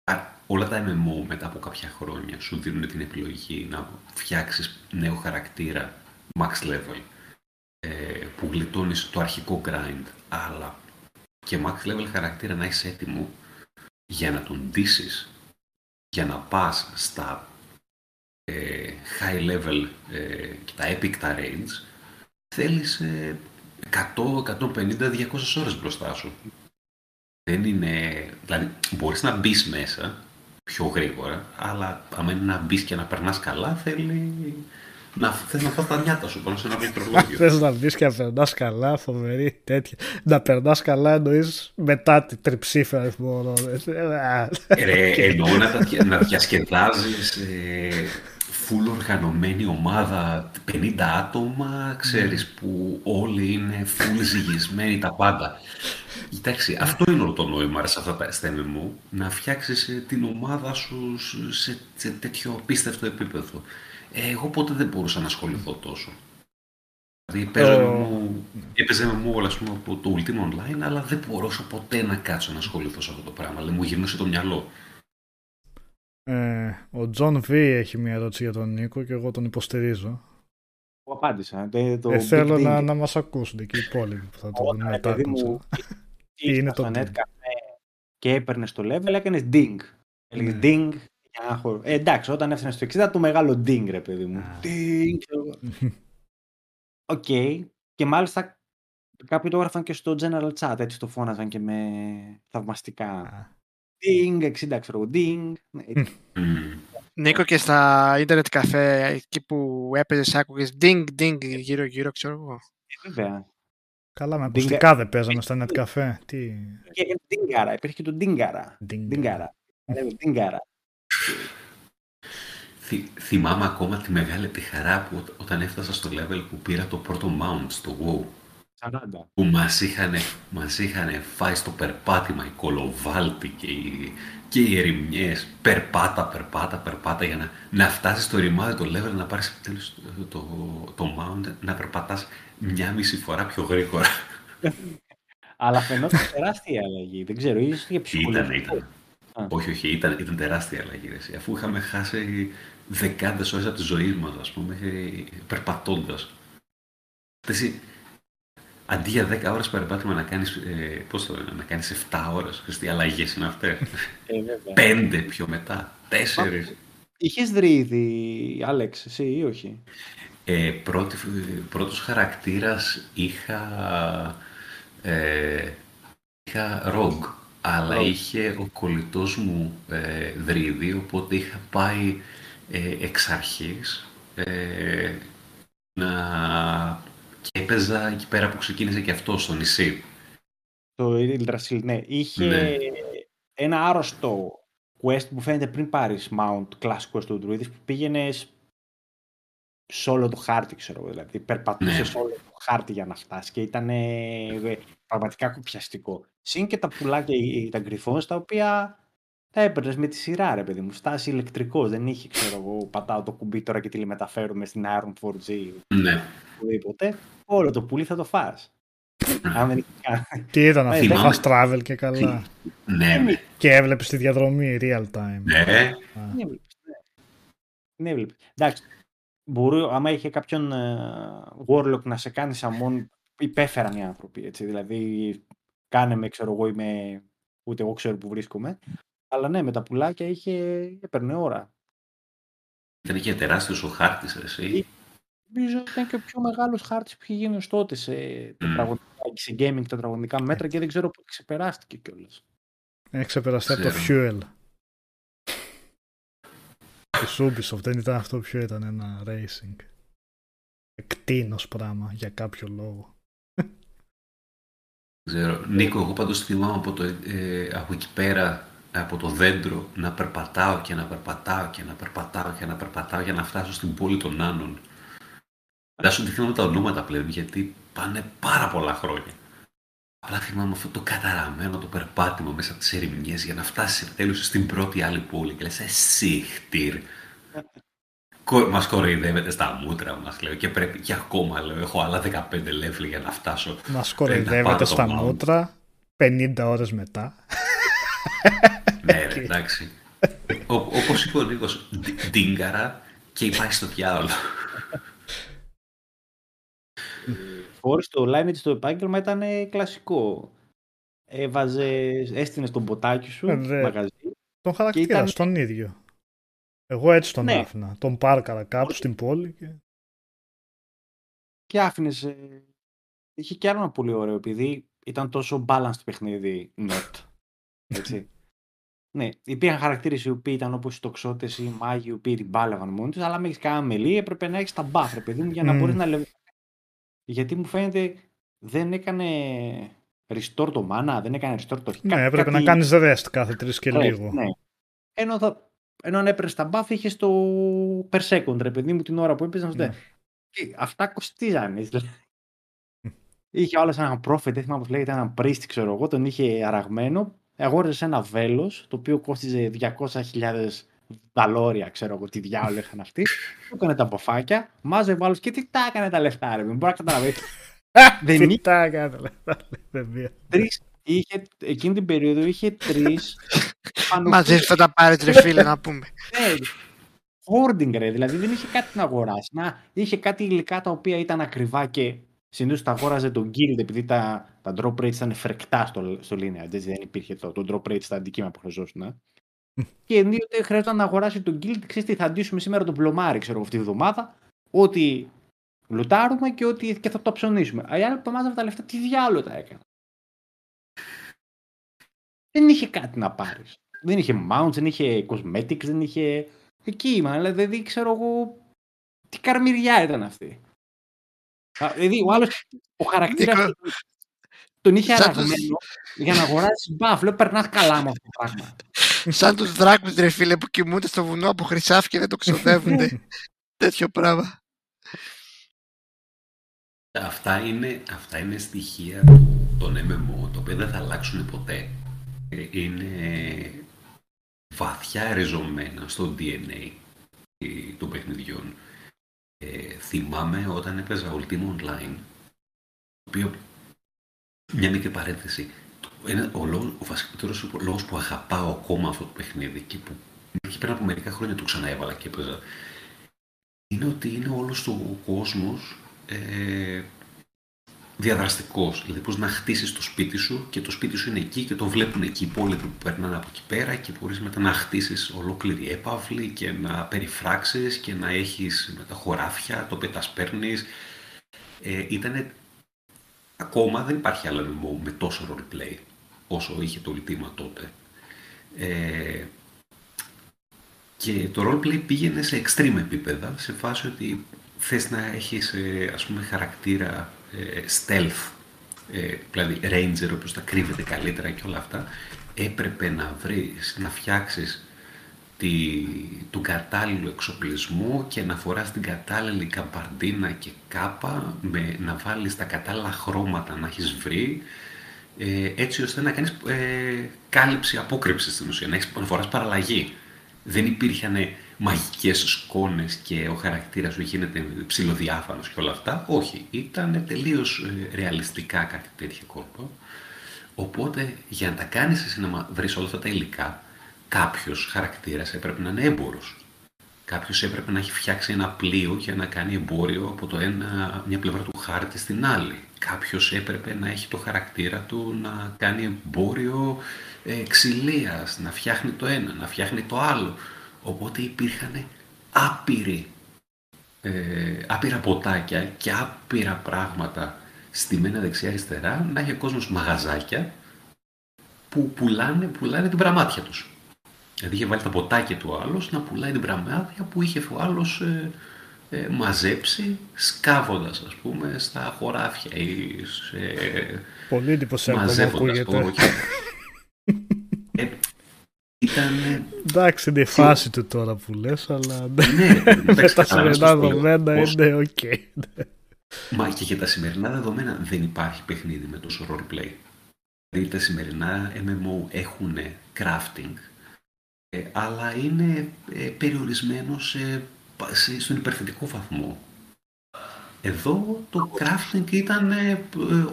α, όλα τα MMO μετά από κάποια χρόνια σου δίνουν την επιλογή να φτιάξεις νέο χαρακτήρα max level ε, που γλιτώνεις το αρχικό grind αλλά και max level χαρακτήρα να έχεις έτοιμο για να τον ντύσεις για να πας στα ε, high level ε, και τα epic τα range θέλεις ε, 100, 150, 200 ώρες μπροστά σου. Δεν είναι... Δηλαδή, μπορείς να μπει μέσα πιο γρήγορα, αλλά άμα είναι να μπει και να περνάς καλά, θέλει να, θες να φας τα νιάτα σου πάνω σε ένα πληκτρολόγιο. Θε να μπει και να περνά καλά, φοβερή τέτοια. Να περνά καλά εννοεί μετά την τριψήφια αριθμό ώρων. Ε, Ρε, εννοώ να, τα, δια- να διασκεδάζεις ε, full οργανωμένη ομάδα, 50 άτομα, ξέρεις, που όλοι είναι full ζυγισμένοι τα πάντα. Εντάξει, αυτό είναι όλο το νόημα ρε, σε αυτά τα στα MMO, να φτιάξεις ε, την ομάδα σου σ- σε, σε τέτοιο απίστευτο επίπεδο. Ε, εγώ ποτέ δεν μπορούσα να ασχοληθώ τόσο. Δηλαδή, παίζω Το- MMO, έπαιζε MMO ας πούμε, από το Ultima Online, αλλά δεν μπορούσα ποτέ να κάτσω να ασχοληθώ σε αυτό το πράγμα. Δηλαδή, μου γυρνούσε το μυαλό. Ε, ο Τζον Β έχει μια ερώτηση για τον Νίκο και εγώ τον υποστηρίζω. Εγώ απάντησα. Το, το ε, big θέλω thing. να, να μας ακούσουν και οι υπόλοιποι που θα το δουν Όταν, ρε μετά. παιδί τον μου, ξέρω. ήσουν είναι στο το net ding. cafe και έπαιρνε το level, έκανε ding. Έλεγε Ναι. ding. για να χω- Ε, εντάξει, όταν έφτανε στο 60, το μεγάλο ding, ρε παιδί μου. Α. Ding. ξέρω εγώ. Οκ. Και μάλιστα κάποιοι το έγραφαν και στο general chat, έτσι το φώναζαν και με θαυμαστικά. Α, Ding, 60 ξέρω εγώ, ding. Ναι, Μμμ. Νίκο και στα ίντερνετ καφέ, εκεί που έπαιζες, άκουγες ding, ding, γύρω γύρω, ξέρω εγώ. Βέβαια. Καλά, με Ding- ακουστικά δεν παίζαμε στα net cafe. Τι; Και dingara, υπήρχε και το dingara. Ding. Dingara. Λέμε dingara. Θυ- θυμάμαι ακόμα τη μεγάλη τη χαρά που ό- όταν έφτασα στο level που πήρα το πρώτο mount στο WoW 40. που μας είχαν, μας είχαν φάει στο περπάτημα οι κολοβάλτοι και οι, και οι ερημιές περπάτα, περπάτα, περπάτα για να, να φτάσεις στο ρημάδι το level να πάρεις επιτέλους το, το, το mount να περπατάς μια μισή φορά πιο γρήγορα Αλλά φαινόταν τεράστια αλλαγή. Δεν ξέρω, ίσως για ήταν, ψυχολογικό. ήταν Α. όχι, όχι, ήταν, ήταν τεράστια αλλαγή ρε, εσύ. αφού είχαμε χάσει δεκάδες ώρες από τη ζωή μας ας πούμε ε, περπατώντας εσύ, αντί για 10 ώρες περπάτημα να κάνεις, ε, πώς το λένε, να κάνεις 7 ώρες, ξέρεις τι αλλαγές είναι αυτές. Ε, βέβαια. 5 πιο μετά, 4. Είχες δει ήδη, Άλεξ, εσύ ή όχι; Ε, πρώτη, πρώτος χαρακτήρας είχα, ε, είχα Rogue, αλλά Rogue. είχε ο κολλητός μου ε, δρύδι, οπότε είχα πάει ε, εξ αρχής ε, να... και έπαιζα εκεί πέρα που ξεκίνησε και αυτό στο νησί. Το Yggdrasil, ναι. Είχε Ναι. ένα άρρωστο quest που φαίνεται πριν πάρεις mount classic quest του Druidis που πήγαινε σε όλο το χάρτη, ξέρω εγώ. Δηλαδή, περπατούσες Ναι. σε όλο το χάρτη για να φτάσεις και ήταν ε, πραγματικά κουπιαστικό. Συν και τα πουλάκια, οι- τα γκριφόνς, τα οποία τα έπαιρνες με τη σειρά, ρε παιδί μου. Στάση ηλεκτρικός. Δεν είχε, ξέρω εγώ, πατάω το κουμπί τώρα και τηλεμεταφέρουμε στην Iron 4G Ναι. οπουδήποτε. Όλο το πουλί θα το φας. Αν δεν είχε κάνει. Τι ήταν αυτό, θυμάμαι- fast travel και καλά. Ναι, ναι. Και έβλεπες τη διαδρομή real time. ναι. Α, Δεν έβλεπες, ναι. Δεν έβλεπες. Εντάξει, μπορεί, άμα είχε κάποιον ε, Warlock να σε κάνει σαμόν, υπέφεραν οι άνθρωποι, έτσι, δηλαδή κάνε με, ξέρω εγώ, είμαι, ούτε εγώ ξέρω που βρίσκομαι, αλλά ναι, με τα πουλάκια είχε, έπαιρνε ώρα. Ήταν και τεράστιος ο χάρτης, ρε, εσύ. Νομίζω ότι ήταν και ο πιο μεγάλος χάρτης που είχε γίνει ως τότε σε, τετραγωνικά, σε gaming τετραγωνικά μέτρα και δεν ξέρω πού ξεπεράστηκε κιόλας. Έχει ξεπεραστεί από το Ξέρω. Fuel. Της Ubisoft δεν ήταν αυτό πιο ήταν ένα racing. Εκτείνος πράγμα για κάποιο λόγο. Δεν ξέρω. Νίκο, εγώ πάντως θυμάμαι από, το, ε, από εκεί πέρα, από το δέντρο, να περπατάω και να περπατάω και να περπατάω και να περπατάω για να φτάσω στην πόλη των Άνων. Δεν σου θυμάμαι τα ονόματα πλέον, γιατί πάνε πάρα πολλά χρόνια. Απλά θυμάμαι αυτό το καταραμένο το περπάτημα μέσα από τις ερημιές για να φτάσεις τέλος στην πρώτη άλλη πόλη. Και λες, εσύ χτύρ. Μας κοροϊδεύετε στα μούτρα μας, λέω. Και πρέπει και ακόμα, λέω. Έχω άλλα 15 level για να φτάσω. Μας κοροϊδεύετε στα μούτρα 50 ώρες μετά. Ναι, ρε, εντάξει. Όπως είπε ο Νίκος, ντίγκαρα και υπάρχει στο διάολο. Φόρη στο lineage στο επάγγελμα ήταν κλασικό. Έβαζε, έστεινε τον ποτάκι σου, Ε, μαγαζί. Τον χαρακτήρα, ήταν- τον ίδιο. Εγώ έτσι τον Ναι. άφηνα. Τον πάρκαρα κάπου στην πόλη και... και άφηνες. Είχε και άλλο ένα πολύ ωραίο, επειδή ήταν τόσο balanced παιχνίδι not. Έτσι. ναι, υπήρχαν χαρακτήρες οι οποίοι ήταν όπως οι τοξότες ή οι μάγοι οι οποίοι την μπάλευαν μόνοι τους, αλλά με έχεις κανένα μελή έπρεπε να έχεις τα buff, ρε παιδί μου, για να Μμμ. μπορείς να λε... Γιατί μου φαίνεται δεν έκανε restore το mana, δεν έκανε restore το Ναι, έπρεπε να κάνεις rest κάθε τρεις και Rest, λίγο. Ναι. Ενώ, θα... Ενώ αν έπαιρνες τα buff είχες το per second, ρε παιδί μου, την ώρα που έπαιζες. Ναι. Και αυτά κοστίζανε. δηλαδή. είχε άλλος ένα prophet, δεν θυμάμαι πώς λέγεται, ένα priest, ξέρω εγώ, τον είχε αραγμένο. Αγόρασε ένα βέλος, το οποίο κόστιζε 200.000 δαλόρια, ξέρω εγώ τι διάολο είχαν αυτοί. Του έκανε τα μποφάκια, μάζευε άλλους και τι τα έκανε τα λεφτά, ρε. Δεν μπορεί να καταλαβαίνεις. δεν είχε Τι τα έκανε, λεφτά, λέει, μία. τρεις, είχε, εκείνη την περίοδο είχε τρεις. Μαζί θα τα πάρει ρε φίλε να πούμε. Ναι, hoarding ρε, δηλαδή δεν είχε κάτι να αγοράσει. Να, είχε κάτι υλικά τα οποία ήταν ακριβά και συνήθως τα αγόραζε το guild επειδή τα, τα drop rates ήταν φρεκτά στο, στο lineage, έτσι δεν υπήρχε το, το drop rate στα αντικείμενα που χρειαζόσουν. ε. και ενίοτε χρειαζόταν να αγοράσει το guild, ξέρεις τι θα αντίσουμε σήμερα τον πλωμάρι, ξέρω εγώ αυτή τη βδομάδα, ότι λουτάρουμε και ότι και θα το ψωνίσουμε. Α, Οι άλλοι που μάζευαν τα λεφτά, τι διάλογο τα έκανα. Δεν είχε κάτι να πάρεις. Δεν είχε mounts, δεν είχε cosmetics, δεν είχε... Εκεί ήμουν, δηλαδή ξέρω εγώ τι καρμυριά ήταν αυτή. Α, Δηλαδή ο άλλος, ο χαρακτήρας Νίκο, του, τον είχε σαν τους- αραγμένο για να αγοράσει μπαφ. Λέω περνάς καλά με αυτό το πράγμα. Σαν τους δράκους ρε φίλε που κοιμούνται στο βουνό από χρυσάφι και δεν το ξοδεύονται. Τέτοιο πράγμα. Αυτά είναι, αυτά είναι στοιχεία του, των MMO, τα οποία δεν θα αλλάξουν ποτέ. Ε, Είναι βαθιά ριζωμένα στο DNA ε, των παιχνιδιών. Ε, θυμάμαι όταν έπαιζα Ultima Online, το οποίο, μια μικρή παρένθεση, το- ένα, ο, λόγος, ο βασικότερος λόγος που αγαπάω ακόμα αυτό το παιχνίδι και που και πριν από μερικά χρόνια το ξαναέβαλα και έπαιζα, είναι ότι είναι όλος ο κόσμος ε, διαδραστικός. Δηλαδή πώς να χτίσεις το σπίτι σου και το σπίτι σου είναι εκεί και το βλέπουν εκεί οι υπόλοιποι που περνάνε από εκεί πέρα και μπορείς μετά να χτίσεις ολόκληρη έπαυλη και να περιφράξεις και να έχεις μετά χωράφια, το πετασπέρνεις. Ε, ήτανε... Ακόμα δεν υπάρχει άλλο MMO με τόσο roleplay όσο είχε το Ultima τότε. Ε, και το roleplay πήγαινε σε extreme επίπεδα, σε φάση ότι θες να έχεις ε, ας πούμε χαρακτήρα ε, stealth, ε, δηλαδή ranger ο οποίος θα κρύβεται καλύτερα και όλα αυτά, έπρεπε να βρεις, να φτιάξεις τη, τον κατάλληλο εξοπλισμό και να φοράς την κατάλληλη καμπαρντίνα και κάπα, με, να βάλεις τα κατάλληλα χρώματα να έχεις βρει, ε, έτσι ώστε να κάνεις ε, κάλυψη, απόκρυψη στην ουσία, να, έχεις, να φοράς παραλλαγή. Δεν υπήρχαν μαγικές σκόνες και ο χαρακτήρας σου γίνεται ψηλοδιάφανος και όλα αυτά. Όχι, ήταν τελείως ε, ρεαλιστικά κάτι τέτοια κόλπα. Οπότε για να τα κάνεις εσύ να μα- βρεις όλα αυτά τα υλικά, κάποιος χαρακτήρας έπρεπε να είναι έμπορος. Κάποιος έπρεπε να έχει φτιάξει ένα πλοίο για να κάνει εμπόριο από το ένα, μια πλευρά του χάρτη στην άλλη. Κάποιος έπρεπε να έχει το χαρακτήρα του να κάνει εμπόριο ε, ξυλίας, να φτιάχνει το ένα, να φτιάχνει το άλλο. Οπότε υπήρχαν άπειροι, ε, άπειρα ποτάκια και άπειρα πράγματα στημένα δεξιά-αριστερά, να έχει ο κόσμος μαγαζάκια που πουλάνε, πουλάνε την πραμάτια τους. Δηλαδή είχε βάλει τα ποτάκια του ο άλλος να πουλάει την πραμάτια που είχε ο άλλος ε, ε, μαζέψει σκάβοντας ας πούμε στα χωράφια ή σε, Πολύ εντυπωσιακό μου μαζεύοντας ακούγεται. το ε, ήταν Εντάξει, είναι η φάση του τώρα που λες, αλλά ναι, με εντάξει, τα καταλαβαίνεις σημερινά πώς το λέω. δεδομένα Πώς- είναι οκ. Μα και για τα σημερινά δεδομένα δεν υπάρχει παιχνίδι με τόσο roleplay. Δηλαδή τα σημερινά MMO έχουν crafting, ε, αλλά είναι ε, περιορισμένο σε, σε- στον υπερθετικό βαθμό. Εδώ το crafting ήταν ε, ε,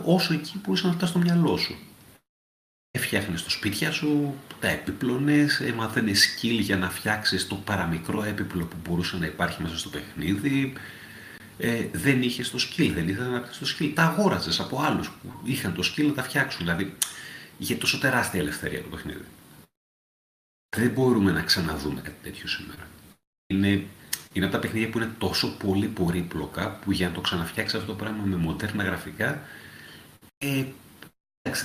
όσο εκεί μπορούσες να φτάσεις στο μυαλό σου. Έφτιαχνες το σπίτια σου, τα έπιπλωνες, ε, μάθαινε skill για να φτιάξεις το παραμικρό έπιπλο που μπορούσε να υπάρχει μέσα στο παιχνίδι, ε, δεν είχες το skill, δεν ήθελες να αναπτύξει το skill. Τα αγόραζες από άλλους που είχαν το skill να τα φτιάξουν. Δηλαδή, είχε τόσο τεράστια ελευθερία το παιχνίδι. Δεν μπορούμε να ξαναδούμε κάτι τέτοιο σήμερα. Είναι, είναι από τα παιχνίδια που είναι τόσο πολύ πολύπλοκα που για να το ξαναφτιάξεις αυτό το πράγμα με μοντέρνα γραφικά. Ε, εντάξει, δηλαδή,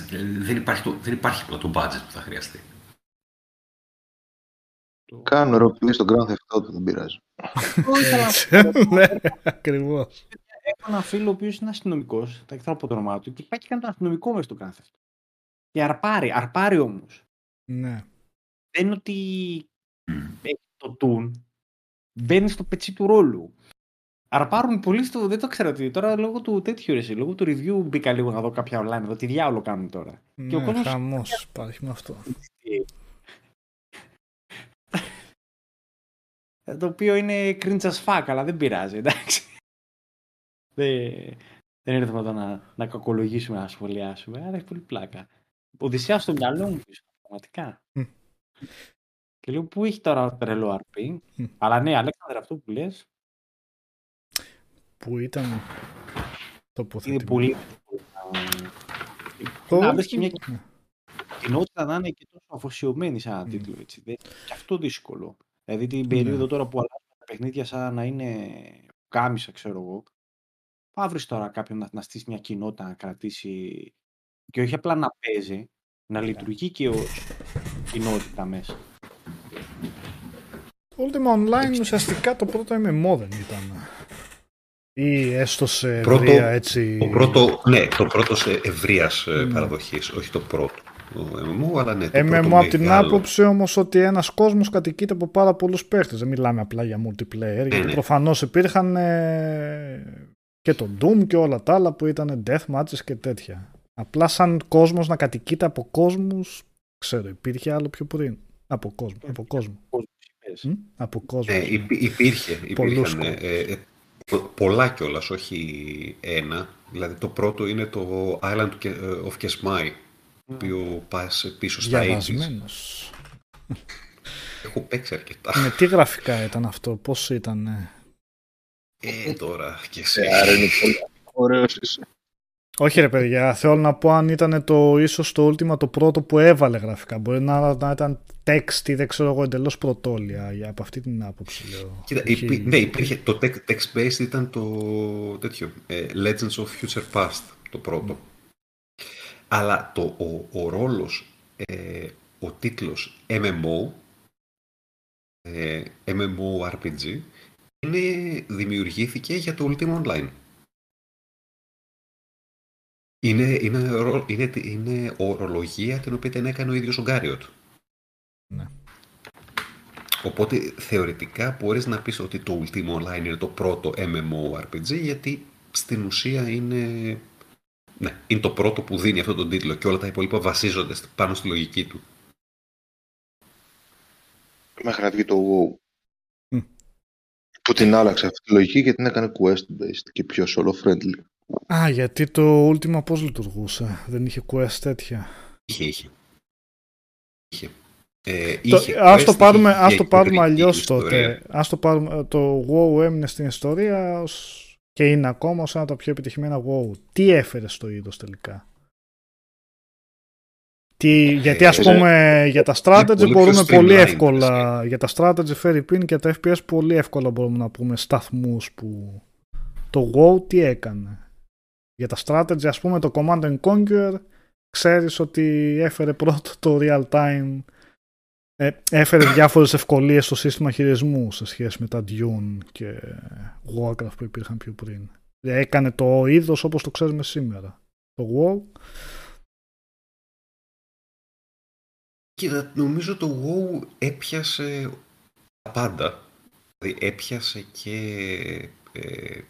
δεν, υπάρχει το, δεν υπάρχει απλά το budget που θα χρειαστεί. Κάνω ροπλή στον Grand Theft Auto, δεν πειράζει. Ναι, ακριβώς. Έχω ένα φίλο ο οποίος είναι αστυνομικός, θα ήθελα από το όνομά του, και πάει και κάνει το αστυνομικό μέσα στο κάθε αυτό. Και αρπάρει, αρπάρει όμως. Ναι. Δεν είναι ότι Μμ. έχει το τουν, μπαίνει στο πετσί του ρόλου. Αρπάρουν πολύ στο. Δεν το ξέρω τι. Τώρα λόγω του τέτοιου ρε, εσύ, λόγω του review μπήκα λίγο να δω κάποια online εδώ. Τι διάολο κάνουν τώρα. Και ο Ναι, κόσμος- χαμός υπάρχει με αυτό. Ε, Το οποίο είναι cringe as fuck, αλλά δεν πειράζει, εντάξει. δεν, δεν ήρθαμε εδώ να, να κακολογήσουμε, να σχολιάσουμε, αλλά έχει πολύ πλάκα. Οδυσσέας στο μυαλό μου πίσω, πραγματικά. Μμ. Και λέω, πού έχει τώρα τρελό RP. Μμ. Αλλά ναι, Αλέξανδρε, αυτό που λες, Που ήταν είναι τοποθετημένο. πολύ... Το- Να βρεις και μια Ναι. κοινότητα να είναι και τόσο αφοσιωμένη σε ένα Μμ. τίτλο. Έτσι. Δεν, και αυτό δύσκολο. Δηλαδή την Ναι. περίοδο τώρα που αλλάζουν τα παιχνίδια σαν να είναι κάμισα, ξέρω εγώ. Θα βρεις τώρα κάποιον να, να στήσει μια κοινότητα, να κρατήσει και όχι απλά να παίζει, να λειτουργεί και ως κοινότητα μέσα. Το Ultima Online ουσιαστικά το πρώτο MMO δεν ήταν. Ή έστω σε Πρώτο- ευρεία έτσι. Το πρώτο, ναι, το πρώτο σε ευρείας Ναι. παραδοχής, όχι το πρώτο. Το MMO, αλλά ναι. Το MMO πρώτο από την μεγάλο. άποψη όμως ότι ένας κόσμος κατοικείται από πάρα πολλούς παίχτες. Δεν μιλάμε απλά για multiplayer. γιατί ναι. προφανώς υπήρχαν ε, και το Doom και όλα τα άλλα που ήταν deathmatches και τέτοια. Απλά σαν κόσμος να κατοικείται από κόσμους. Ξέρω, υπήρχε άλλο πιο πριν. Από κόσμο. Από κόσμο. Κόσμος είπες. Μ; Από κόσμο. Ε, υπή- υπήρχε, Πολλούς υπήρχαν κόσμους. ε, ε, πο- πολλά κιόλας, όχι ένα. Δηλαδή το πρώτο είναι το Island of Kesmai, το οποίο πας πίσω στα 80's. Διαβασμένο. Έχω παίξει αρκετά. Με τι γραφικά ήταν αυτό, πώς ήταν. ε; Ε, τώρα και εσύ. Ε, Άρα είναι πολύ ωραίος είσαι. Όχι ρε παιδιά, θέλω να πω αν ήταν το ίσως το Ultima το πρώτο που έβαλε γραφικά. Μπορεί να, να ήταν text ή δεν ξέρω εγώ εντελώς πρωτόλια για, από αυτή την άποψη λέω. Κοίτα, Έχει- υπή- ναι, υπήρχε, το tech- text-based ήταν το τέτοιο, ε, Legends of Future Past, το πρώτο. Αλλά το, ο, ο ρόλος, ε, ο τίτλος MMO, ε, MMORPG, είναι, δημιουργήθηκε για το Ultima Online. Είναι, είναι, ρο- είναι, είναι ορολογία την οποία την έκανε ο ίδιος ο Γκάριοτ. Ναι. Οπότε θεωρητικά μπορείς να πεις ότι το Ultima Online είναι το πρώτο MMORPG γιατί στην ουσία είναι, ναι, είναι το πρώτο που δίνει αυτό τον τίτλο και όλα τα υπόλοιπα βασίζονται στη- πάνω στη λογική του. Μέχρι να βγει το WoW. Μμ. Που την άλλαξε αυτή τη λογική και την έκανε quest-based και πιο solo-friendly. Α, γιατί το Ultima πώς λειτουργούσε, δεν είχε quest τέτοια. Είχε, είχε. Είχε. Ε, Το, είχε ας το quest, πάρουμε, είχε ας το πάρουμε ιδρυτική αλλιώς ιστορία. τότε. Ας το πάρουμε, το WoW έμεινε στην ιστορία ως, και είναι ακόμα ως ένα από τα πιο επιτυχημένα WoW. Τι έφερε στο είδος τελικά; Τι, γιατί ας ε, πούμε για τα strategy πολύ πιο μπορούμε πολύ streamlined, εύκολα για τα strategy φέρει πίν και τα FPS πολύ εύκολα μπορούμε να πούμε σταθμούς που το WoW τι έκανε; Για τα strategy ας πούμε το Command and Conquer ξέρεις ότι έφερε πρώτο το real time Ε, έφερε διάφορες ευκολίες στο σύστημα χειρισμού σε σχέση με τα Dune και Warcraft που υπήρχαν πιο πριν. Δηλαδή, έκανε το είδος όπως το ξέρουμε σήμερα. Το WoW Κοίτα, νομίζω το WoW έπιασε τα πάντα. Δηλαδή έπιασε και ε,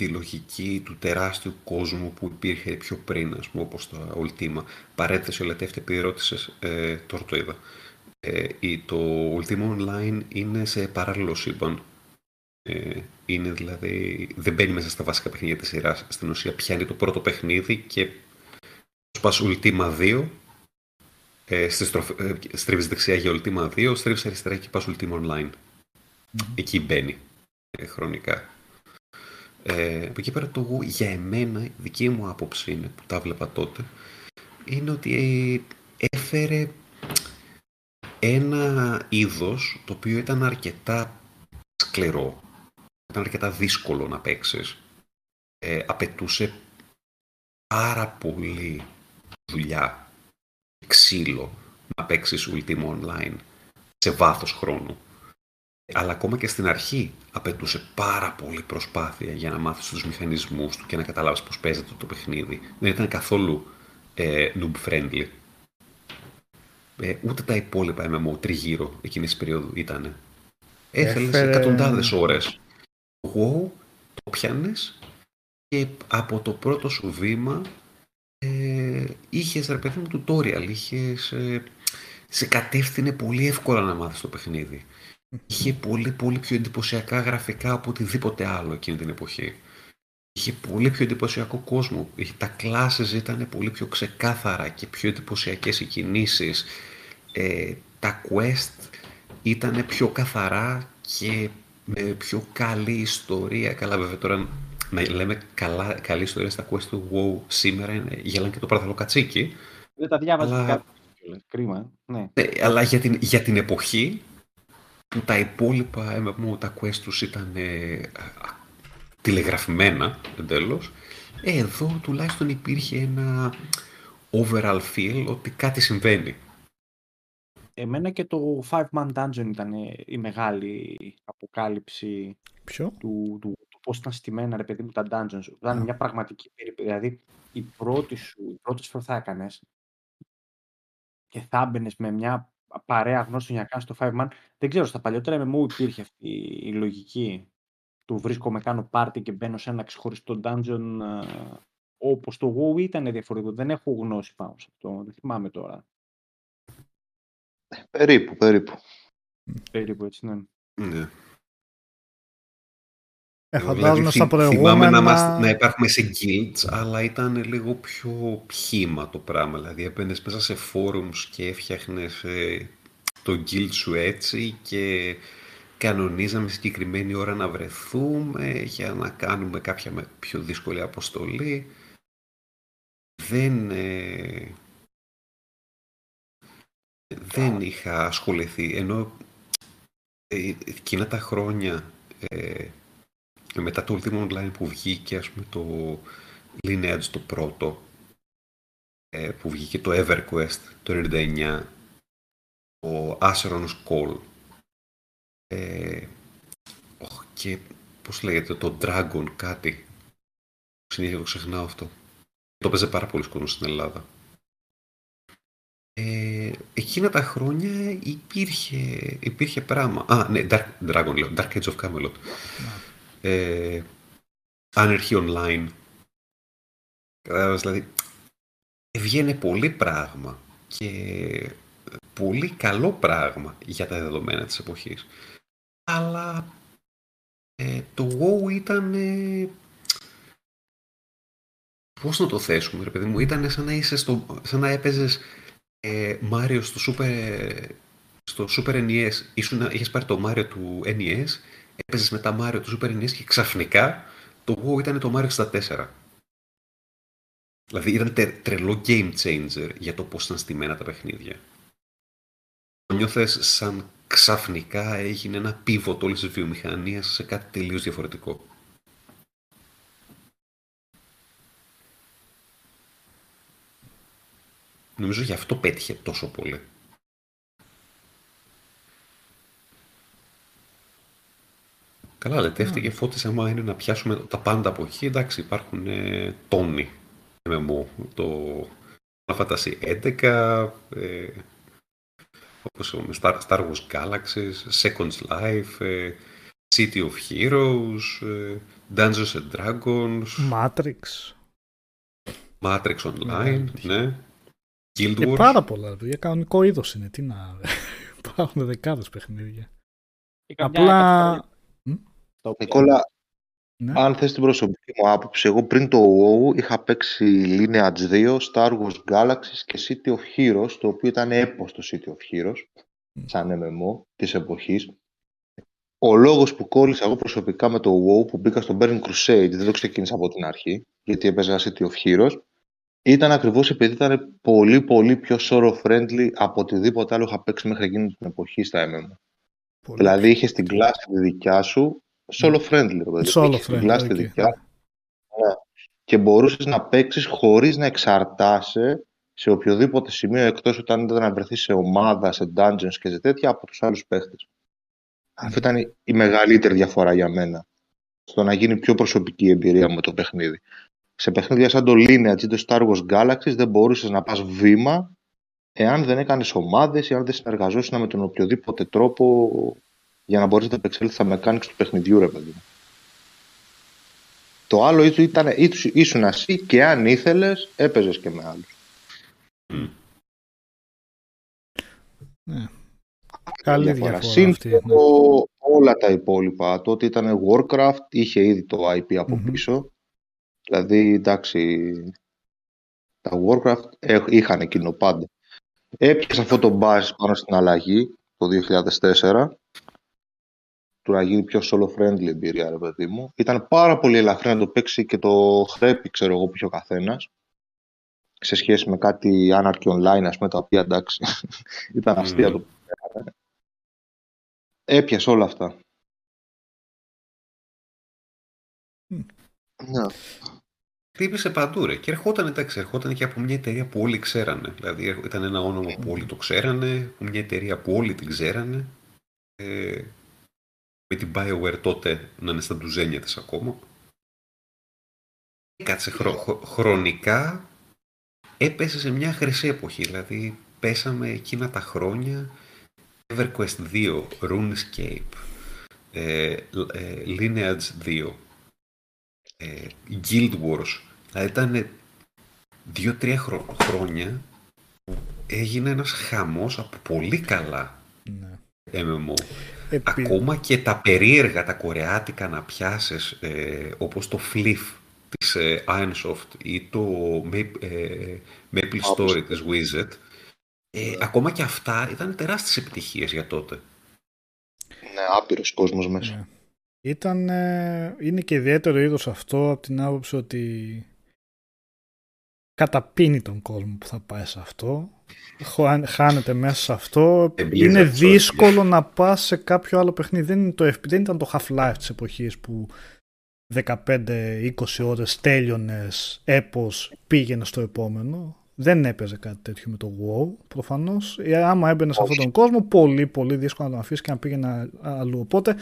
τη λογική του τεράστιου κόσμου που υπήρχε πιο πριν, ας πούμε, όπως το Ultima. Παρέθεση, Λετεύτη, επειδή ρώτησες, ε, τώρα το είδα. Ε, το Ultima Online είναι σε παράλληλο σύμπαν. Ε, είναι δηλαδή, δεν μπαίνει μέσα στα βασικά παιχνίδια της σειράς. Στην ουσία πιάνει το πρώτο παιχνίδι και πας Ultima 2 ε, ε, στρίβεις δεξιά για Ultima 2, στρίβεις αριστερά και πας Ultima Online. Εκεί μπαίνει ε, χρονικά. Ε, από εκεί πέρα το εγώ, για εμένα, η δική μου άποψη είναι, που τα βλέπα τότε, είναι ότι ε, έφερε ένα είδος το οποίο ήταν αρκετά σκληρό, ήταν αρκετά δύσκολο να παίξεις. Ε, απαιτούσε πάρα πολύ δουλειά ξύλο να παίξεις Ultima Online σε βάθος χρόνου. Αλλά ακόμα και στην αρχή απαιτούσε πάρα πολύ προσπάθεια για να μάθεις τους μηχανισμούς του και να καταλάβεις πώς παίζεται το παιχνίδι. Δεν ήταν καθόλου ε, noob friendly. Ε, ούτε τα υπόλοιπα MMO τριγύρω εκείνης της περίοδου ήταν. Έθελες Έφερε... εκατοντάδες ώρες. Εγώ το πιάνες και από το πρώτο σου βήμα ε, είχες ρε παιδί μου tutorial, είχες, ε, σε κατεύθυνε πολύ εύκολα να μάθεις το παιχνίδι. Είχε πολύ πολύ πιο εντυπωσιακά γραφικά από οτιδήποτε άλλο εκείνη την εποχή. Είχε πολύ πιο εντυπωσιακό κόσμο. Τα classes ήταν πολύ πιο ξεκάθαρα και πιο εντυπωσιακές οι κινήσεις. Ε, τα quest ήταν πιο καθαρά και με πιο καλή ιστορία. Καλά βέβαια τώρα να λέμε καλά, καλή ιστορία στα quest του WoW σήμερα είναι γελάνε και το παραθαλοκατσίκι. Δεν τα διάβαζα αλλά... Κρίμα. Ναι. ναι. αλλά για την, για την εποχή που τα υπόλοιπα MMO, τα quest τους ήταν ε, τηλεγραφημένα εντέλος, ε, εδώ τουλάχιστον υπήρχε ένα overall feel ότι κάτι συμβαίνει. Εμένα και το Five Man Dungeon ήταν η μεγάλη αποκάλυψη Ποιο; του, του, πώς ήταν στημένα, ρε παιδί μου, τα dungeons. Ήταν μια πραγματική περίπτωση. Δηλαδή, η πρώτη σου, η πρώτη φορά θα έκανες και θα έμπαινες με μια παρέα γνώστων για να κάνει το Five Man. Δεν ξέρω, στα παλιότερα μου υπήρχε αυτή η λογική του βρίσκομαι, κάνω πάρτι και μπαίνω σε ένα ξεχωριστό dungeon. Ε, Όπως το WoW ήταν διαφορετικό. Δεν έχω γνώση πάνω σε αυτό. Δεν θυμάμαι τώρα. Περίπου, περίπου. Περίπου έτσι, ναι. ναι. Ε, δηλαδή, στα προηγούμενα... Θυμάμαι να, μας, να υπάρχουμε σε guilds, αλλά ήταν λίγο πιο πχήμα το πράγμα. Δηλαδή έμπαινες μέσα σε forums και έφτιαχνες ε, το guild σου έτσι και κανονίζαμε συγκεκριμένη ώρα να βρεθούμε για να κάνουμε κάποια πιο δύσκολη αποστολή. Δεν, ε, δεν είχα ασχοληθεί, ενώ ε, εκείνα τα χρόνια ε, μετά το Ultima Online που βγήκε ας πούμε το Lineage το πρώτο ε, που βγήκε το EverQuest το 99 ο Acheron's Call ε, και πώς λέγεται το Dragon κάτι. Συνέχεια το ξεχνάω αυτό. Το έπαιζε πάρα πολλοί κόσμος στην Ελλάδα. Ε, εκείνα τα χρόνια υπήρχε, υπήρχε πράγμα. Α, ναι, Dark, Dragon λέω, Dark Age of Camelot ε, άνερχη online. δηλαδή, βγαίνει πολύ πράγμα και πολύ καλό πράγμα για τα δεδομένα της εποχής. Αλλά ε, το WoW ήταν... Ε, πώς να το θέσουμε, ρε παιδί μου, ήταν σαν να, είσαι στο, σαν να έπαιζες ε, Μάριο στο Super, στο Super NES. Ήσουν, είχες πάρει το Μάριο του NES έπαιζες με τα Mario του Super NES και ξαφνικά το WoW ήταν το Mario 64. Δηλαδή ήταν τρελό game changer για το πώς ήταν στημένα τα παιχνίδια. Το νιώθες σαν ξαφνικά έγινε ένα pivot όλης της βιομηχανίας σε κάτι τελείως διαφορετικό. Νομίζω γι' αυτό πέτυχε τόσο πολύ. Καλά, λετεύτηκε φώτισε άμα είναι να πιάσουμε τα πάντα από εκεί. Εντάξει, υπάρχουν ε, τόνοι MMO. Το Final Fantasy 11, ε, όπως με Star, Star Wars Galaxies, Second Life, ε, City of Heroes, ε, Dungeons and Dragons, Matrix. Matrix Online, ναι. Guild Και Wars. πάρα πολλά. Για κανονικό είδος είναι. Τι να. Υπάρχουν δεκάδες παιχνίδια. Και καμιά Απλά. Κατηγορία στα οποία- Νικόλα, Ναι. αν θες την προσωπική μου άποψη, εγώ πριν το WoW είχα παίξει Lineage 2, Star Wars Galaxies και City of Heroes, το οποίο ήταν έπος το City of Heroes, σαν MMO της εποχής. Ο λόγος που κόλλησα εγώ προσωπικά με το WoW που μπήκα στο Burning Crusade, δεν το ξεκίνησα από την αρχή, γιατί έπαιζα City of Heroes, ήταν ακριβώς επειδή ήταν πολύ πολύ πιο solo friendly από οτιδήποτε άλλο είχα παίξει μέχρι εκείνη την εποχή στα MMO. Πολύ. Δηλαδή είχε την κλάση τη δικιά σου, solo friendly. Ρε, παιδί. Solo Είχες την friendly, κλάση τη οκ. δικιά σου ναι. και μπορούσες να παίξεις χωρίς να εξαρτάσαι σε οποιοδήποτε σημείο εκτός όταν ήταν να βρεθείς σε ομάδα, σε dungeons και σε τέτοια από τους άλλους παίχτες. Αυτή ήταν η- η μεγαλύτερη διαφορά για μένα. Στο να γίνει πιο προσωπική η εμπειρία μου με το παιχνίδι. Σε παιχνίδια σαν το Lineage ή το Star Wars Galaxies δεν μπορούσες να πας βήμα εάν δεν έκανες ομάδες ή αν δεν συνεργαζόσουν με τον οποιοδήποτε τρόπο για να μπορείς να επεξέλθεις στα mechanics του παιχνιδιού, ρε παιδί μου. Το άλλο ήτου ήταν, ήτου- ήσουν εσύ και αν ήθελες έπαιζες και με άλλους. Ναι. Καλή διαφορά Συν αυτή. ναι. το- όλα τα υπόλοιπα. Τότε ήταν Warcraft, είχε ήδη το IP από Μμμ. πίσω. Δηλαδή, εντάξει, τα Warcraft έχ- είχαν εκείνο πάντα. Έπιασε αυτό το buzz πάνω στην αλλαγή το 2004 του να γίνει πιο solo friendly εμπειρία, ρε παιδί μου. Ήταν πάρα πολύ ελαφρύ να το παίξει και το χρέπει, ξέρω εγώ, που είχε ο καθένας σε σχέση με κάτι Anarchy Online, ας πούμε, τα οποία εντάξει, ήταν αστεία Μμμ. το που έκανε. Έπιασε όλα αυτά. Μμ. Ναι. Χτύπησε παντού ρε. Και ερχόταν, εντάξει, ερχόταν και από μια εταιρεία που όλοι ξέρανε. Δηλαδή ερχ- ήταν ένα όνομα που όλοι το ξέρανε, μια εταιρεία που όλοι την ξέρανε. Ε, με την BioWare τότε να είναι στα ντουζένια της ακόμα. Κάτσε χρο- χρο- χρονικά έπεσε σε μια χρυσή εποχή. Δηλαδή πέσαμε εκείνα τα χρόνια EverQuest 2, RuneScape, ε, λ- ε, Lineage 2, ε, Guild Wars. Δηλαδή ήταν δύο-τρία χρο- χρόνια που έγινε ένας χαμός από πολύ καλά Ναι. MMO. Επί- Ακόμα και τα περίεργα, τα κορεάτικα να πιάσεις, ε, όπως το Fliff της ε, Ironsoft ή το Maple, ε, Maple Story της Wizard, ε, ακόμα και αυτά ήταν τεράστιες επιτυχίες για τότε. Ναι, άπειρος κόσμος μέσα. Ναι. Ήταν, ε, είναι και ιδιαίτερο είδος αυτό από την άποψη ότι καταπίνει τον κόσμο που θα πάει σε αυτό. Χω- Χάνεται μέσα σε αυτό. Blizzard, είναι sorry. δύσκολο να πας σε κάποιο άλλο παιχνίδι. Δεν, είναι το, FP δεν ήταν το Half-Life της εποχής που 15-20 ώρες τέλειωνες, έπος, πήγαινε στο επόμενο. Δεν έπαιζε κάτι τέτοιο με το WoW, προφανώς. Ε, Άμα έμπαινες σε αυτόν τον κόσμο, πολύ πολύ δύσκολο να τον αφήσεις και να πήγαινε αλλού. Οπότε,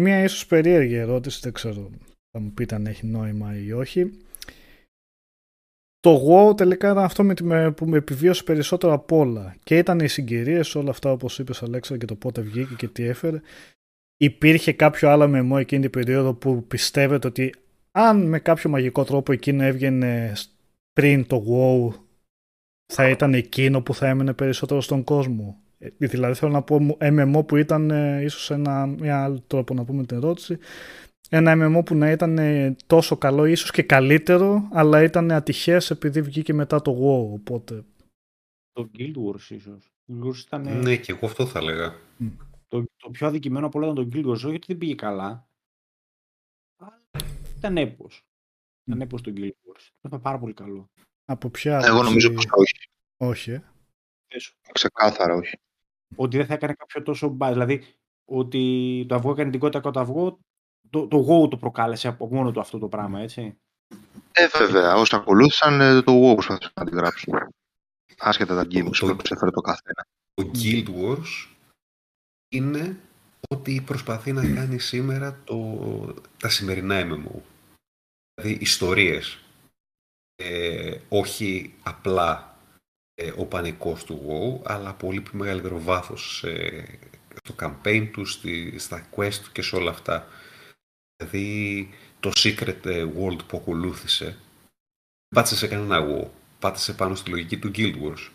μία ίσως περίεργη ερώτηση, δεν ξέρω, θα μου πείτε αν έχει νόημα ή όχι. Το WoW τελικά ήταν αυτό με τη, με- που με επιβίωσε περισσότερο απ' όλα. Και ήταν οι συγκυρίες, όλα αυτά όπως είπες Αλέξα και το πότε βγήκε και τι έφερε. Υπήρχε κάποιο άλλο μεμό εκείνη την περίοδο που πιστεύετε ότι αν με κάποιο μαγικό τρόπο εκείνο έβγαινε πριν το WoW θα ήταν εκείνο που θα έμενε περισσότερο στον κόσμο. Ε, Δηλαδή θέλω να πω μου- MMO που ήταν ε, ίσως ένα μια άλλο τρόπο να πούμε την ερώτηση ένα MMO που να ήταν ε, τόσο καλό ίσως και καλύτερο αλλά ήταν ατυχές επειδή βγήκε μετά το WoW οπότε Το Guild Wars ίσως. Το Guild Wars ήταν, Ναι, και εγώ αυτό θα έλεγα. το, το πιο αδικημένο από όλα ήταν το Guild Wars, όχι ότι δεν πήγε καλά. αλλά Ήταν έπος. Ήταν έπος το Guild Wars. Ήταν πάρα πολύ καλό. από ποια Εγώ νομίζω άποψη- πως όχι. όχι ε. Πες, Ξεκάθαρα όχι. Ότι δεν θα έκανε κάποιο τόσο buzz. Δηλαδή, ότι το αυγό έκανε την κότα κότα αυγό, το, το WoW το προκάλεσε από μόνο του αυτό το πράγμα, έτσι; Ε, βέβαια, όσοι ακολούθησαν ε, το WoW προσπαθήσαν να αντιγράψουν. Άσχετα τα gimmicks Το- που προσέφερε το καθένα. Το Guild Wars είναι ό,τι προσπαθεί να κάνει σήμερα το, τα σημερινά MMO. Δηλαδή ιστορίες. Ε, όχι απλά ε, ο πανικός του WoW, αλλά πολύ πιο μεγαλύτερο βάθος ε, στο campaign τους, στη, στα quest τους και σε όλα αυτά. Δηλαδή το Secret World που ακολούθησε πάτησε σε κανένα WoW. Πάτησε πάνω στη λογική του Guild Wars.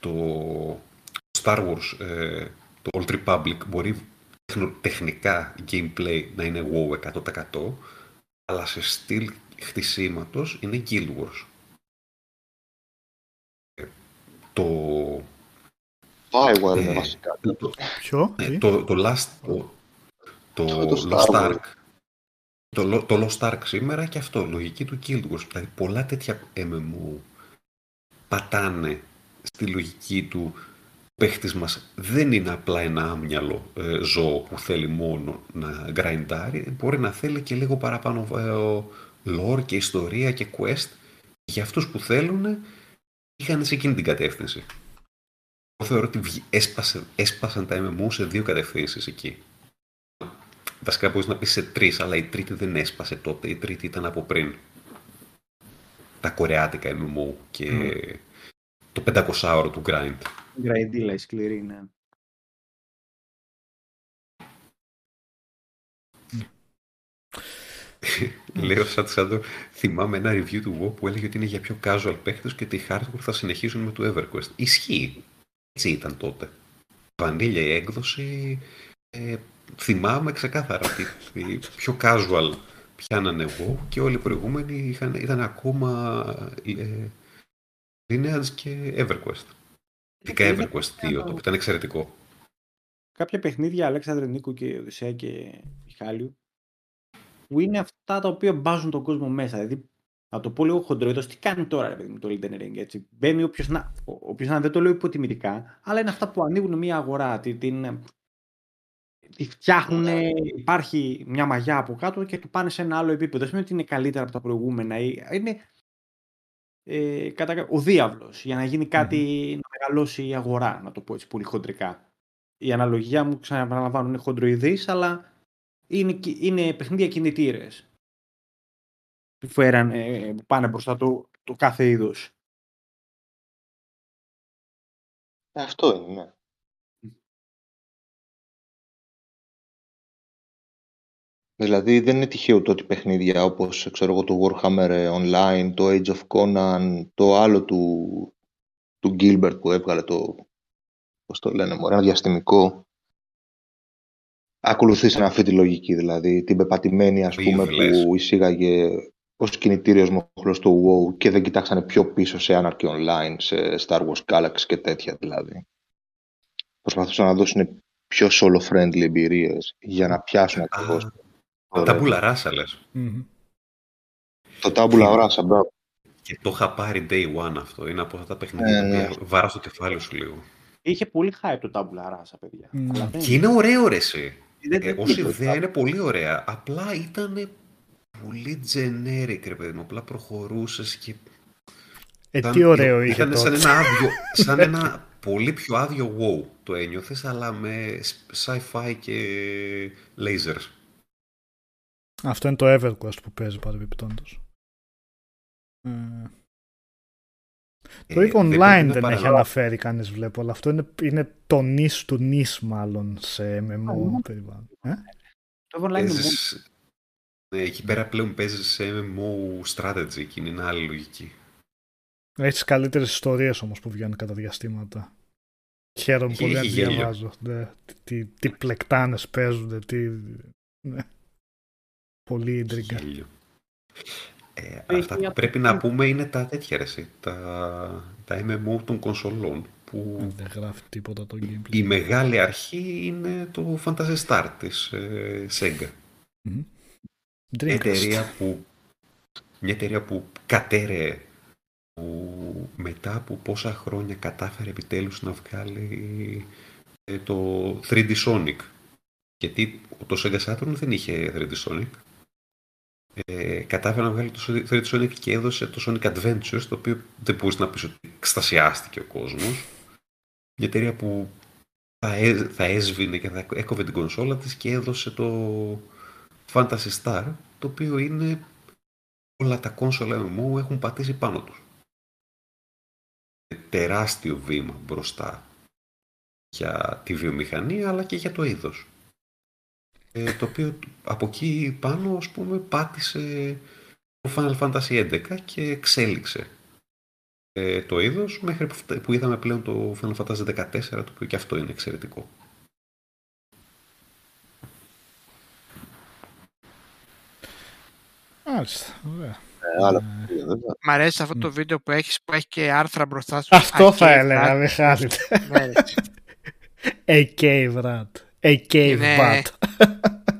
Το Star Wars, ε, το Old Republic μπορεί τεχνικά gameplay να είναι WoW 100% αλλά σε στυλ χτισήματος είναι Guild Wars. Ε, το... Bioware είναι Ε, βασικά. το, Ποιο, ναι, τι; το, το Last, το, το, Το- το Lost Star Wars. Ark. Το, Lo- το Lost Ark σήμερα και αυτό, λογική του Guild Wars. Δηλαδή πολλά τέτοια MMO πατάνε στη λογική του ο παίχτης μας δεν είναι απλά ένα άμυαλο ε, ζώο που θέλει μόνο να γκραϊντάρει, μπορεί να θέλει και λίγο παραπάνω ε, lore και ιστορία και quest. Για αυτούς που θέλουν είχαν σε εκείνη την κατεύθυνση. Εγώ θεωρώ ότι βγη- έσπασε, έσπασαν τα MMO σε δύο κατευθύνσεις εκεί. Βασικά μπορείς να πεις σε τρεις, αλλά η τρίτη δεν έσπασε τότε. Η τρίτη ήταν από πριν. Τα κορεάτικα MMO και το 500 ώρο του grind. Γκραϊντήλα η σκληρή, ναι. Λέω σαν Σάντο, θυμάμαι ένα review του WoW που έλεγε ότι είναι για πιο casual παίχτες και ότι οι hardcore θα συνεχίσουν με το EverQuest. Ισχύει. Έτσι ήταν τότε. Βανίλια η έκδοση, ε, θυμάμαι ξεκάθαρα ότι οι πιο casual πιάνανε WoW και όλοι οι προηγούμενοι είχαν, ήταν ακόμα ε, Lineage και EverQuest. Ειδικά είναι EverQuest 2, το οποίο ήταν εξαιρετικό. Κάποια παιχνίδια Αλέξανδρε Νίκου και Οδυσσέα και Μιχάλιου που είναι αυτά τα οποία μπάζουν τον κόσμο μέσα. Δηλαδή, να το πω λίγο χοντροειδώς, τι κάνει τώρα ρε παιδί μου το Elden Ring, έτσι. Μπαίνει όποιος να, ο- όποιος να δεν το λέω υποτιμητικά, αλλά είναι αυτά που ανοίγουν μια αγορά, τη, την, τη φτιάχνουν, υπάρχει μια μαγιά από κάτω και του πάνε σε ένα άλλο επίπεδο. Δεν σημαίνει ότι είναι καλύτερα από τα προηγούμενα. ή- Είναι ε, κατά, κα- ο διάβλος για να γίνει κάτι, να μεγαλώσει η αγορά, να το πω έτσι πολύ χοντρικά. Η αναλογία μου, ξαναπαναλαμβάνω, είναι χοντροειδής, αλλά είναι, κι- είναι παιχνίδια κινητήρες. Που, φέραν, ε, που πάνε μπροστά το, το κάθε είδος. Ε, Αυτό είναι, ναι. Δηλαδή δεν είναι τυχαίο το ότι παιχνίδια όπως ξέρω εγώ, το Warhammer ε, Online, το Age of Conan, το άλλο του, του Gilbert που έβγαλε το, πώς το λένε, μωρέ, ένα διαστημικό. Ακολουθήσαν αυτή τη λογική, δηλαδή την πεπατημένη ας Το πούμε Evil's. που εισήγαγε ως κινητήριος μοχλός το WoW και δεν κοιτάξανε πιο πίσω σε Anarchy Online, σε Star Wars Galaxy και τέτοια δηλαδή. Προσπαθούσαν να δώσουν πιο solo-friendly εμπειρίες για να πιάσουν ακριβώς Α, τα μπουλαράσα λες. Μμμ. το Tabula Rasa, μπράβο. Και το είχα πάρει day one αυτό. Είναι από αυτά τα παιχνίδια Ναι, τα ναι. οποία βάρα στο κεφάλι σου λίγο. Είχε πολύ hype το Tabula Rasa, παιδιά. Μμμ. Αλλά δεν, Και είναι ωραίο ρε εσύ. δεν, Ε, δεν ως είπε ιδέα το είναι πολύ ωραία. Απλά ήταν πολύ generic, ρε παιδί μου. Απλά προχωρούσες και. Ε, ήταν- τι ωραίο είχε Ήταν σαν τότε. ένα, άδειο, σαν ένα πολύ πιο άδειο WoW το ένιωθες, αλλά με sci-fi και lasers. Αυτό είναι το EverQuest που παίζει παρεμπιπτόντως. Ε, το Ε, Evo δεν Online πρέπει να δεν έχει παραλάβω. αναφέρει κανείς βλέπω, αλλά αυτό είναι, είναι το νης του νης μάλλον σε MMO περιβάλλον. Ε; Το online είναι μόνο Παίζεις... Ναι, εκεί πέρα πλέον παίζεις σε MMO strategy και είναι άλλη λογική. Έχεις τις καλύτερες ιστορίες όμως που βγαίνουν κατά διαστήματα. Χαίρομαι Έχει- πολύ να έχει τις γέλιο. διαβάζω. Ναι, τι, τι, τι πλεκτάνες παίζουν, τι. Ναι. Πολύ ίντριγκα. Γέλιο. Ε, Έχει αυτά που μια- πρέπει να πούμε είναι τα τέτοια ρε, εσύ, τα, τα MMO των κονσολών που Δεν γράφει τίποτα το gameplay. η μεγάλη αρχή είναι το Phantasy Star της ε, Sega. Μμμ. Μια Dreamcast. εταιρεία που, μια εταιρεία που κατέρεε που μετά από πόσα χρόνια κατάφερε επιτέλους να βγάλει ε, το 3D Sonic. Γιατί το Sega Saturn δεν είχε 3D Sonic. Ε, κατάφερε να βγάλει το 3D Sonic και έδωσε το Sonic Adventures, το οποίο δεν μπορείς να πεις ότι εκστασιάστηκε ο κόσμος. Μια εταιρεία που θα, έ- θα έσβηνε και θα έκοβε την κονσόλα της και έδωσε το Fantasy Star, το οποίο είναι όλα τα κόνσολα MMO έχουν πατήσει πάνω τους. Τεράστιο βήμα μπροστά για τη βιομηχανία αλλά και για το είδος. Ε, το οποίο από εκεί πάνω ας πούμε πάτησε το Final Fantasy 11 και εξέλιξε ε, το είδος μέχρι που, φτα- που είδαμε πλέον το Final Fantasy 14 το οποίο και αυτό είναι εξαιρετικό. Μάλιστα, ωραία. Ε, άλλα παιχνίδια, βέβαια. Μ' αρέσει αυτό το βίντεο που έχεις που έχει και άρθρα μπροστά σου. Αυτό θα Arcade έλεγα, Rat. Μιχάλη. Ναι, ρε. A cave rat. A cave Είναι- bat.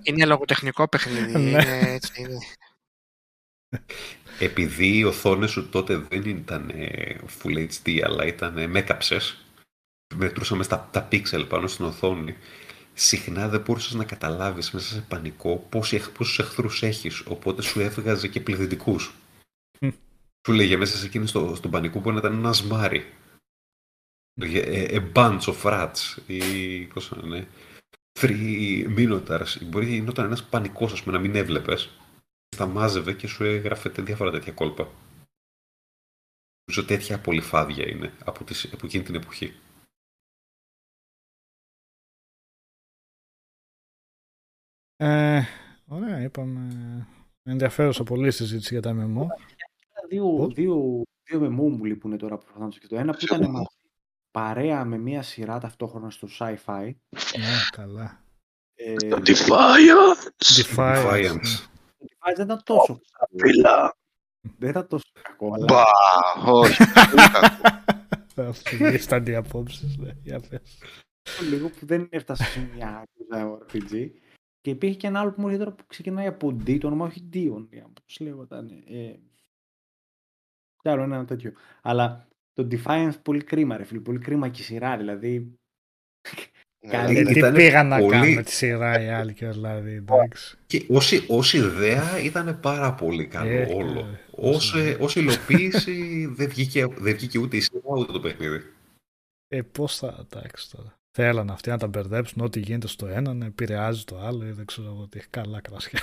Είναι λογοτεχνικό παιχνίδι. Ναι. είναι, έτσι, είναι. Επειδή οι οθόνες σου τότε δεν ήταν ε, Full HD αλλά ήταν μέκαψες, μετρούσαμε στα, τα πίξελ πάνω στην οθόνη, συχνά δεν μπορούσες να καταλάβεις μέσα σε πανικό πόσοι, εχ- πόσους εχθρούς έχεις, οπότε σου έβγαζε και πληθυντικούς. Μμ. σου λέγε μέσα σε εκείνη στο, στον πανικό μπορεί να ήταν ένας σμάρι. Λέγε, ε, A bunch of rats ή πώς το λένε, three minotaurs. Μπορεί να γινόταν ένας πανικός, ας πούμε, να μην έβλεπες τα μάζευε και σου έγραφε τε- διάφορα τέτοια κόλπα. Νομίζω τέτοια πολυφάδια είναι από, τις, από εκείνη την εποχή. Ε, ωραία, είπαμε. Ενδιαφέρουσα πολύ η συζήτηση για τα MMO. Δύο, Πώς; δύο, δύο MMO μου λείπουν τώρα που θα και το ένα που ήταν μαζί παρέα με μία σειρά ταυτόχρονα στο sci-fi. Ναι, καλά. Ε, Defiance! Defiance. Defiance. ναι. το Defiance δεν ήταν τόσο κακό. Φίλα! Δεν ήταν τόσο κακό, αλλά Μπα! Όχι, πολύ κακό. Αυτή στα αντιαπόψεις, ναι, για πες. λίγο που δεν έφτασε σε μια RPG. Και υπήρχε και ένα άλλο που μου έρχεται τώρα που ξεκινάει από D, το όνομα όχι Dion, πώς λέγονταν. Ε, τι άλλο, ένα τέτοιο. Αλλά το Defiance πολύ κρίμα, ρε φίλε, πολύ κρίμα και η σειρά, δηλαδή. Καλή. Ε, τι Ήτανε πήγαν να πολύ- κάνουν με τη σειρά οι άλλοι και δηλαδή, εντάξει. Και ως, ως ιδέα ήταν πάρα πολύ καλό Ε, όλο. ε, Ως, ε, ως υλοποίηση δεν, βγήκε, δεν βγήκε ούτε η σειρά ούτε το παιχνίδι. Ε, πώς θα, εντάξει τώρα. Θέλαν αυτοί να τα μπερδέψουν ό,τι γίνεται στο ένα, να επηρεάζει το άλλο ή δεν ξέρω εγώ τι. Καλά κρασιά.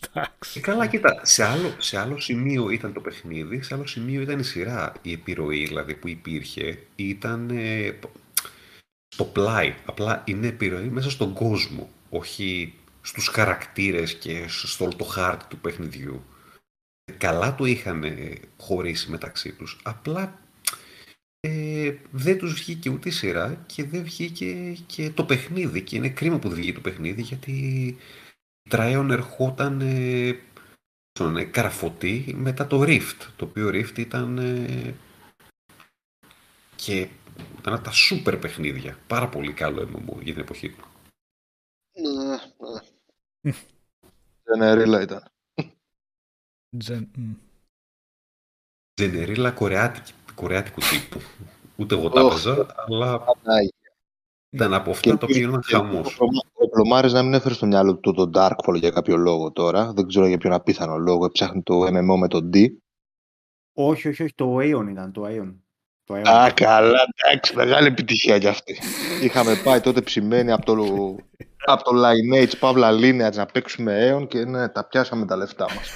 Εντάξει. Και καλά, κοίτα, σε άλλο, σε άλλο σημείο ήταν το παιχνίδι, σε άλλο σημείο ήταν η σειρά. Η επιρροή δηλαδή που υπήρχε ήταν ε, στο πλάι. Απλά είναι επιρροή μέσα στον κόσμο, όχι στους χαρακτήρες και στο όλο το χάρτη του παιχνιδιού. Καλά το είχαν ε, χωρίσει μεταξύ τους. Απλά ε, δεν τους βγήκε ούτε η σειρά και δεν βγήκε και το παιχνίδι. Και είναι κρίμα που δεν βγήκε το παιχνίδι γιατί η Tryon ερχόταν ε, στον, ε, καραφωτή μετά το Rift. Το οποίο Rift ήταν ε, και ήταν από τα σούπερ παιχνίδια. Πάρα πολύ καλό MMO για την εποχή του. Ναι, ναι. Τζενερίλα ήταν. Τζεν, μ. Τζενερίλα κορεάτικη, κορεάτικου τύπου. Ούτε εγώ τα Ωχ. έπαιζα, αλλά Πανάγια. Ήταν από αυτά τα οποία γίνονταν χαμός. Ο Πλωμάρης να μην έφερε στο μυαλό του το Darkfall για κάποιο λόγο τώρα. Δεν ξέρω για ποιον απίθανο λόγο. Ψάχνει το MMO με τον D. Όχι, όχι, όχι, το Aeon ήταν, το Aeon. Το Aeon. Α, καλά, εντάξει, μεγάλη επιτυχία κι αυτή. Είχαμε πάει τότε ψημένοι από το, από το Lineage, Παύλα Lineage να παίξουμε Aeon και ναι, τα πιάσαμε τα λεφτά μας.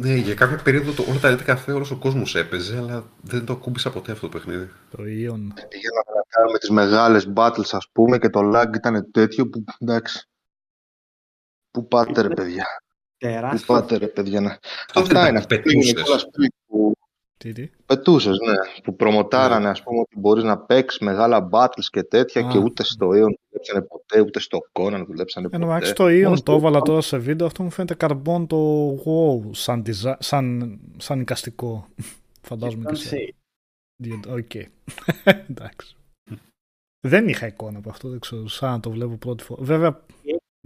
Ναι, για κάποια περίοδο το, όλα τα net καφέ όλος ο κόσμος έπαιζε, αλλά δεν το ακούμπησα ποτέ αυτό το παιχνίδι. Το Ion. Πηγαίναμε να κάνουμε τις μεγάλες battles ας πούμε και το lag ήταν τέτοιο που εντάξει. Πού πάτε ρε παιδιά, πού Τεράστιο. πάτε ρε παιδιά. Να... Αυτό Αυτά δεν είναι ήταν αυτά που είναι πετούσες. όλα σπίτι που Τι, τι; πετούσες, ναι. Που προμοτάρανε ας πούμε ότι μπορείς να παίξεις μεγάλα battles και τέτοια Α. και ούτε στο Aeon δουλέψανε ποτέ, ούτε στο Conan δουλέψανε Εν τω ποτέ. μεταξύ το Μόνος Ion στο το έβαλα τώρα σε βίντεο, αυτό μου φαίνεται καρμπόν το WoW σαν, design, σαν, σαν εικαστικό. Φαντάζομαι και Ήταν σε... σε- Οκ. Εντάξει. Δεν είχα εικόνα από αυτό, δεν ξέρω, σαν να το βλέπω πρώτη φορά. Βέβαια,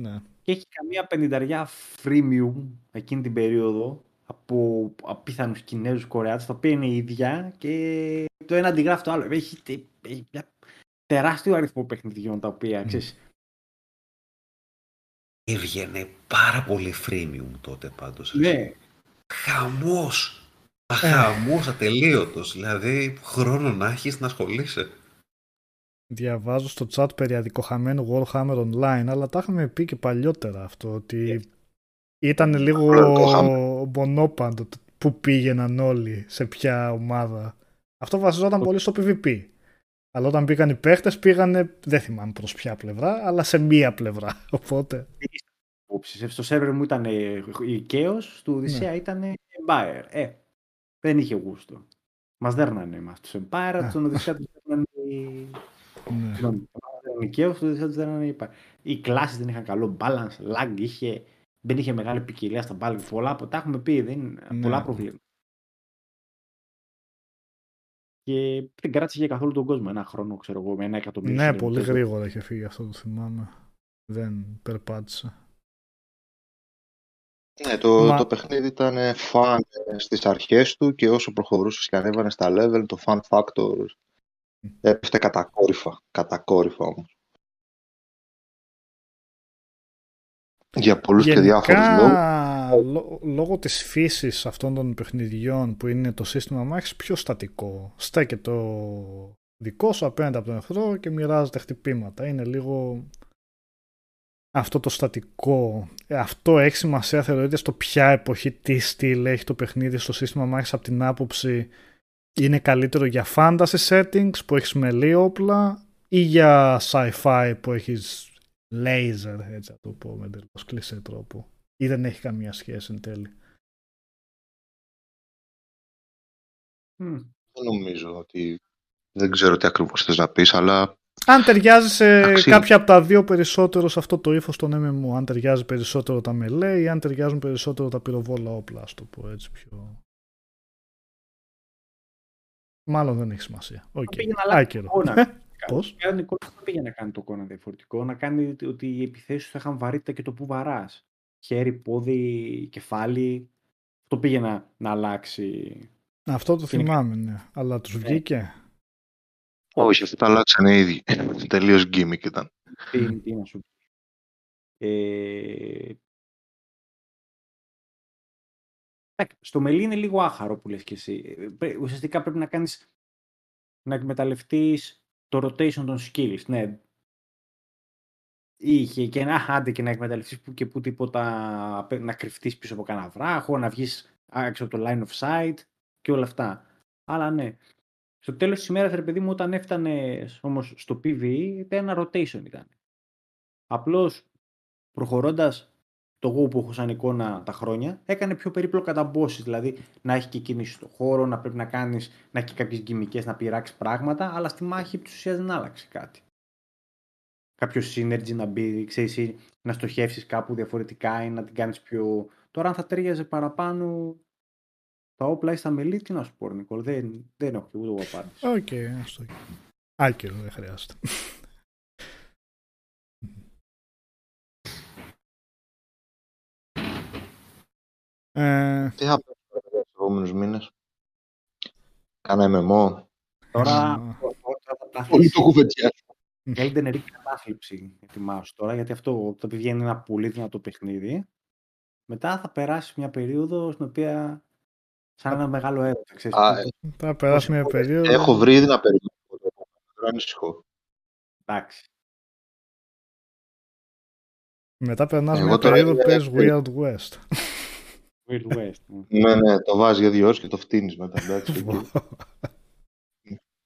ναι. Και έχει καμία πενηνταριά freemium εκείνη την περίοδο από απίθανους Κινέζους Κορεάτες, τα οποία είναι ίδια και το ένα αντιγράφει το άλλο. Έχει, τε- έχει μια τεράστιο αριθμό παιχνιδιών τα οποία, Μμ. ξέρεις, Έβγαινε πάρα πολύ freemium τότε πάντως. ναι, Χαμός! Ε. Μα, Χαμός! Ε. Αχαμός ατελείωτος. Δηλαδή χρόνο να έχεις να ασχολείσαι. Διαβάζω στο chat περί αδικοχαμένου Warhammer Online, αλλά τα είχαμε πει και παλιότερα αυτό, ότι ήταν λίγο Αδικοχαμένο. μονόπαντο το που πήγαιναν όλοι, σε ποια ομάδα. Αυτό βασιζόταν πολύ στο PvP. Αλλά όταν πήγαν οι παίχτες πήγανε, δεν θυμάμαι προς ποια πλευρά, αλλά σε μία πλευρά. Οπότε, Όψεις. Στο σερβερ μου ήταν ε, η Chaos, του Οδυσσέα ήταν Empire. Ε, δεν είχε γούστο. Μας δέρνανε εμάς τους Empire, Α. τον Οδυσσέα τους δέρνανε οι... ναι. Συγγνώμη, η Chaos, του Οδυσσέα τους δέρνανε οι Empire. Οι κλάσεις δεν είχαν καλό balance, lag είχε, δεν είχε μεγάλη ποικιλία στα balance. Πολλά από τα έχουμε πει, δεν, Ναι. πολλά προβλήματα. Και δεν κράτησε για καθόλου τον κόσμο. Ένα χρόνο, ξέρω εγώ, με ένα εκατομμύριο. ναι, συνδρομητές. πολύ γρήγορα είχε φύγει αυτό το θυμάμαι. Δεν περπάτησε. Ναι, το, Μα- το παιχνίδι ήταν φαν στις αρχές του και όσο προχωρούσες και ανέβανε στα level, το fun factor έπεφτε κατακόρυφα. Κατακόρυφα όμως. Για πολλούς και διάφορους λόγους. λό- λόγω της φύσης αυτών των παιχνιδιών που είναι το σύστημα μάχης πιο στατικό. Στέκεται το δικό σου απέναντι από τον εχθρό και μοιράζεται χτυπήματα. Είναι λίγο αυτό το στατικό. Ε, Αυτό έχει σημασία θεωρείται στο ποια εποχή τι στυλ έχει το παιχνίδι στο σύστημα μάχης από την άποψη είναι καλύτερο για fantasy settings που έχεις μελή όπλα ή για sci-fi που έχεις laser, έτσι να το πω με εντελώς κλεισέ τρόπο. Ή δεν έχει καμία σχέση εν τέλει. Μμ. Δεν νομίζω ότι... Δεν ξέρω τι ακριβώς θες να πεις, αλλά Αν ταιριάζει σε Αξίζει. κάποια από τα δύο περισσότερο σε αυτό το ύφος των MMO, αν ταιριάζει περισσότερο τα melee ή αν ταιριάζουν περισσότερο τα πυροβόλα όπλα, ας το πω έτσι πιο... Μάλλον δεν έχει σημασία. Οκ. πήγε να αλλάξει Άκυρο. εικόνα. Πώς; Κάνει εικόνα, δεν πήγε να κάνει το Conan διαφορετικό, να κάνει ότι οι επιθέσεις σου θα είχαν βαρύτητα και το που βαράς. Χέρι, πόδι, κεφάλι. Αυτό πήγε να, να αλλάξει. Αυτό το Είναι θυμάμαι, ναι. Αλλά τους βγήκε; όχι, αυτό τα αλλάξανε οι ίδιοι. Τελείως gimmick ήταν. Τι, τι να σου πω. Ε... εντάξει, Στο μελί είναι λίγο άχαρο που λες και εσύ. Ε, πρέ- Ουσιαστικά πρέπει να κάνεις να εκμεταλλευτείς το rotation των skills. Ναι. Είχε και ένα άντε και να εκμεταλλευτείς που και που τίποτα απέ- να κρυφτείς πίσω από κανένα βράχο, να βγεις έξω από το line of sight και όλα αυτά. Αλλά ναι. Στο τέλος της ημέρας, ρε παιδί μου, όταν έφτανε όμως στο PvE, ένα rotation ήταν. Απλώς προχωρώντας το εγώ που έχω σαν εικόνα τα χρόνια, έκανε πιο περίπλοκα τα bosses, δηλαδή να έχει και κίνηση στο χώρο, να πρέπει να κάνεις, να έχει κάποιες γκυμικές, να πειράξεις πράγματα, αλλά στη μάχη επί της ουσίας δεν άλλαξε κάτι. Κάποιο synergy να μπει, ξέρεις, ή να στοχεύσεις κάπου διαφορετικά ή να την κάνεις πιο... Τώρα αν θα ταιριάζε παραπάνω τα όπλα ή στα melee, τι να σου πω, Νικόλ, δεν, δεν έχω και ούτε εγώ απάντηση. Οκ, ας το Άκυρο, δεν χρειάζεται. Ε, Τι θα πούμε τους επόμενους μήνες; Κάνα MMO. Τώρα, Α. τώρα θα τα Πολύ το κουβεντιάσαμε. Elden Ring κατάθλιψη ετοιμάσου τώρα, γιατί αυτό το βγαίνει ένα πολύ δυνατό παιχνίδι. Μετά θα περάσει μια περίοδο στην οποία σαν ένα μεγάλο έρωτα. Ξέρεις, Α, που- θα περάσει μια περίοδο. Έχω βρει ήδη να περιμένω. Δεν ανησυχώ. εντάξει. Μετά περνάς Εγώ μια τώρα περίοδο είμαι πες εύκολη. Wild West. Wild West. ναι. Ναι, ναι, το βάζει για δύο ώρες και το φτύνεις μετά. Εντάξει, οκ.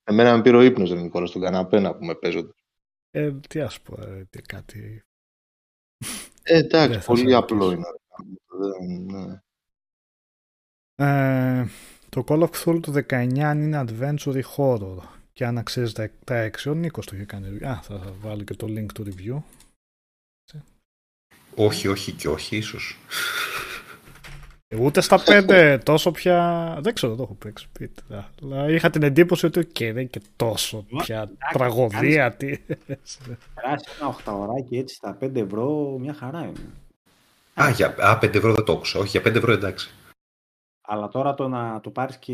Εμένα με πήρε ο ύπνος, ρε Νικόλας, στον καναπέ να πούμε παίζοντας. ε, τι ας πω, ε, τι, κάτι... Ε, Δεν εντάξει, θα πολύ σε απλό ρωτήσω. είναι. Δεν- ναι. Ε, το Call of Cthulhu του 19 είναι adventure ή horror. Και αν αξίζει τα, τα 6, ο Νίκος το είχε κάνει. Α, θα, θα βάλω και το link του review. Όχι, όχι και όχι, ίσως. Ε, Ούτε στα 5 τόσο πια. Δεν ξέρω, το έχω παίξει. Πείτε, α. αλλά είχα την εντύπωση ότι οκ, δεν είναι και τόσο πια τραγωδία. Τι... Περάσει ένα οχταωράκι έτσι στα 5 ευρώ, μια χαρά είναι. Α, για, α, 5 ευρώ δεν το άκουσα. Όχι, για 5 ευρώ εντάξει. Αλλά τώρα το να το πάρεις και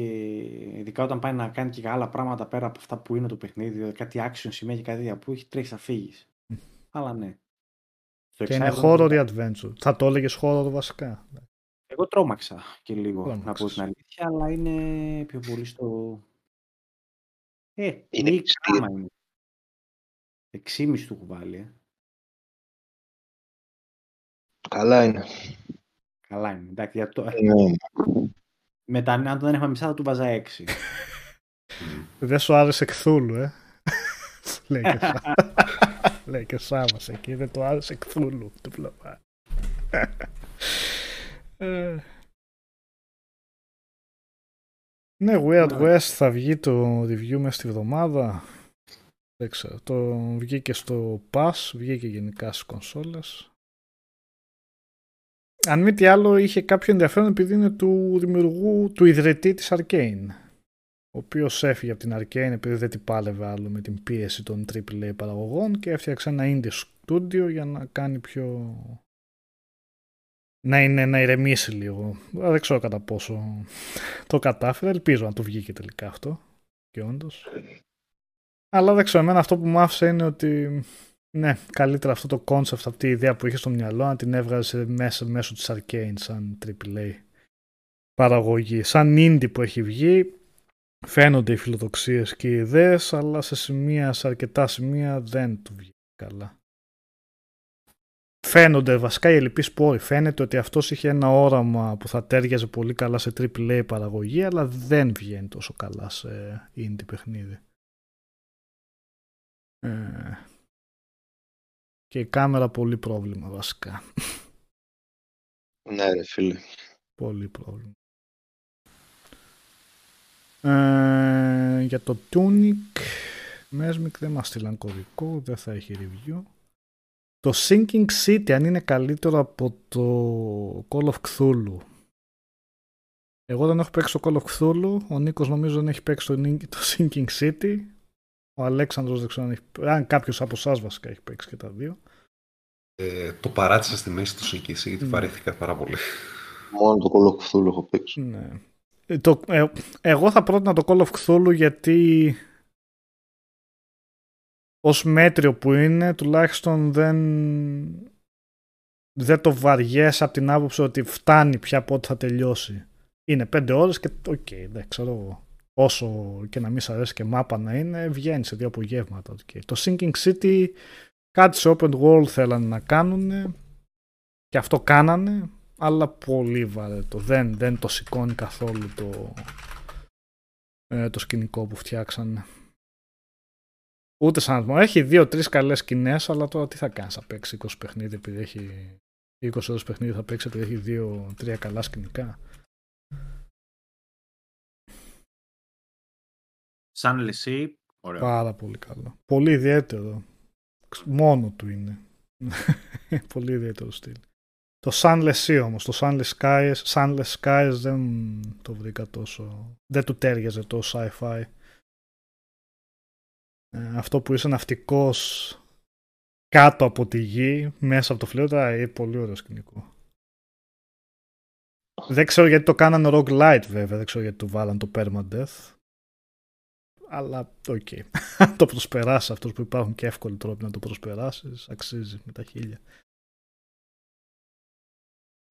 ειδικά όταν πάει να κάνει και άλλα πράγματα πέρα από αυτά που είναι το παιχνίδι, δηλαδή κάτι action σημαίνει κάτι τέτοια που έχει τρέχει να φύγει. Αλλά ναι. Στο και είναι Excitement, horror ή adventure. Θα το έλεγες horror βασικά. Εγώ τρόμαξα και λίγο να πω Τρόμαξες. την αλήθεια, αλλά είναι πιο πολύ στο. Ε, Είναι είναι μυστήριο. κράμα είναι. 6,5 του έχω βάλει. ε. Καλά είναι. Καλά είναι. Εντάξει, για το... Ναι. Μετά, αν δεν έχουμε μισά, θα του βάζα 6. Δεν σου άρεσε Κθούλου, ε. Λέει και Σά- Λέει και ο Σάβας εκεί, δεν του άρεσε Κθούλου. Το βλέπα. Ε. Ναι, Weird West θα βγει το review μέσα στη βδομάδα. Δεν ξέρω. Το βγήκε στο Pass, βγήκε γενικά στις κονσόλες. Αν μη τι άλλο είχε κάποιο ενδιαφέρον επειδή είναι του δημιουργού, του ιδρυτή της Arcane ο οποίος έφυγε από την Arcane επειδή δεν την πάλευε άλλο με την πίεση των AAA παραγωγών και έφτιαξε ένα indie studio για να κάνει πιο... να, είναι, να ηρεμήσει λίγο. Αλλά Δεν ξέρω κατά πόσο το κατάφερε, ελπίζω να το βγήκε τελικά αυτό και όντως. Αλλά δεν ξέρω, εμένα αυτό που μου άφησε είναι ότι ναι, καλύτερα αυτό το concept, αυτή η ιδέα που είχε στο μυαλό να την έβγαζε μέσα μέσω της Arcane σαν AAA παραγωγή. Σαν indie που έχει βγει, φαίνονται οι φιλοδοξίες και οι ιδέες, αλλά σε, σημεία, σε αρκετά σημεία δεν του βγει καλά. Φαίνονται βασικά οι ελλειπείς πόροι. Φαίνεται ότι αυτός είχε ένα όραμα που θα τέριαζε πολύ καλά σε AAA παραγωγή, αλλά δεν βγαίνει τόσο καλά σε indie παιχνίδι. Ε, και η κάμερα πολύ πρόβλημα βασικά. Ναι, ρε φίλε. Πολύ πρόβλημα. Ε, για το Tunic, Mesmic δεν μας στείλαν κωδικό, δεν θα έχει review. Το Sinking City, αν είναι καλύτερο από το Call of Cthulhu. Εγώ δεν έχω παίξει το Call of Cthulhu, ο Νίκος νομίζω δεν έχει παίξει το, Nin- το Sinking City. Ο Αλέξανδρος δεν ξέρω αν έχει αν κάποιος από εσάς βασικά έχει παίξει και τα δύο. Ε, το παράτησα στη μέση του σύγκριση γιατί Ναι. βαρέθηκα πάρα πολύ. Μόνο το κολοκουθούλου έχω παίξει. Ναι. Ε, Το, ε, εγώ θα πρότεινα το Call of Cthulhu γιατί ως μέτριο που είναι τουλάχιστον δεν δεν το βαριέσαι από την άποψη ότι φτάνει πια πότε θα τελειώσει. Είναι πέντε ώρες και οκ, δεν ξέρω εγώ. Όσο και να μην σ' αρέσει και μάπα να είναι, βγαίνει σε δύο απογεύματα. οκ. Το Sinking City κάτι σε open world θέλανε να κάνουν και αυτό κάνανε αλλά πολύ βαρετό. Δεν, δεν το σηκώνει καθόλου το, ε, το σκηνικό που φτιάξανε. Ούτε σαν αριθμό. Έχει δύο-τρεις καλές σκηνές, αλλά τώρα τι θα κάνεις, θα παίξει 20 παιχνίδι επειδή έχει. 20 ώρες παιχνίδι θα παίξει επειδή έχει δύο-τρία καλά σκηνικά. Σαν λεσί, ωραίο. Πάρα πολύ καλό. Πολύ ιδιαίτερο. Μόνο του είναι. πολύ ιδιαίτερο στυλ. Το Sunless Sea όμως, το Sunless Skies, Sunless Skies δεν το βρήκα τόσο... Δεν του τέριαζε το sci-fi. Ε, αυτό που είσαι ναυτικός κάτω από τη γη, μέσα από το φλοιότα, είναι πολύ ωραίο σκηνικό. Δεν ξέρω γιατί το κάνανε roguelite βέβαια, δεν ξέρω γιατί του βάλαν το permadeath. Αλλά οκ. Αν το προσπεράσει αυτούς που υπάρχουν και εύκολοι τρόποι να το προσπεράσεις, αξίζει με τα χίλια.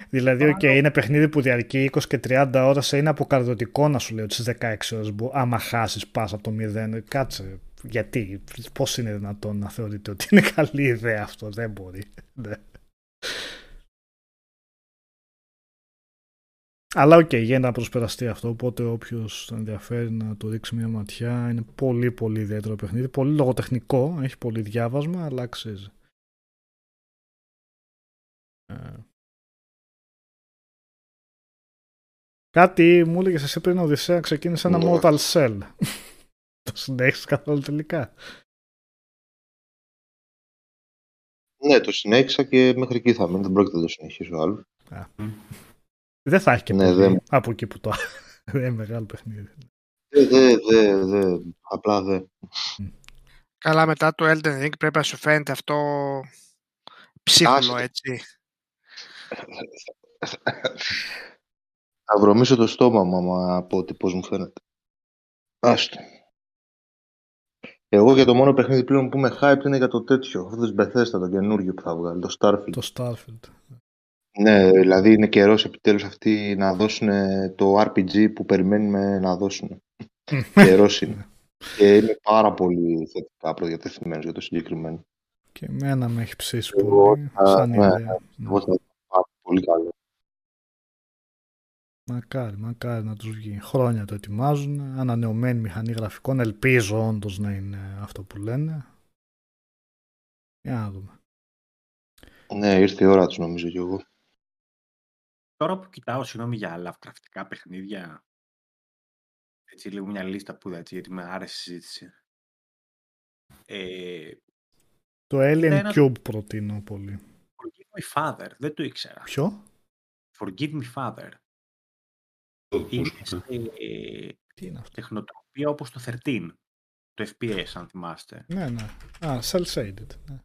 Δηλαδή, οκ, είναι παιχνίδι που διαρκεί 20 και 30 ώρες, είναι αποκαρδιωτικό να σου λέω ότι στις 16 ώρες που άμα χάσεις πας από το 0, κάτσε. Γιατί, πώς είναι δυνατόν να θεωρείτε ότι είναι καλή ιδέα αυτό, δεν μπορεί. Ναι. Αλλά οκ, γίνεται να προσπεραστεί αυτό, οπότε όποιος τον ενδιαφέρει να το ρίξει μια ματιά, είναι πολύ πολύ ιδιαίτερο παιχνίδι, πολύ λογοτεχνικό, έχει πολύ διάβασμα, αλλά αξίζει. Ε, Κάτι μου έλεγες εσύ πριν ο Οδυσσέα ξεκίνησε ένα Ναι. Mortal Shell. Το συνέχισε καθόλου τελικά. Ναι, το συνέχισα και μέχρι εκεί θα μείνει. Δεν πρόκειται να το συνεχίσω άλλο. Δεν θα έχει και Ναι, πολύ δεν- από εκεί που το. δεν είναι μεγάλο παιχνίδι. Δε, δε, δε, δε. Απλά δε. Καλά, μετά το Elden Ring πρέπει να σου φαίνεται αυτό ψίχουλο, Άσε. έτσι. Θα βρωμίσω το στόμα μου άμα πω ότι πώς μου φαίνεται. Άστο. Εγώ για το μόνο παιχνίδι πλέον που είμαι hype είναι για το τέτοιο. Αυτό το Bethesda, το καινούργιο που θα βγάλει, το Starfield. Το Starfield. Ναι, δηλαδή είναι καιρός επιτέλους αυτοί να δώσουν το RPG που περιμένουμε να δώσουν. καιρός είναι. Και είμαι πάρα πολύ θετικά προδιατεθειμένος για το συγκεκριμένο. Και εμένα με έχει ψήσει Εγώ πολύ. θα- σαν ναι, ιδέα. Εγώ θα το πάρω πολύ καλό. Μακάρι, μακάρι να τους βγει. Χρόνια το ετοιμάζουν. Ανανεωμένη μηχανή γραφικών. Ελπίζω όντως να είναι αυτό που λένε. Για να δούμε. Ναι, ήρθε η ώρα τους νομίζω κι εγώ. Τώρα που κοιτάω, συγγνώμη για λαβκραφτικά παιχνίδια, έτσι λίγο μια λίστα που είδα, έτσι, γιατί με άρεσε η συζήτηση. Ε, Το Alien Ένα- Cube προτείνω πολύ. Forgive me father, δεν το ήξερα. Ποιο; Forgive me father. Τι είναι αυτό; τεχνοτροπία όπως το 13, το FPS αν θυμάστε. Ναι, ναι. Α, cel-shaded. Ναι.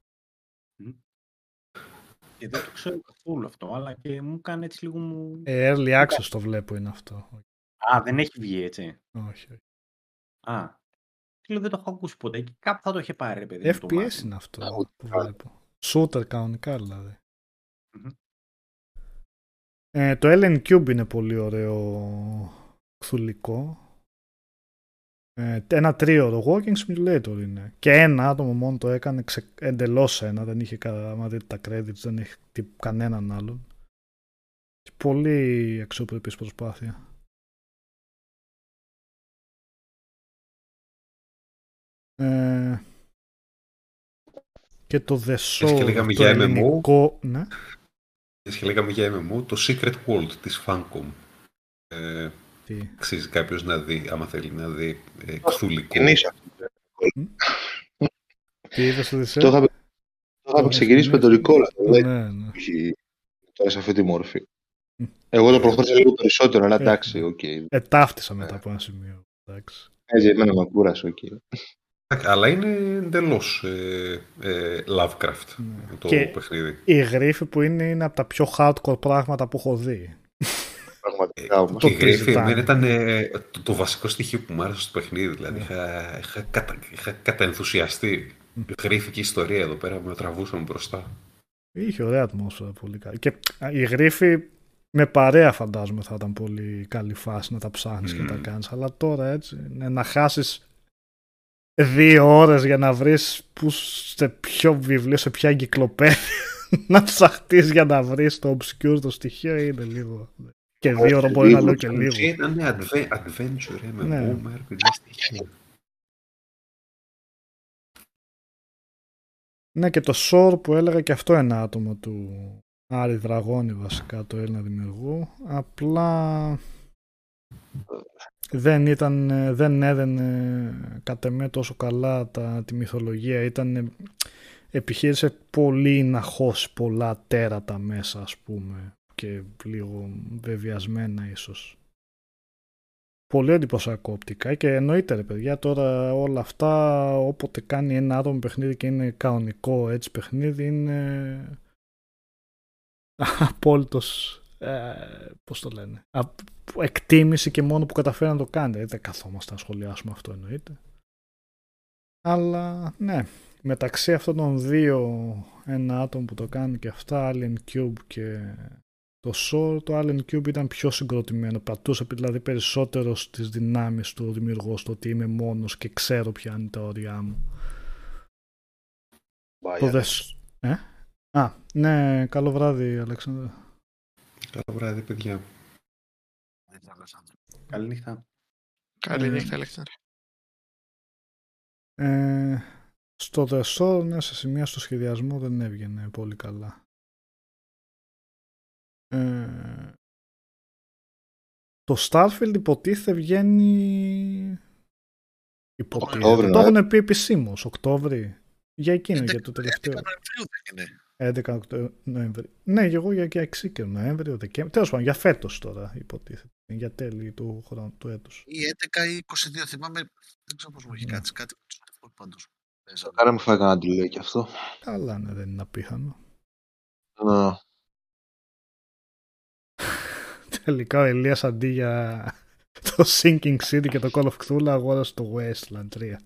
Και δεν το ξέρω καθόλου αυτό, αλλά και μου κάνει έτσι λίγο μου... Ε, early access το βλέπω είναι αυτό. Α, δεν έχει βγει έτσι. Όχι, όχι. Α, λέω δεν το έχω ακούσει ποτέ και κάπου θα το είχε πάρει, ρε παιδί. μου, το FPS μάτι. είναι αυτό Α, ούτε που καν. βλέπω. Shooter κανονικά δηλαδή. Μμμ. Ε, το Alien Cube είναι πολύ ωραίο κθουλικό. Ε, ένα τρίωρο walking simulator είναι. Και ένα άτομο μόνο το έκανε ξε... εντελώς ένα. Δεν είχε κα... άμα δείτε τα credits, δεν έχει τι- κανέναν άλλον. Και πολύ αξιοπρεπής προσπάθεια. Ε, και το The και Soul, λέγαμε το για MMO. ελληνικό, ναι. Και λέγαμε για MMO, το Secret World της Funcom. Ε, Τι; αξίζει κάποιος να δει, άμα θέλει να δει ε, κθουλικό. Ξεκινήσει αυτό. Τι είδες Οδυσσέα; Το είχαμε, το είχαμε ξεκινήσει με το Recall. αυτό, δεν Ναι, ναι. έχει τώρα σε αυτή τη μορφή. Μμ. Εγώ το προχώρησα λίγο περισσότερο, αλλά Ε, εντάξει, οκ. Ε, τα 'φτυσα μετά από ένα σημείο. Εντάξει. Έτσι, εμένα με κούρασε, οκ. Αλλά είναι εντελώς ε, ε, Lovecraft Ναι. το Και- παιχνίδι. Η γρίφη που είναι είναι από τα πιο hardcore πράγματα που έχω δει. Πραγματικά όμως. το η γρήφη συζητάμε. εμένα ήταν ε, το, το βασικό στοιχείο που μου άρεσε στο παιχνίδι. Δηλαδή Ναι. είχα, είχα, κατα, είχα καταενθουσιαστεί. Η γρήφη και η ιστορία εδώ πέρα με τραβούσαν μπροστά. Είχε ωραία ατμόσφαιρα πολύ καλή. Και α, η γρίφη με παρέα φαντάζομαι θα ήταν πολύ καλή φάση να τα ψάχνεις και Μμμ. τα κάνεις. Αλλά τώρα έτσι ναι, να χάσεις δύο ώρες για να βρεις που σε ποιο βιβλίο, σε ποια εγκυκλοπαίδεια να ψαχτείς για να βρεις το obscure το στοιχείο είναι λίγο. Και δύο ώρες μπορεί να λέω και Στην λίγο. ουσία Ήταν adve- adventure, ε, με Ναι. ναι. με RPG στοιχεία. Ναι και το Σόρ που έλεγα και αυτό ένα άτομο του Άρη Δραγώνη βασικά το Έλληνα δημιουργού απλά δεν ήταν δεν έδαινε κατ' εμέ τόσο καλά τα, τη μυθολογία. Ήταν επιχείρησε πολύ να χώσει πολλά τέρατα μέσα ας πούμε και λίγο βεβαιασμένα ίσως. Πολύ εντυπωσιακό οπτικά και εννοείται ρε παιδιά τώρα όλα αυτά όποτε κάνει ένα άτομο παιχνίδι και είναι κανονικό έτσι παιχνίδι είναι απόλυτος ε, πώς το λένε Α, εκτίμηση και μόνο που καταφέρει να το κάνει δεν καθόμαστε να σχολιάσουμε αυτό εννοείται αλλά ναι μεταξύ αυτών των δύο ένα άτομο που το κάνει και αυτά Alien Cube και το Soul, το Alien Cube ήταν πιο συγκροτημένο. Πατούσε δηλαδή περισσότερο στις δυνάμεις του δημιουργού στο ότι είμαι μόνος και ξέρω ποια είναι τα όρια μου. Bye, Το Alex. δες... Ε; Α, ναι, καλό βράδυ Αλέξανδρα. Καλό βράδυ, παιδιά. Καλή νύχτα. Καλή Ε, νύχτα, Αλέξανδρε. Ε, στο The Soul, ναι, σε σημεία στο σχεδιασμό δεν έβγαινε πολύ καλά. Ε, το Starfield υποτίθεται βγαίνει υποτίθεται. Οκτώβρη, το ναι. έχουν πει επισήμως Οκτώβρη για εκείνο για το 11 τελευταίο 11 Νοεμβρίου δεν είναι. 11 Οκτω- Νοέμβρη ναι και εγώ για, για εξήκερο Νοέμβριο Δεκέμβριο τέλος πάντων για φέτος τώρα υποτίθεται για τέλη του χρόνου του έτους Ή 11 ή 22, θυμάμαι. Δεν ξέρω πώς μου έχει Ναι. κάτσει κάτι. με τους αριθμούς πάντως. Παίζαμε. Κάνα μου φάει κανένα delay κι αυτό. καλά ναι δεν είναι απίθανο Ναι. Τελικά ο Ελίας αντί για το Sinking City και το Call of Cthulhu αγόρασε το Wasteland 3.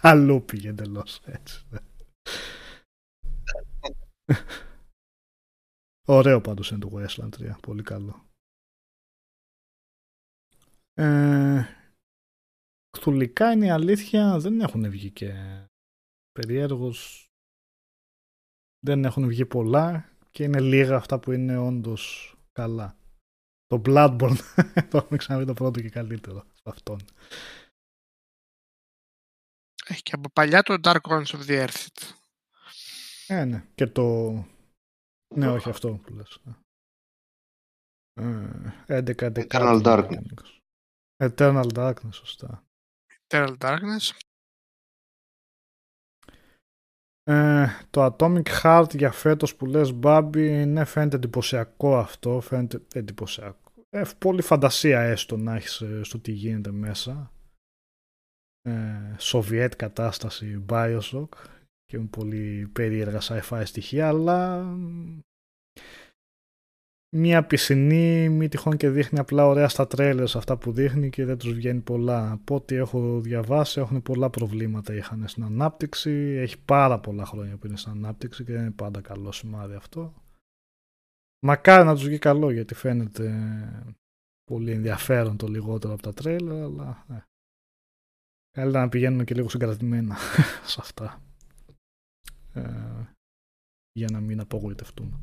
Αλλού πήγε εντελώς έτσι. Ωραίο πάντως είναι το Wasteland 3. Πολύ καλό. Ε, κθουλικά είναι η αλήθεια δεν έχουν βγει και περιέργως δεν έχουν βγει πολλά και είναι λίγα αυτά που είναι όντως καλά. Το Bloodborne το έχουμε ξαναδεί το πρώτο και καλύτερο σε αυτόν. Έχει και από παλιά το Dark Ones of the Earth. Ε, ναι. Και το... Ναι, όχι αυτό που λες. Ε, 11, 11, Eternal Darkness. Eternal Darkness, σωστά. Eternal Darkness. Ε, το Atomic Heart για φέτος που λες Μπάμπι ναι φαίνεται εντυπωσιακό αυτό φαίνεται εντυπωσιακό ε, πολύ φαντασία έστω να έχεις ε, στο τι γίνεται μέσα ε, Σοβιέτ κατάσταση Bioshock και με πολύ περίεργα sci-fi στοιχεία αλλά μια πισινή μη τυχόν και δείχνει απλά ωραία στα τρέλερς αυτά που δείχνει και δεν τους βγαίνει πολλά. Από ό,τι έχω διαβάσει έχουν πολλά προβλήματα είχαν στην ανάπτυξη. Έχει πάρα πολλά χρόνια που είναι στην ανάπτυξη και δεν είναι πάντα καλό σημάδι αυτό. Μακάρι να τους βγει καλό γιατί φαίνεται πολύ ενδιαφέρον το λιγότερο από τα τρέλερ αλλά ναι. καλύτερα να πηγαίνουμε και λίγο συγκρατημένα σε αυτά ε, για να μην απογοητευτούμε.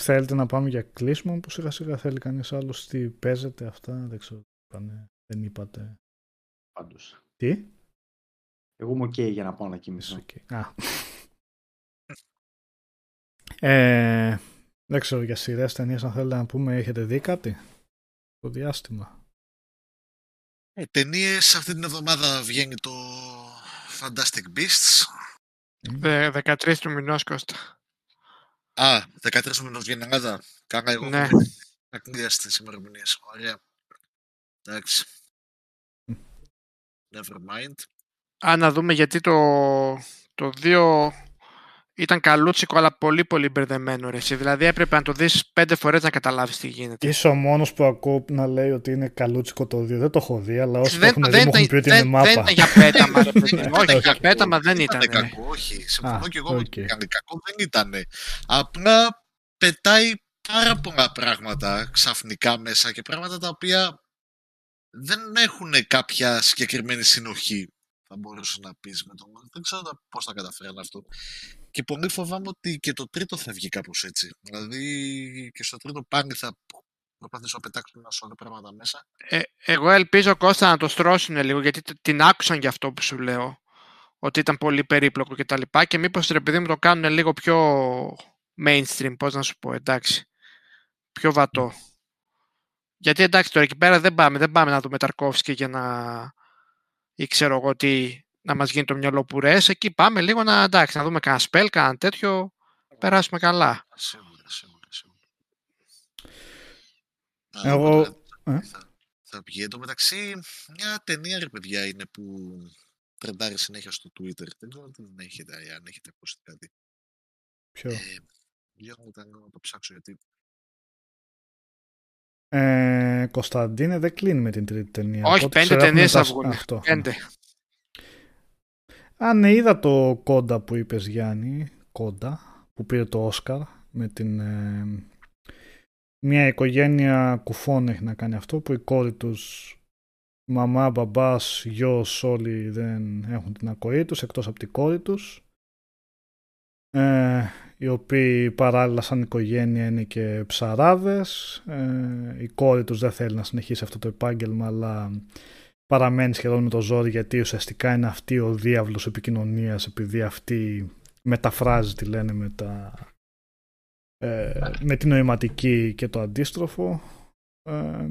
Θέλετε να πάμε για κλείσιμο που σιγά σιγά θέλει κανείς άλλος τι παίζετε αυτά δεν ξέρω δεν είπατε Πάντως. τι; Εγώ είμαι ok για να πάω να κοιμηθώ. okay. Α. ε, δεν ξέρω για σειρές ταινίες αν θέλετε να πούμε έχετε δει κάτι; Το διάστημα ε, ταινίες αυτή την εβδομάδα βγαίνει το Fantastic Beasts 13 του μηνός Κώστα. Α, 13 του μηνός βγαίνει Ελλάδα. Κάνα εγώ. Ναι. Να στις ημερομηνίες. Ωραία. Εντάξει. Never mind. Α, να δούμε γιατί το, το 2 ήταν καλούτσικο, αλλά πολύ πολύ μπερδεμένο. Ρε. εσύ. Δηλαδή έπρεπε να το δεις πέντε φορές να καταλάβεις τι γίνεται. Είσαι ο μόνος που ακούω να λέει ότι είναι καλούτσικο το 2. Δεν το έχω δει, αλλά όσοι δεν, το έχουν δεν, δει μου έχουν πει ότι είναι δεν, μάπα. δεν ήταν για πέταμα. ρε παιδί. Δεν όχι, ήταν για κακό. πέταμα δεν Δεν ήταν. ήταν ρε. κακό, όχι. Συμφωνώ Α, και εγώ με οκ. ότι ήταν κακό. Δεν ήταν. Απλά πετάει πάρα πολλά πράγματα ξαφνικά μέσα και πράγματα τα οποία δεν έχουν κάποια συγκεκριμένη συνοχή θα μπορούσε να πεις με τον Δεν ξέρω τα- πώς θα καταφέραν αυτό. Και πολύ φοβάμαι ότι και το τρίτο θα βγει κάπως έτσι. Δηλαδή και στο τρίτο πάλι θα προσπαθήσω να πετάξω ένα σωρό πράγματα μέσα. Ε, εγώ ελπίζω Κώστα να το στρώσουν λίγο γιατί τ- την άκουσαν για αυτό που σου λέω. Ότι ήταν πολύ περίπλοκο και τα λοιπά και μήπως ρε παιδί μου το κάνουν λίγο πιο mainstream, πώς να σου πω, εντάξει. Πιο βατό. Γιατί εντάξει τώρα εκεί πέρα δεν πάμε, δεν πάμε να δούμε Ταρκόφσκι για να ή ξέρω εγώ τι, να μας γίνει το μυαλό πουρές. Εκεί πάμε λίγο να, εντάξει, να δούμε κανένα spell, κανένα τέτοιο, περάσουμε καλά. Σίγουρα, σίγουρα, σίγουρα. Α, Εγώ- τώρα ε; Θα, θα βγει. Εν τω μεταξύ, μια ταινία ρε παιδιά είναι που τρεντάρει συνέχεια στο Twitter. Δεν ξέρω αν την έχετε, αν έχετε ακούσει κάτι. Ποιο; Ε, για να κάνω να το ψάξω γιατί. Ε, Κωνσταντίνε δεν κλείνει με την τρίτη ταινία. Όχι, Οπότε πέντε ξέρω, έχουμε ταινίες θα τα- βγουν. Αυτό. Πέντε. Α, ναι, είδα το κόντα που είπες Γιάννη, κόντα, που πήρε το Όσκαρ με την... ε, μια οικογένεια κουφών έχει να κάνει αυτό, που η κόρη τους, μαμά, μπαμπάς, γιος, όλοι δεν έχουν την ακοή τους, εκτός από την κόρη τους. Ε, οι οποίοι παράλληλα σαν οικογένεια είναι και ψαράδες. Ε, η κόρη τους δεν θέλει να συνεχίσει αυτό το επάγγελμα, αλλά παραμένει σχεδόν με το ζόρι γιατί ουσιαστικά είναι αυτή ο διάβλος επικοινωνίας επειδή αυτή μεταφράζει τι λένε με, τα, ε, με την νοηματική και το αντίστροφο. Ε,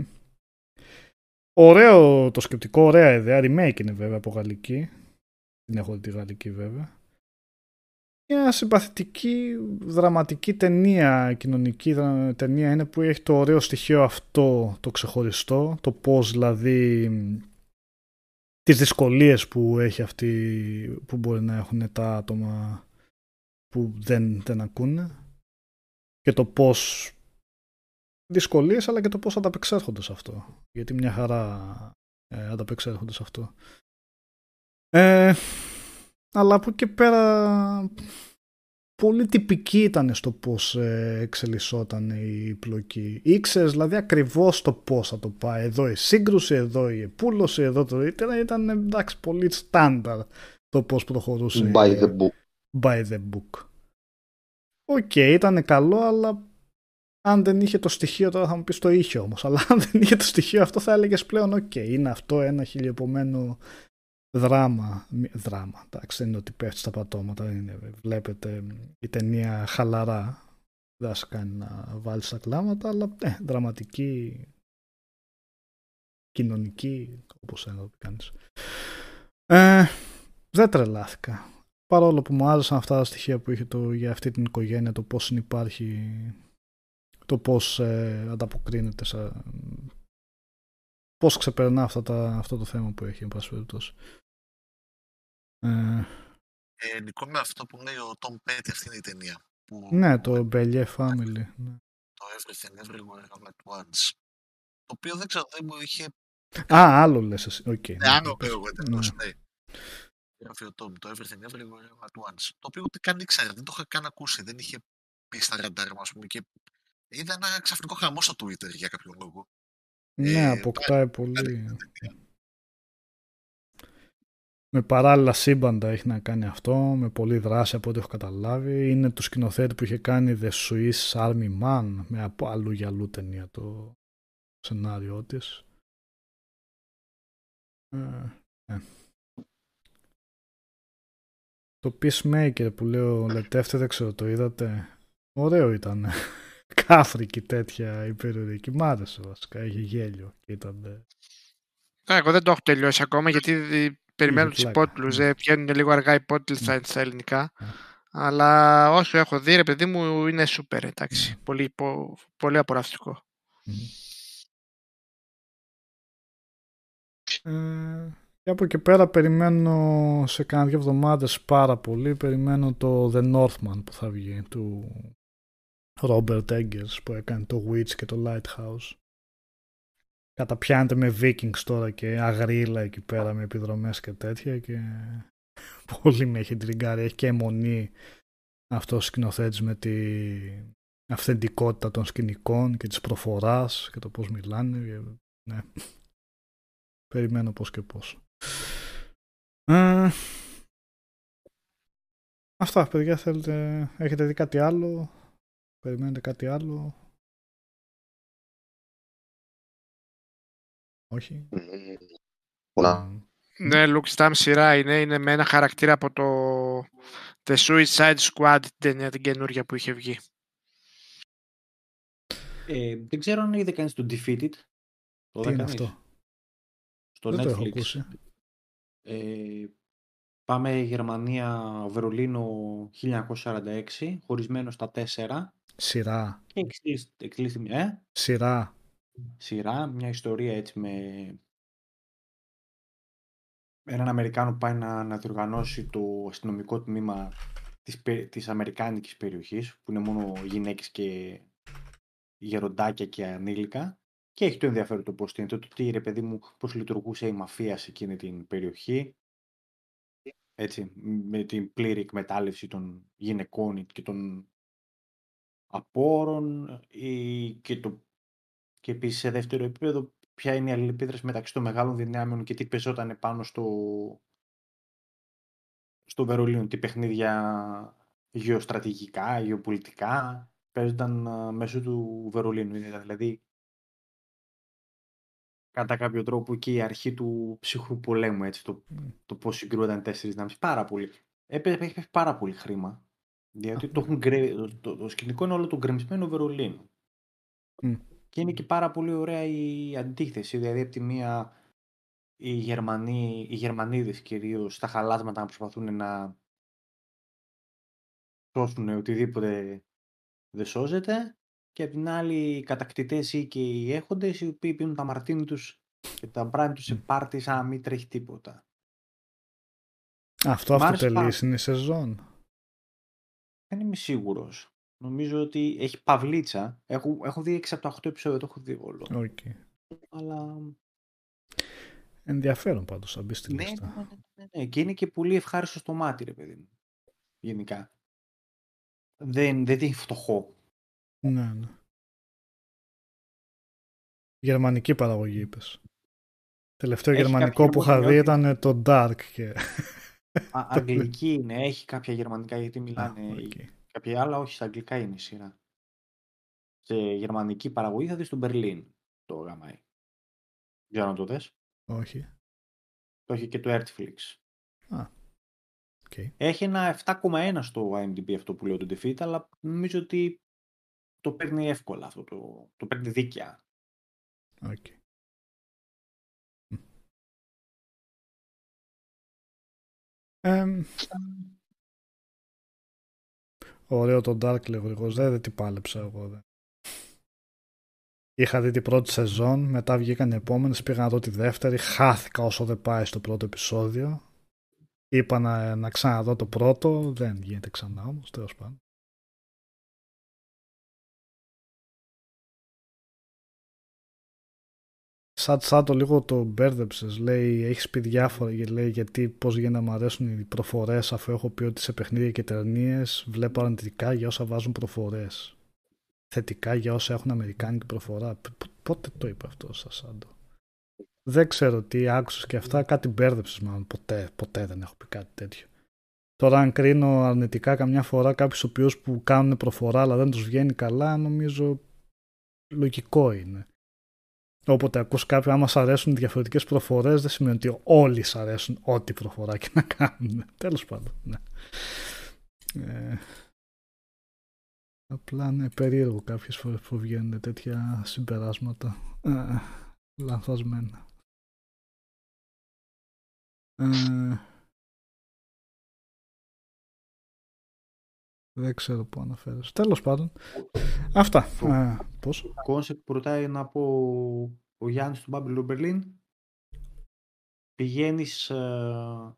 ωραίο το σκεπτικό, ωραία ιδέα. Remake είναι βέβαια από γαλλική. Δεν έχω δει τη γαλλική βέβαια. Μια συμπαθητική δραματική ταινία, κοινωνική δρα- ταινία είναι που έχει το ωραίο στοιχείο αυτό το ξεχωριστό, το πώς δηλαδή τις δυσκολίες που έχει αυτή που μπορεί να έχουν τα άτομα που δεν, δεν ακούνε και το πώς δυσκολίες αλλά και το πώς ανταπεξέρχονται σε αυτό. Γιατί μια χαρά ε, ανταπεξέρχονται σε αυτό. Ε, αλλά από εκεί και πέρα πολύ τυπική ήταν στο πώς ε, εξελισσόταν η πλοκή. Ήξερες δηλαδή ακριβώς το πώς θα το πάει. Εδώ η σύγκρουση, εδώ η επούλωση, εδώ το ήταν, ήταν εντάξει πολύ στάνταρ το πώς προχωρούσε. By the book. By the book. Ok, okay, ήταν καλό, αλλά αν δεν είχε το στοιχείο, τώρα θα μου πεις το είχε όμως, αλλά αν δεν είχε το στοιχείο αυτό θα έλεγες πλέον, ok, okay, είναι αυτό ένα χιλιοειπωμένο δράμα. Δράμα, εντάξει, δεν είναι ότι πέφτει στα πατώματα. Είναι, βλέπετε η ταινία χαλαρά. Δεν θα κάνει να βάλεις τα κλάματα, αλλά ε, δραματική, κοινωνική, όπως να το κάνεις. Ε, δεν τρελάθηκα. Παρόλο που μου άρεσαν αυτά τα στοιχεία που είχε το, για αυτή την οικογένεια, το πώς υπάρχει, το πώς ε, ανταποκρίνεται, σε, πώς ξεπερνά αυτά τα, αυτό το θέμα που έχει, εν πάση περιπτώσει. Ε, ε, Νικό, με αυτό που λέει ο Tom Petty, αυτή είναι η ταινία. Που... Ναι, το Bellier Family. Ναι. Το Everything Everywhere All at Once. Το οποίο δεν ξέρω, δεν μου είχε... Α, άλλο λες εσύ. Okay, ναι, άλλο λέω εγώ εντελώς, ναι. Γράφει ο Tom, το Everything Everywhere All at Once. Το οποίο ούτε καν ήξερα, δεν το είχα καν ακούσει, δεν είχε πει στα ραντάρ μου, ας πούμε, και είδα ένα ξαφνικό χαμό στο Twitter για κάποιο λόγο. Ναι, ε, αποκτάει πολύ με παράλληλα σύμπαντα έχει να κάνει αυτό, με πολλή δράση από ό,τι έχω καταλάβει. Είναι του σκηνοθέτη που είχε κάνει The Swiss Army Man, με από αλλού για αλλού ταινία το σενάριό της. Ε, ε. Το Peacemaker που λέω Λετεύτε, δεν ξέρω, το είδατε; Ωραίο ήταν. Κάφρικη τέτοια υπερηρωτική. Μ' άρεσε βασικά, είχε γέλιο. Ήταν... Εγώ δεν το έχω τελειώσει ακόμα γιατί περιμένω του υπότιτλου. Ναι. Ε, βγαίνουν λίγο αργά οι υπότιτλοι στα, στα ελληνικά. Ναι. Αλλά όσο έχω δει, ρε παιδί μου, είναι σούπερ. Εντάξει. Ναι. Πολύ, πο, πολύ απολαυστικό. Ε, και από εκεί πέρα περιμένω σε κάνα δύο εβδομάδες πάρα πολύ. Περιμένω το The Northman που θα βγει του Robert Eggers που έκανε το Witch και το Lighthouse καταπιάνεται με Vikings τώρα και αγρίλα εκεί πέρα με επιδρομές και τέτοια και πολύ με έχει τριγκάρει. Έχει και αιμονή αυτός ο σκηνοθέτης με τη αυθεντικότητα των σκηνικών και της προφοράς και το πώς μιλάνε. Ναι. Περιμένω πώς και πώς. Ε, αυτά παιδιά θέλετε, έχετε δει κάτι άλλο, περιμένετε κάτι άλλο; Όχι. Πολλά. Ναι, Luke Stam σειρά είναι, είναι με ένα χαρακτήρα από το The Suicide Squad, την ταινία την καινούργια που είχε βγει. Ε, δεν ξέρω αν είδε κανείς το Defeated. Το Τι είναι αυτό; Στο δεν Netflix. Το ε, πάμε Γερμανία, Βερολίνο 1946, χωρισμένο στα 4. Σειρά. Και εξλίστη, ε; Σειρά σειρά, μια ιστορία έτσι με έναν Αμερικάνο που πάει να, να διοργανώσει το αστυνομικό τμήμα της, της Αμερικάνικης περιοχής που είναι μόνο γυναίκες και γεροντάκια και ανήλικα και έχει το ενδιαφέρον το πώς είναι, το τι ρε παιδί μου, πώς λειτουργούσε η μαφία σε εκείνη την περιοχή έτσι, με την πλήρη εκμετάλλευση των γυναικών και των απόρων και το και επίσης σε δεύτερο επίπεδο, ποια είναι η αλληλεπίδραση μεταξύ των μεγάλων δυνάμεων και τι πεζόταν πάνω στο, στο Βερολίνο, τι παιχνίδια γεωστρατηγικά, γεωπολιτικά παίζονταν μέσω του Βερολίνου. Είναι δηλαδή κατά κάποιο τρόπο και η αρχή του ψυχρού πολέμου, έτσι, το, το πώς συγκρούονταν τέσσερις δυνάμεις. Πάρα πολύ. Έχει πέσει πάρα πολύ χρήμα. Γιατί το, έχουν, το, το, σκηνικό είναι όλο το γκρεμισμένο Βερολίνο. Και είναι και πάρα πολύ ωραία η αντίθεση. Δηλαδή, από τη μία, οι, Γερμανοί, οι Γερμανίδες κυρίως στα χαλάσματα να προσπαθούν να σώσουν οτιδήποτε δεν σώζεται και από την άλλη οι κατακτητές ή και οι έχοντες οι οποίοι πίνουν τα μαρτίνι τους και τα μπράνι τους σε πάρτι σαν να μην τρέχει τίποτα. Αυτό αυτό είναι σεζόν. Δεν είμαι σίγουρος. Νομίζω ότι έχει παυλίτσα. Έχω, έχω δει 6 από τα 8 επεισόδια, το έχω δει όλο. Okay. Αλλά... Ενδιαφέρον πάντως θα μπει στη ναι, λίστα. Ναι, ναι, ναι, ναι, Και είναι και πολύ ευχάριστο στο μάτι, ρε παιδί μου. Γενικά. δεν, δεν είναι φτωχό. Ναι, ναι. Γερμανική παραγωγή είπες. Τελευταίο Έχει γερμανικό κάποια που είχα δει γερμανικά ήταν το Dark και... Α, αγγλική είναι, έχει κάποια γερμανικά γιατί μιλάνε. Α, οι- οκ. Κάποια άλλα, όχι, στα αγγλικά είναι η σειρά. Σε γερμανική παραγωγή θα δεις το Berlin, το γαμάει. Για να το δες. Όχι. Το έχει και το Artflix. Α, οκ. Έχει ένα 7,1 στο IMDb αυτό που λέω το Defeated, αλλά νομίζω ότι το παίρνει εύκολα αυτό, το, το παίρνει δίκαια. οκ. Ωραίο το Dark λέω εγώ. Δεν, δεν την πάλεψα εγώ. Δε. Είχα δει την πρώτη σεζόν, μετά βγήκαν οι επόμενες, πήγα να δω τη δεύτερη, χάθηκα όσο δεν πάει στο πρώτο επεισόδιο. Είπα να, να ξαναδώ το πρώτο, δεν γίνεται ξανά όμως, τέλος πάντων. Σαν σαν το λίγο το μπέρδεψες, λέει, έχεις πει διάφορα, γε- λέει, γιατί πώς γίνεται να μου αρέσουν οι προφορές αφού έχω πει ότι σε παιχνίδια και ταινίες βλέπω αρνητικά για όσα βάζουν προφορές. Θετικά για όσα έχουν αμερικάνικη προφορά. Π- π- Πότε το είπε αυτό σας Σάντο. Δεν ξέρω τι άκουσες και αυτά, κάτι μπέρδεψες μάλλον. Ποτέ, ποτέ δεν έχω πει κάτι τέτοιο. Τώρα αν κρίνω αρνητικά καμιά φορά κάποιους ο οποίους που κάνουν προφορά αλλά δεν τους βγαίνει καλά, νομίζω λογικό είναι. Όποτε ακούς κάποιον, άμα σ' αρέσουν διαφορετικές προφορές, δεν σημαίνει ότι όλοι σ' αρέσουν ό,τι προφορά και να κάνουν. Τέλος πάντων, ναι. Ε, απλά είναι περίεργο κάποιες φορές που βγαίνουν τέτοια συμπεράσματα. Ε, λανθασμένα. Ε, δεν ξέρω πού αναφέρεσαι. Τέλος πάντων. Αυτά. Ε, πώς; Κόνσεπτ που ρωτάει να πω ο Γιάννης του Babylon Berlin. Πηγαίνεις ε,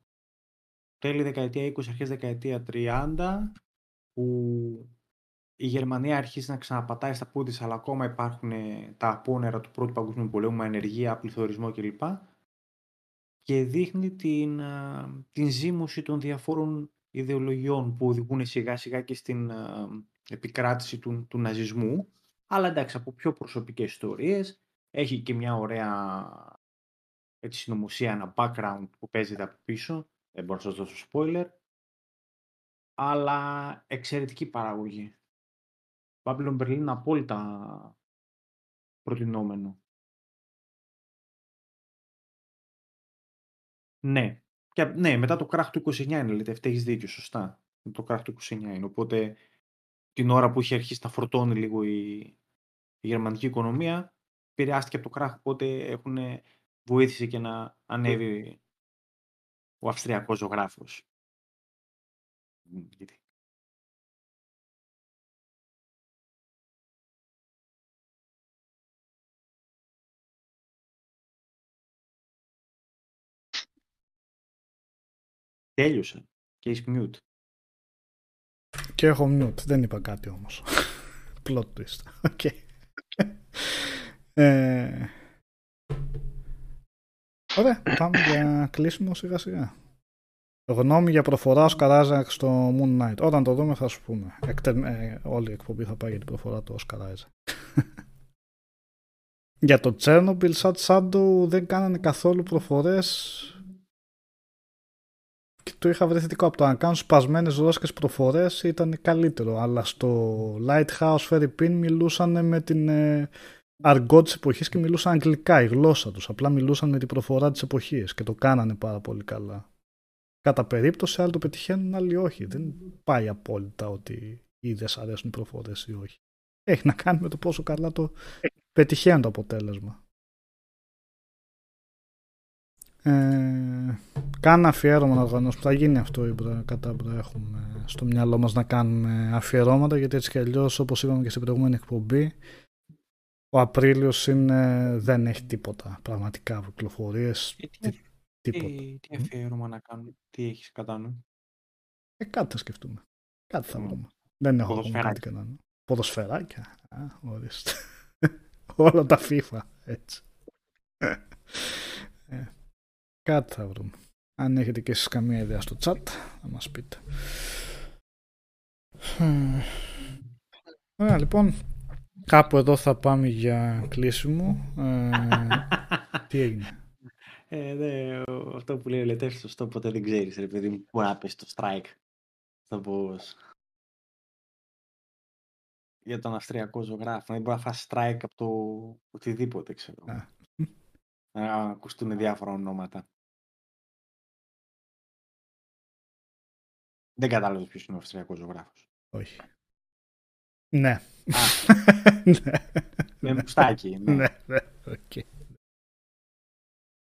τέλη δεκαετία 20, αρχές δεκαετία 30 που η Γερμανία αρχίζει να ξαναπατάει στα πόδια της αλλά ακόμα υπάρχουν ε, τα απόνερα του Πρώτου Παγκόσμιου Πολέμου με ανεργία, πληθωρισμό κλπ. Και δείχνει την, ε, την ζήμωση των διαφόρων ιδεολογιών που οδηγούν σιγά σιγά και στην ε, επικράτηση του, του ναζισμού. Αλλά εντάξει από πιο προσωπικές ιστορίες έχει και μια ωραία έτσι, συνωμοσία, ένα background που παίζεται από πίσω. Δεν μπορώ να σας δώσω spoiler. Αλλά εξαιρετική παραγωγή. Babylon Berlin είναι απόλυτα προτινόμενο. Ναι και, ναι, μετά το κράχ του 29 είναι, λέτε, αυτή έχεις δίκιο, σωστά. Το κράχ του 29 είναι, οπότε την ώρα που είχε αρχίσει να φορτώνει λίγο η, η γερμανική οικονομία, επηρεάστηκε από το κράχ, οπότε έχουν βοήθησε και να ανέβει ο Αυστριακός ζωγράφος. Μ, γιατί- Τέλειωσε. Και είσαι mute. Και έχω mute. Δεν είπα κάτι όμως. Plot twist. Ok. Ε, Ωραία. Πάμε για κλείσιμο σιγά σιγά. Γνώμη για προφορά Όσκαρ Άιζακ στο Moon Knight. Όταν το δούμε θα σου πούμε. Εκτε... ε, όλη η εκπομπή θα πάει για την προφορά του Όσκαρ Άιζακ. για το Chernobyl, σαν show δεν κάνανε καθόλου προφορές και το είχα βρει θετικό από το να κάνουν σπασμένες ρώσικες προφορές ήταν καλύτερο. Αλλά στο Lighthouse Philippine μιλούσαν με την ε, αργό της εποχής και μιλούσαν αγγλικά η γλώσσα τους. Απλά μιλούσαν με την προφορά της εποχής και το κάνανε πάρα πολύ καλά. Κατά περίπτωση άλλοι το πετυχαίνουν άλλοι όχι. Δεν πάει απόλυτα ότι ή δεν σ' αρέσουν οι προφορές ή όχι. Έχει να κάνει με το πόσο καλά το πετυχαίνουν το αποτέλεσμα ε, Κάνα αφιέρωμα να οργανώσουμε. Θα γίνει αυτό η Μπρα- κατά Μπρα. Έχουμε στο μυαλό μας να κάνουμε αφιερώματα γιατί έτσι κι αλλιώς όπως είπαμε και στην προηγούμενη εκπομπή ο Απρίλιος είναι, δεν έχει τίποτα πραγματικά κυκλοφορίες. Ε, τι, Τι- τίποτα. τι, τι αφιέρωμα να κάνουμε, τι έχεις κατά νου; Ε, κάτι θα σκεφτούμε. Κάτι θα Μμ. βρούμε. Δεν έχω ακόμα κάτι Ποδοσφαιράκια. κανένα. Ποδοσφαιράκια. Α, ορίστε. Όλα τα FIFA. Έτσι. Ε, κάτι θα βρούμε. Αν έχετε και εσείς καμία ιδέα στο chat, θα μας πείτε. Ωραία, λοιπόν, κάπου εδώ θα πάμε για κλείσιμο. Ε, τι έγινε; Ε, ναι, αυτό που λέει ο Λετέρ σωστό, ποτέ δεν ξέρεις, ρε παιδί μου, μπορεί να πέσει το strike. Θα πω για τον Αυστριακό ζωγράφο. Δεν μπορεί να φάσει strike από το οτιδήποτε, ξέρω. Να ακουστούν διάφορα ονόματα. Δεν κατάλαβες ποιος είναι ο Αυστριακός ζωγράφος. Όχι. Ναι. ναι. Με μουστάκι. Ναι, ναι, ναι. Okay.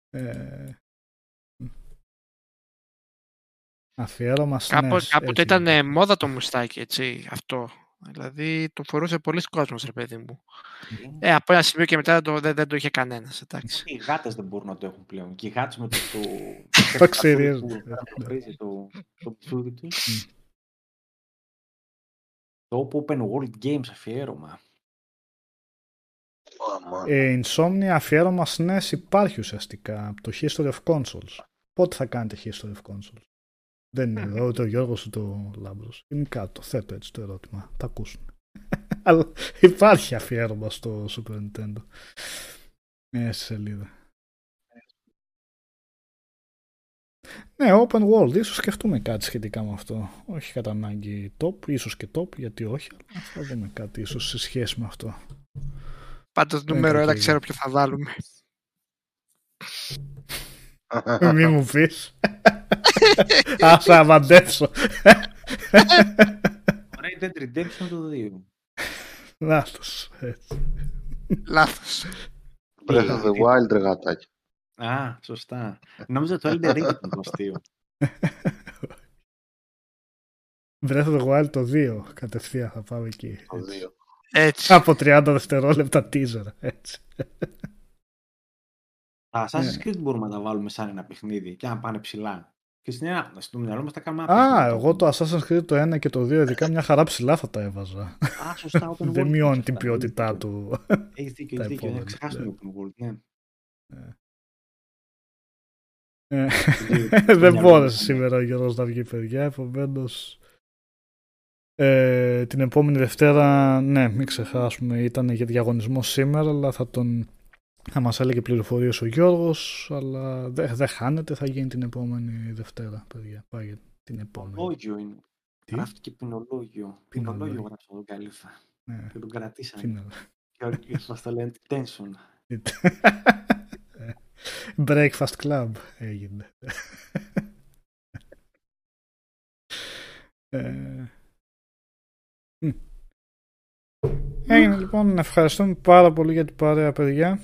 Ε... Αφιέρωμα Κάπο, Κάποτε ήταν μόδα το μουστάκι, έτσι, αυτό. Δηλαδή το φορούσε πολλοί κόσμος, ρε παιδί μου. Ε, από ένα σημείο και μετά δεν το, δεν, δεν το είχε κανένας. Οι γάτες δεν μπορούν να το έχουν πλέον. Και οι γάτες με το. Το ξέρεις. Το ψούδι τους. Το Open World Games αφιέρωμα. Ε, Insomnia αφιέρωμα SNES υπάρχει ουσιαστικά από το History of Consoles. Πότε θα κάνετε History of Consoles; Δεν είναι εδώ ούτε ο Γιώργος ούτε ο Λάμπρος. Είναι κάτω. Θέτω έτσι το ερώτημα. Τα ακούσουν. Αλλά υπάρχει αφιέρωμα στο Super Nintendo. Ε, στη σελίδα. Ναι, open world. Ίσως σκεφτούμε κάτι σχετικά με αυτό. Όχι κατά ανάγκη top, ίσως και top, γιατί όχι. Αλλά θα δούμε κάτι ίσως σε σχέση με αυτό. Πάντως νούμερο ένα ξέρω ποιο θα βάλουμε. Μη μου πεις. Ας αμαντέψω. Red Dead Redemption το 2. Λάθος. Λάθος. Breath of the Wild, ρε γατάκι. Α, σωστά. Νόμιζα το Elden Ring ήταν το αστείο. Breath of the Wild το 2. Κατευθείαν θα πάμε εκεί. Το 2. Έτσι. Από 30 δευτερόλεπτα teaser. Έτσι. Τα Assassin's Creed μπορούμε να τα βάλουμε σαν ένα παιχνίδι και να πάνε ψηλά. Και στην ένα, στο μυαλό μας τα κάνουμε Α, εγώ το Assassin's Creed το 1 και το 2 ειδικά μια χαρά ψηλά θα τα έβαζα. Α, σωστά. Open Δεν μειώνει την ποιότητά του. Έχεις δίκιο, έχεις δίκιο. Ξεχάσουμε Open World, ναι. Ε, δεν μπόρεσε σήμερα ο Γιώργος να βγει παιδιά, επομένως. Ε, την επόμενη Δευτέρα, ναι, μην ξεχάσουμε, ήταν για διαγωνισμό σήμερα, αλλά θα τον θα μας έλεγε πληροφορίες ο Γιώργος, αλλά δεν δε χάνεται, θα γίνει την επόμενη Δευτέρα, παιδιά. Πάει την επόμενη. Λόγιο είναι. Τι; Γράφτηκε ποινολόγιο. Ποινολόγιο γράψε τον Καλύφα. Ναι. Και τον κρατήσαμε. Και μας το λένε tension. Breakfast Club έγινε. ε... Έγινε λοιπόν, ευχαριστούμε πάρα πολύ για την παρέα παιδιά.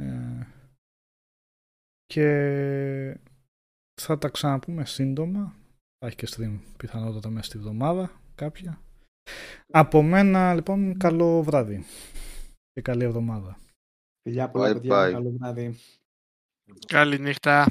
Ε, και θα τα ξαναπούμε σύντομα. Θα έχει και stream πιθανότατα μέσα στη βδομάδα κάποια. Από μένα λοιπόν καλό βράδυ και καλή εβδομάδα. Φιλιά πολλά παιδιά, καλό βράδυ. Καλή νύχτα.